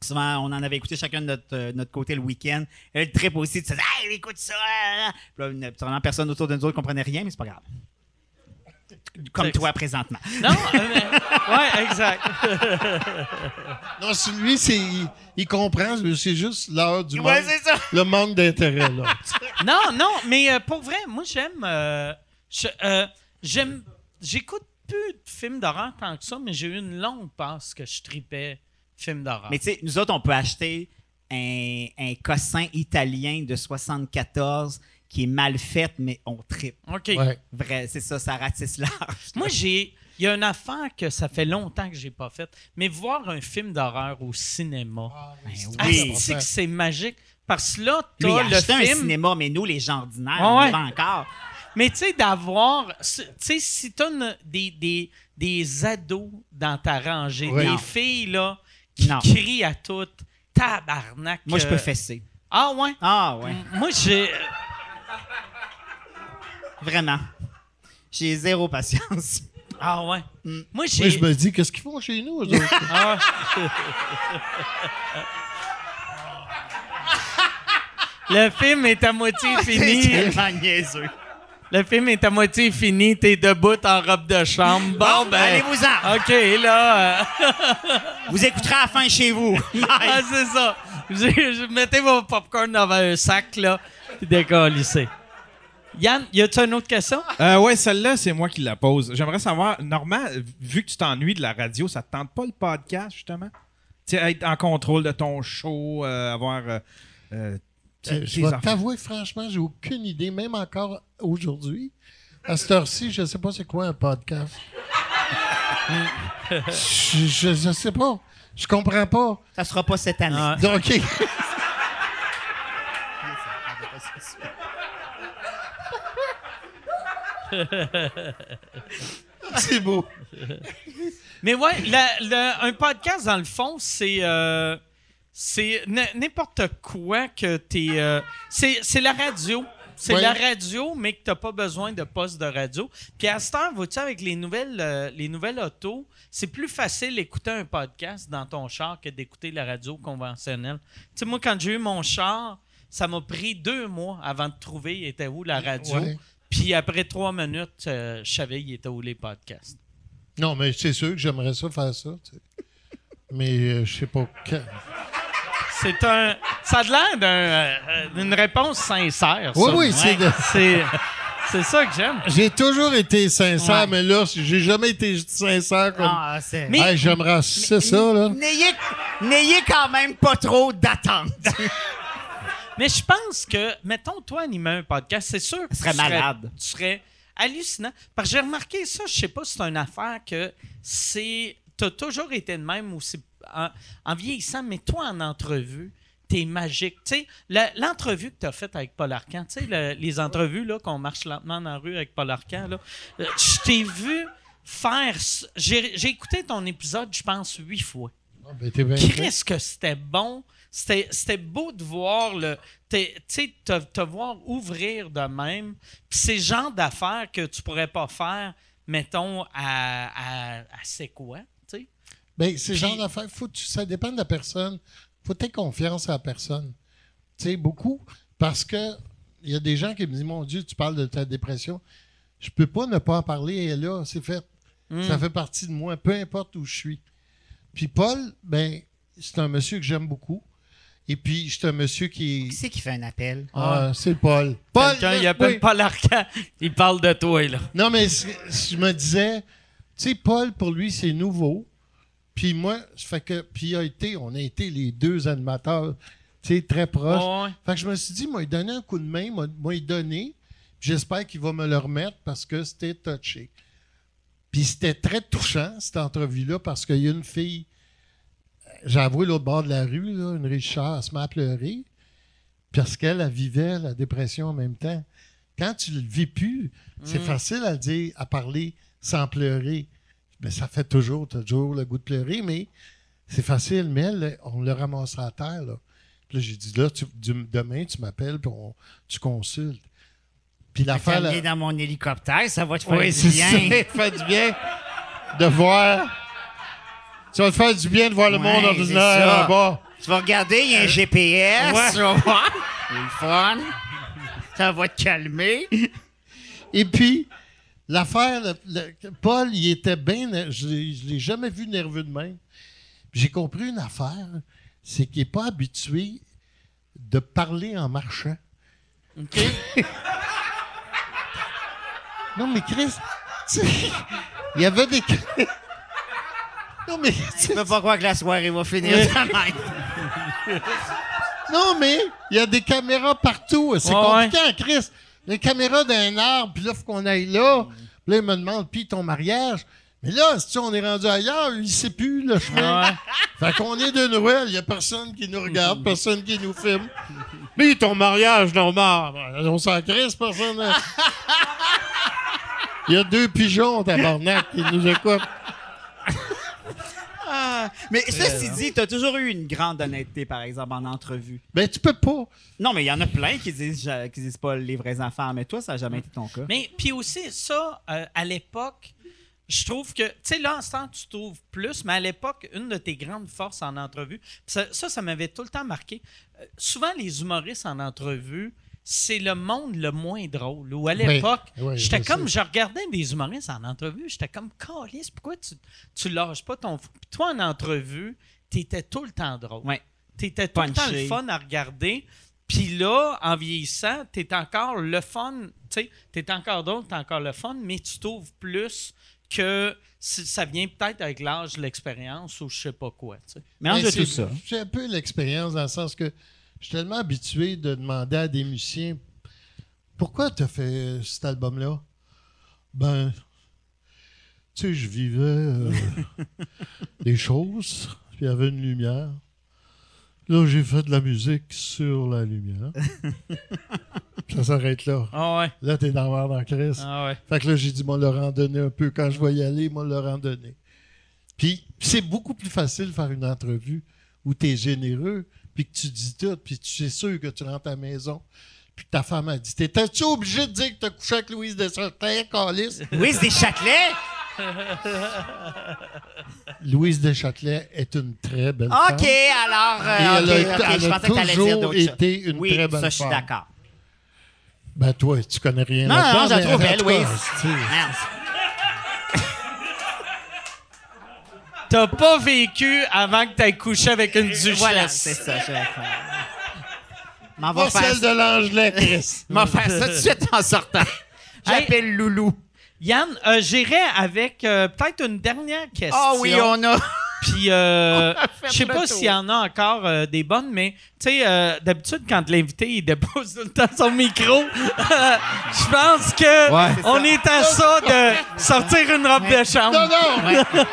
Souvent, on en avait écouté chacun de notre, euh, notre côté le week-end. Et le trip aussi, tu disais, hey, écoute ça. là, là. Puis là, personne autour de nous autres comprenait rien, mais c'est pas grave. Comme toi présentement. Non? euh, mais- ouais, exact. Non, c'est lui, c'est, il, il comprend, mais c'est juste l'heure du Ouais, manque, c'est ça. le manque d'intérêt. Là. (laughs) non, non, mais euh, pour vrai, moi, j'aime. euh, je- euh, j'aime. J'écoute plus de films d'horreur tant que ça, mais j'ai eu une longue passe que je tripais films d'horreur. Mais tu sais, nous autres, on peut acheter un, un cossin italien de 74 qui est mal faite, mais on tripe. OK. Ouais. Vrai, c'est ça, ça ratisse large. Moi, j'ai. Il y a une affaire que ça fait longtemps que j'ai pas faite, mais voir un film d'horreur au cinéma. Ben Ah, oui. c'est que c'est magique. Parce que là, Lui, il a t'as le acheté un film. cinéma, mais nous, les gens ordinaires, Ouais, on va encore. Mais tu sais, d'avoir. Tu sais, si t'as une- des, des, des ados dans ta rangée, Oui. des Non. filles, là, qui Non. crient à toutes, tabarnak. Moi, je euh, peux fesser. Ah, ouais? Ah, ouais. Moi, j'ai. Vraiment. J'ai zéro patience. Ah, ouais? Mm. Moi, j'ai. Moi, je me dis, qu'est-ce qu'ils font chez nous, eux autres? (laughs) Ah. Le film est à moitié C'est fini. tellement niaiseux. Le film est à moitié fini. T'es debout en robe de chambre. Bon, Bon, ben. allez-vous-en. OK, là. euh, Vous écouterez à la fin chez vous. ah, c'est ça. Mettez vos popcorn dans un sac, là. Puis décollissez. Yann, y a-tu une autre question? Euh, ouais, celle-là, c'est moi qui la pose. J'aimerais savoir, Normand, vu que tu t'ennuies de la radio, ça te tente pas le podcast, justement? Tu sais, être en contrôle de ton show, euh, avoir. euh, euh, je vais t'avouer, franchement, j'ai aucune idée, même encore aujourd'hui. À cette heure-ci, je sais pas c'est quoi un podcast. (laughs) je, je, je sais pas. Je comprends pas. Ça sera pas cette année. Ah. Donc, (laughs) c'est beau. Mais ouais, la- un podcast, dans le fond, c'est. euh, c'est n'importe quoi que t'es. euh, c'est c'est la radio. C'est Ouais. la radio, mais que t'as pas besoin de poste de radio. Puis à cette heure, vois-tu, avec les nouvelles, euh, les nouvelles autos, c'est plus facile d'écouter un podcast dans ton char que d'écouter la radio conventionnelle. Tu sais, moi, quand j'ai eu mon char, ça m'a pris deux mois avant de trouver il était où la radio. Ouais. Puis après trois minutes, euh, je savais il était où les podcasts. Non, mais c'est sûr que j'aimerais ça faire ça. tu sais. Mais euh, je sais pas quand. C'est un. Ça a l'air d'un, euh, d'une réponse sincère. Oui, ça. oui, c'est de- C'est, c'est ça que j'aime. J'ai toujours été sincère, Ouais. mais là, j'ai jamais été sincère comme. Ah, c'est... Mais- Hey, j'aimerais c'est ça, là. N'ayez, n'ayez quand même pas trop d'attente. (laughs) Mais je pense que, mettons, toi, animer un podcast, c'est sûr que serait tu serais- malade. Tu serais hallucinant. Parce que j'ai remarqué ça, je sais pas si c'est une affaire que c'est. T'as toujours été de même ou c'est en, en vieillissant, mais toi, en entrevue, t'es magique. Tu sais, l'entrevue que t'as faite avec Paul Arcan, tu sais, le- les entrevues, là, qu'on marche lentement dans la rue avec Paul Arcan, là, euh, je t'ai vu faire. J'ai écouté ton épisode, je pense, huit fois. Ah, ben, bien. Qu'est-ce que c'était bon? C'était c'était beau de voir le. t'es- Tu sais, te, te voir ouvrir de même. Puis c'est le genre d'affaires que tu pourrais pas faire, mettons, à, à, à c'est quoi? Ben, c'est genre d'affaire, ça dépend de la personne. faut que tu confiance à la personne. Tu sais, beaucoup. Parce que il y a des gens qui me disent Mon Dieu, tu parles de ta dépression. Je peux pas ne pas en parler, elle est là, c'est fait. Hmm. Ça fait partie de moi, peu importe où je suis. Puis Paul, ben, c'est un monsieur que j'aime beaucoup. Et puis, c'est un monsieur qui Qui est. c'est qui fait un appel? Ah, c'est Paul. Paul! Quelqu'un, il appelle oui. Paul Arcan, il parle de toi, là. Non, mais je me disais, tu sais, Paul, pour lui, c'est nouveau. Puis moi, fait que, puis a été, on a été les deux animateurs, tu sais, très proches. Ouais. Fait que je me suis dit, moi, il donné un coup de main, moi, il donné. J'espère qu'il va me le remettre parce que c'était touché. Puis c'était très touchant, cette entrevue-là, parce qu'il y a une fille, j'ai avoué l'autre bord de la rue, là, une Richard, elle se met à pleurer parce qu'elle, elle vivait la dépression en même temps. Quand tu le vis plus, c'est Mm. facile à dire, à parler sans pleurer. Mais ça fait toujours, tu as toujours le goût de pleurer, mais c'est facile. Mais elle, on le ramassera à terre. Là, Puis là j'ai dit, là, tu- demain, tu m'appelles, puis on- tu consultes. Puis l'affaire. Amené dans mon hélicoptère, ça va te faire oui, du bien. ça. (laughs) Ça fait du bien de voir. Ça va te faire du bien de voir le Ouais, monde ordinaire ça. là-bas. Tu vas regarder, il y a un GPS. Ouais. Tu vas voir. C'est le fun. Ça va te calmer. Et puis, l'affaire, Paul, il était bien. Je ne l'ai jamais vu nerveux de même. J'ai compris une affaire, c'est qu'il n'est pas habitué de parler en marchant. OK? (laughs) Non, mais Chris, tu sais, il y avait des. (laughs) non, mais. tu peux pas croire que la soirée va finir. (laughs) Non, mais il y a des caméras partout. C'est Ouais, compliqué en Chris. Les caméras d'un arbre, puis là, faut qu'on aille là. Puis là, il me demande, puis ton mariage? Mais là, si on est rendu ailleurs, il sait plus le chemin. Ouais. Fait qu'on est de Noël, il y a personne qui nous regarde, (laughs) personne qui nous filme. Mais ton mariage, non, on s'en crisse, personne. Il y a deux pigeons, tabarnak, qui nous écoutent. Ah, mais ceci dit, t'as toujours eu une grande honnêteté, par exemple, en entrevue. Ben, tu peux pas. Non, mais il y en a plein qui disent, qui disent pas les vrais enfants, mais toi, ça n'a jamais été ton cas. Mais puis aussi, ça, euh, à l'époque, je trouve que, tu sais, là, en ce temps, tu trouves plus, mais à l'époque, une de tes grandes forces en entrevue, ça, ça m'avait tout le temps marqué. Euh, souvent, les humoristes en entrevue, c'est le monde le moins drôle. Ou à l'époque, oui, j'étais je comme, sais. je regardais des humoristes en entrevue, j'étais comme, Calice, pourquoi tu, tu lâches pas ton. fou? Puis toi, en entrevue, t'étais tout le temps drôle. Ouais. T'étais tout le temps le fun à regarder. Puis là, en vieillissant, t'es encore le fun. Tu sais, t'es encore drôle, t'es encore le fun, mais tu trouves plus que ça vient peut-être avec l'âge, l'expérience ou je sais pas quoi. tu sais. Mélange Ben, de c'est- tout ça. J'ai un peu l'expérience dans le sens que je suis tellement habitué de demander à des musiciens pourquoi tu as fait cet album-là? Ben, tu sais, je vivais euh, (laughs) des choses, puis il y avait une lumière. Là, j'ai fait de la musique sur la lumière. Puis (laughs) ça s'arrête là. Ah ouais. Là, t'es dans la en crise. Ah ouais. Fait que là, j'ai dit, moi, leur en donner un peu. Quand je vais y aller, moi, leur en donner. Puis, c'est beaucoup plus facile de faire une entrevue où tu es généreux, puis que tu dis tout, puis tu es sûr que tu rentres à la maison. Puis que ta femme a dit, t'étais-tu obligé de dire que t'as couché avec Louise Deschâtelet, Calis? (laughs) Louise Deschâtelet? Louise Deschâtelet est une très belle femme. OK, alors. euh, elle a- elle je pensais que t'allais dire d'autres choses. été une oui, très belle ça, je suis d'accord. Ben, toi, tu connais rien Non, là-dedans, non, je la trouve belle, Louise. T'as pas vécu avant que t'aies couché avec une duchesse. Voilà, c'est ça. Je m'en Pas va faire celle ça. de l'Angelet, Chris. m'en faire ça tout de suite en sortant. J'appelle Loulou. Yann, euh, j'irai avec euh, peut-être une dernière question. Ah oui, on a. (laughs) Puis, euh, (laughs) je sais pas s'il y en a encore euh, des bonnes, mais tu sais, euh, d'habitude, quand l'invité il dépose (laughs) tout le temps son micro, je pense que Ouais. on est à ça de sortir une robe de chambre. Non, non!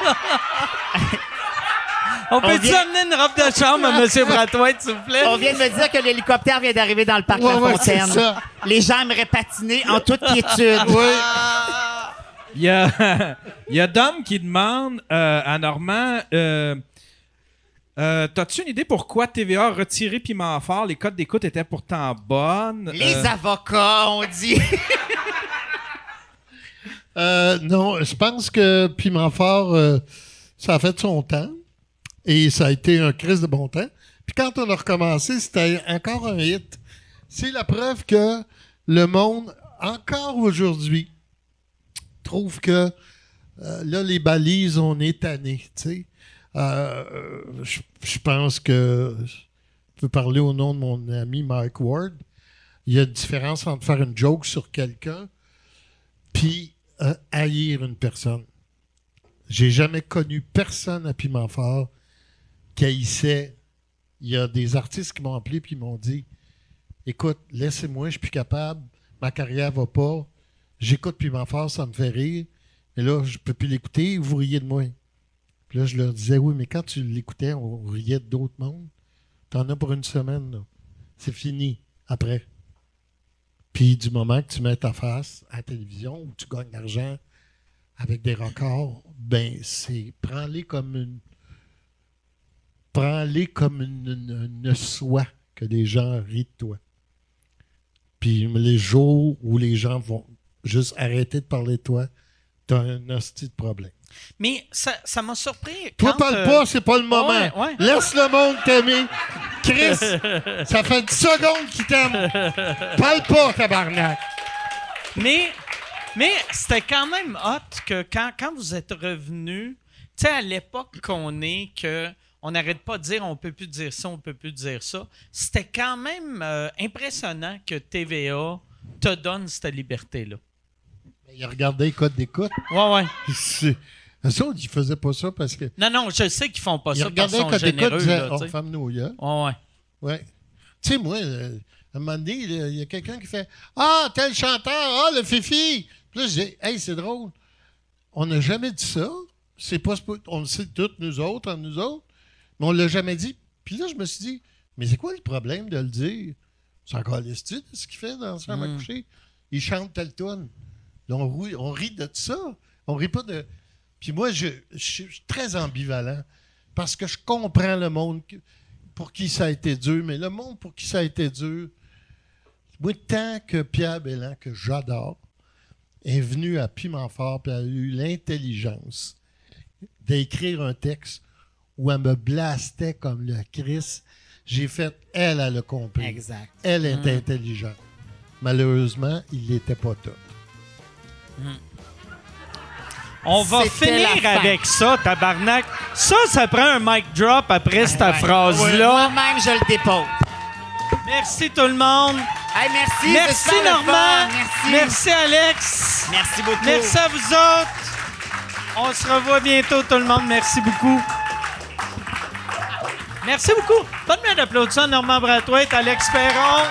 On peut-tu vient- amener une robe de chambre à M. Bratoit, s'il vous plaît? On vient de me dire que l'hélicoptère vient d'arriver dans le parc Ouais, La Fontaine. ça. Les gens aimeraient patiner en toute quiétude. Oui. Il y a, (laughs) il y a Dom qui demande euh, à Normand euh, euh, T'as-tu une idée pourquoi TVA a retiré Piment Fort? Les codes d'écoute étaient pourtant bonnes. Les avocats, on dit. (laughs) Euh, non, je pense que Piment Fort, euh, ça a fait son temps. Et ça a été un crise de bon temps. Puis quand on a recommencé, c'était encore un hit. C'est la preuve que le monde, encore aujourd'hui, trouve que euh, là, les balises, on est tanné. je je pense que je peux parler au nom de mon ami Mike Ward. Il y a une différence entre faire une joke sur quelqu'un puis euh, haïr une personne. J'ai jamais connu personne à Piment Fort qui haïssait. Il y a des artistes qui m'ont appelé puis m'ont dit Écoute, laissez-moi, je suis plus capable, ma carrière va pas. J'écoute Piment Fort, ça me fait rire. Mais là, je peux plus l'écouter, vous riez de moi. Puis là, je leur disais Oui, mais quand tu l'écoutais, on riait d'autres mondes. T'en as pour une semaine. C'est fini après. Puis du moment que tu mets ta face à la télévision où tu gagnes de l'argent avec des records, ben c'est prends-les comme une prends-les comme une, soie que les gens rient de toi. Puis les jours où les gens vont juste arrêter de parler de toi, t'as un hostie de problème. Mais ça ça m'a surpris. Toi, quand, parle euh, pas, c'est pas le moment. ouais, ouais. Laisse le monde t'aimer. Chris, (laughs) ça fait 10 secondes qu'il t'aime. Parle pas, tabarnak. Mais, mais c'était quand même hot que quand, quand vous êtes revenu, tu sais, à l'époque qu'on est, que on n'arrête pas de dire on peut plus dire ça, on peut plus dire ça, c'était quand même euh, impressionnant que TVA te donne cette liberté-là. Il les codes d'écoute. Ouais, ouais. C'est- Eux autres, ils faisaient pas ça parce que. Non, non, je sais qu'ils font pas Ils ça parce regardaient codes d'écoute, ils disaient Oh, femme nous, Ouais, ouais. Ouais. Tu sais, moi, euh, un moment donné, il y a quelqu'un qui fait Ah, tel chanteur, ah, le Fifi. Puis là, je dis Hey, c'est drôle. On n'a jamais dit ça. C'est pas, on le sait toutes, nous autres, entre nous autres. Mais on l'a jamais dit. Puis là, je me suis dit Mais c'est quoi le problème de le dire C'est encore l'estime ce qu'il fait dans sa chambre à coucher. Il chante telle tune. Là, on, rit- on rit de ça. On rit pas de. Puis moi, je, je suis très ambivalent parce que je comprends le monde pour qui ça a été dur, mais le monde pour qui ça a été dur, moi, tant que Pierre Bellan, que j'adore, est venu à Pimentfort et a eu l'intelligence d'écrire un texte où elle me blastait comme le Christ, j'ai fait, elle, elle a compris. Exact. Elle est intelligente. Malheureusement, il n'était pas top. On va finir fin. avec ça, tabarnak. Ça, ça prend un mic drop après cette Ouais. phrase-là. Moi-même, je le dépose. Merci tout le monde. Hey, merci. Merci Normand. Merci. Merci Alex. Merci beaucoup. Merci à vous autres. On se revoit bientôt tout le monde. Merci beaucoup. Merci beaucoup. Bonne main d'applaudissements Normand Brathwaite, Alex Perron.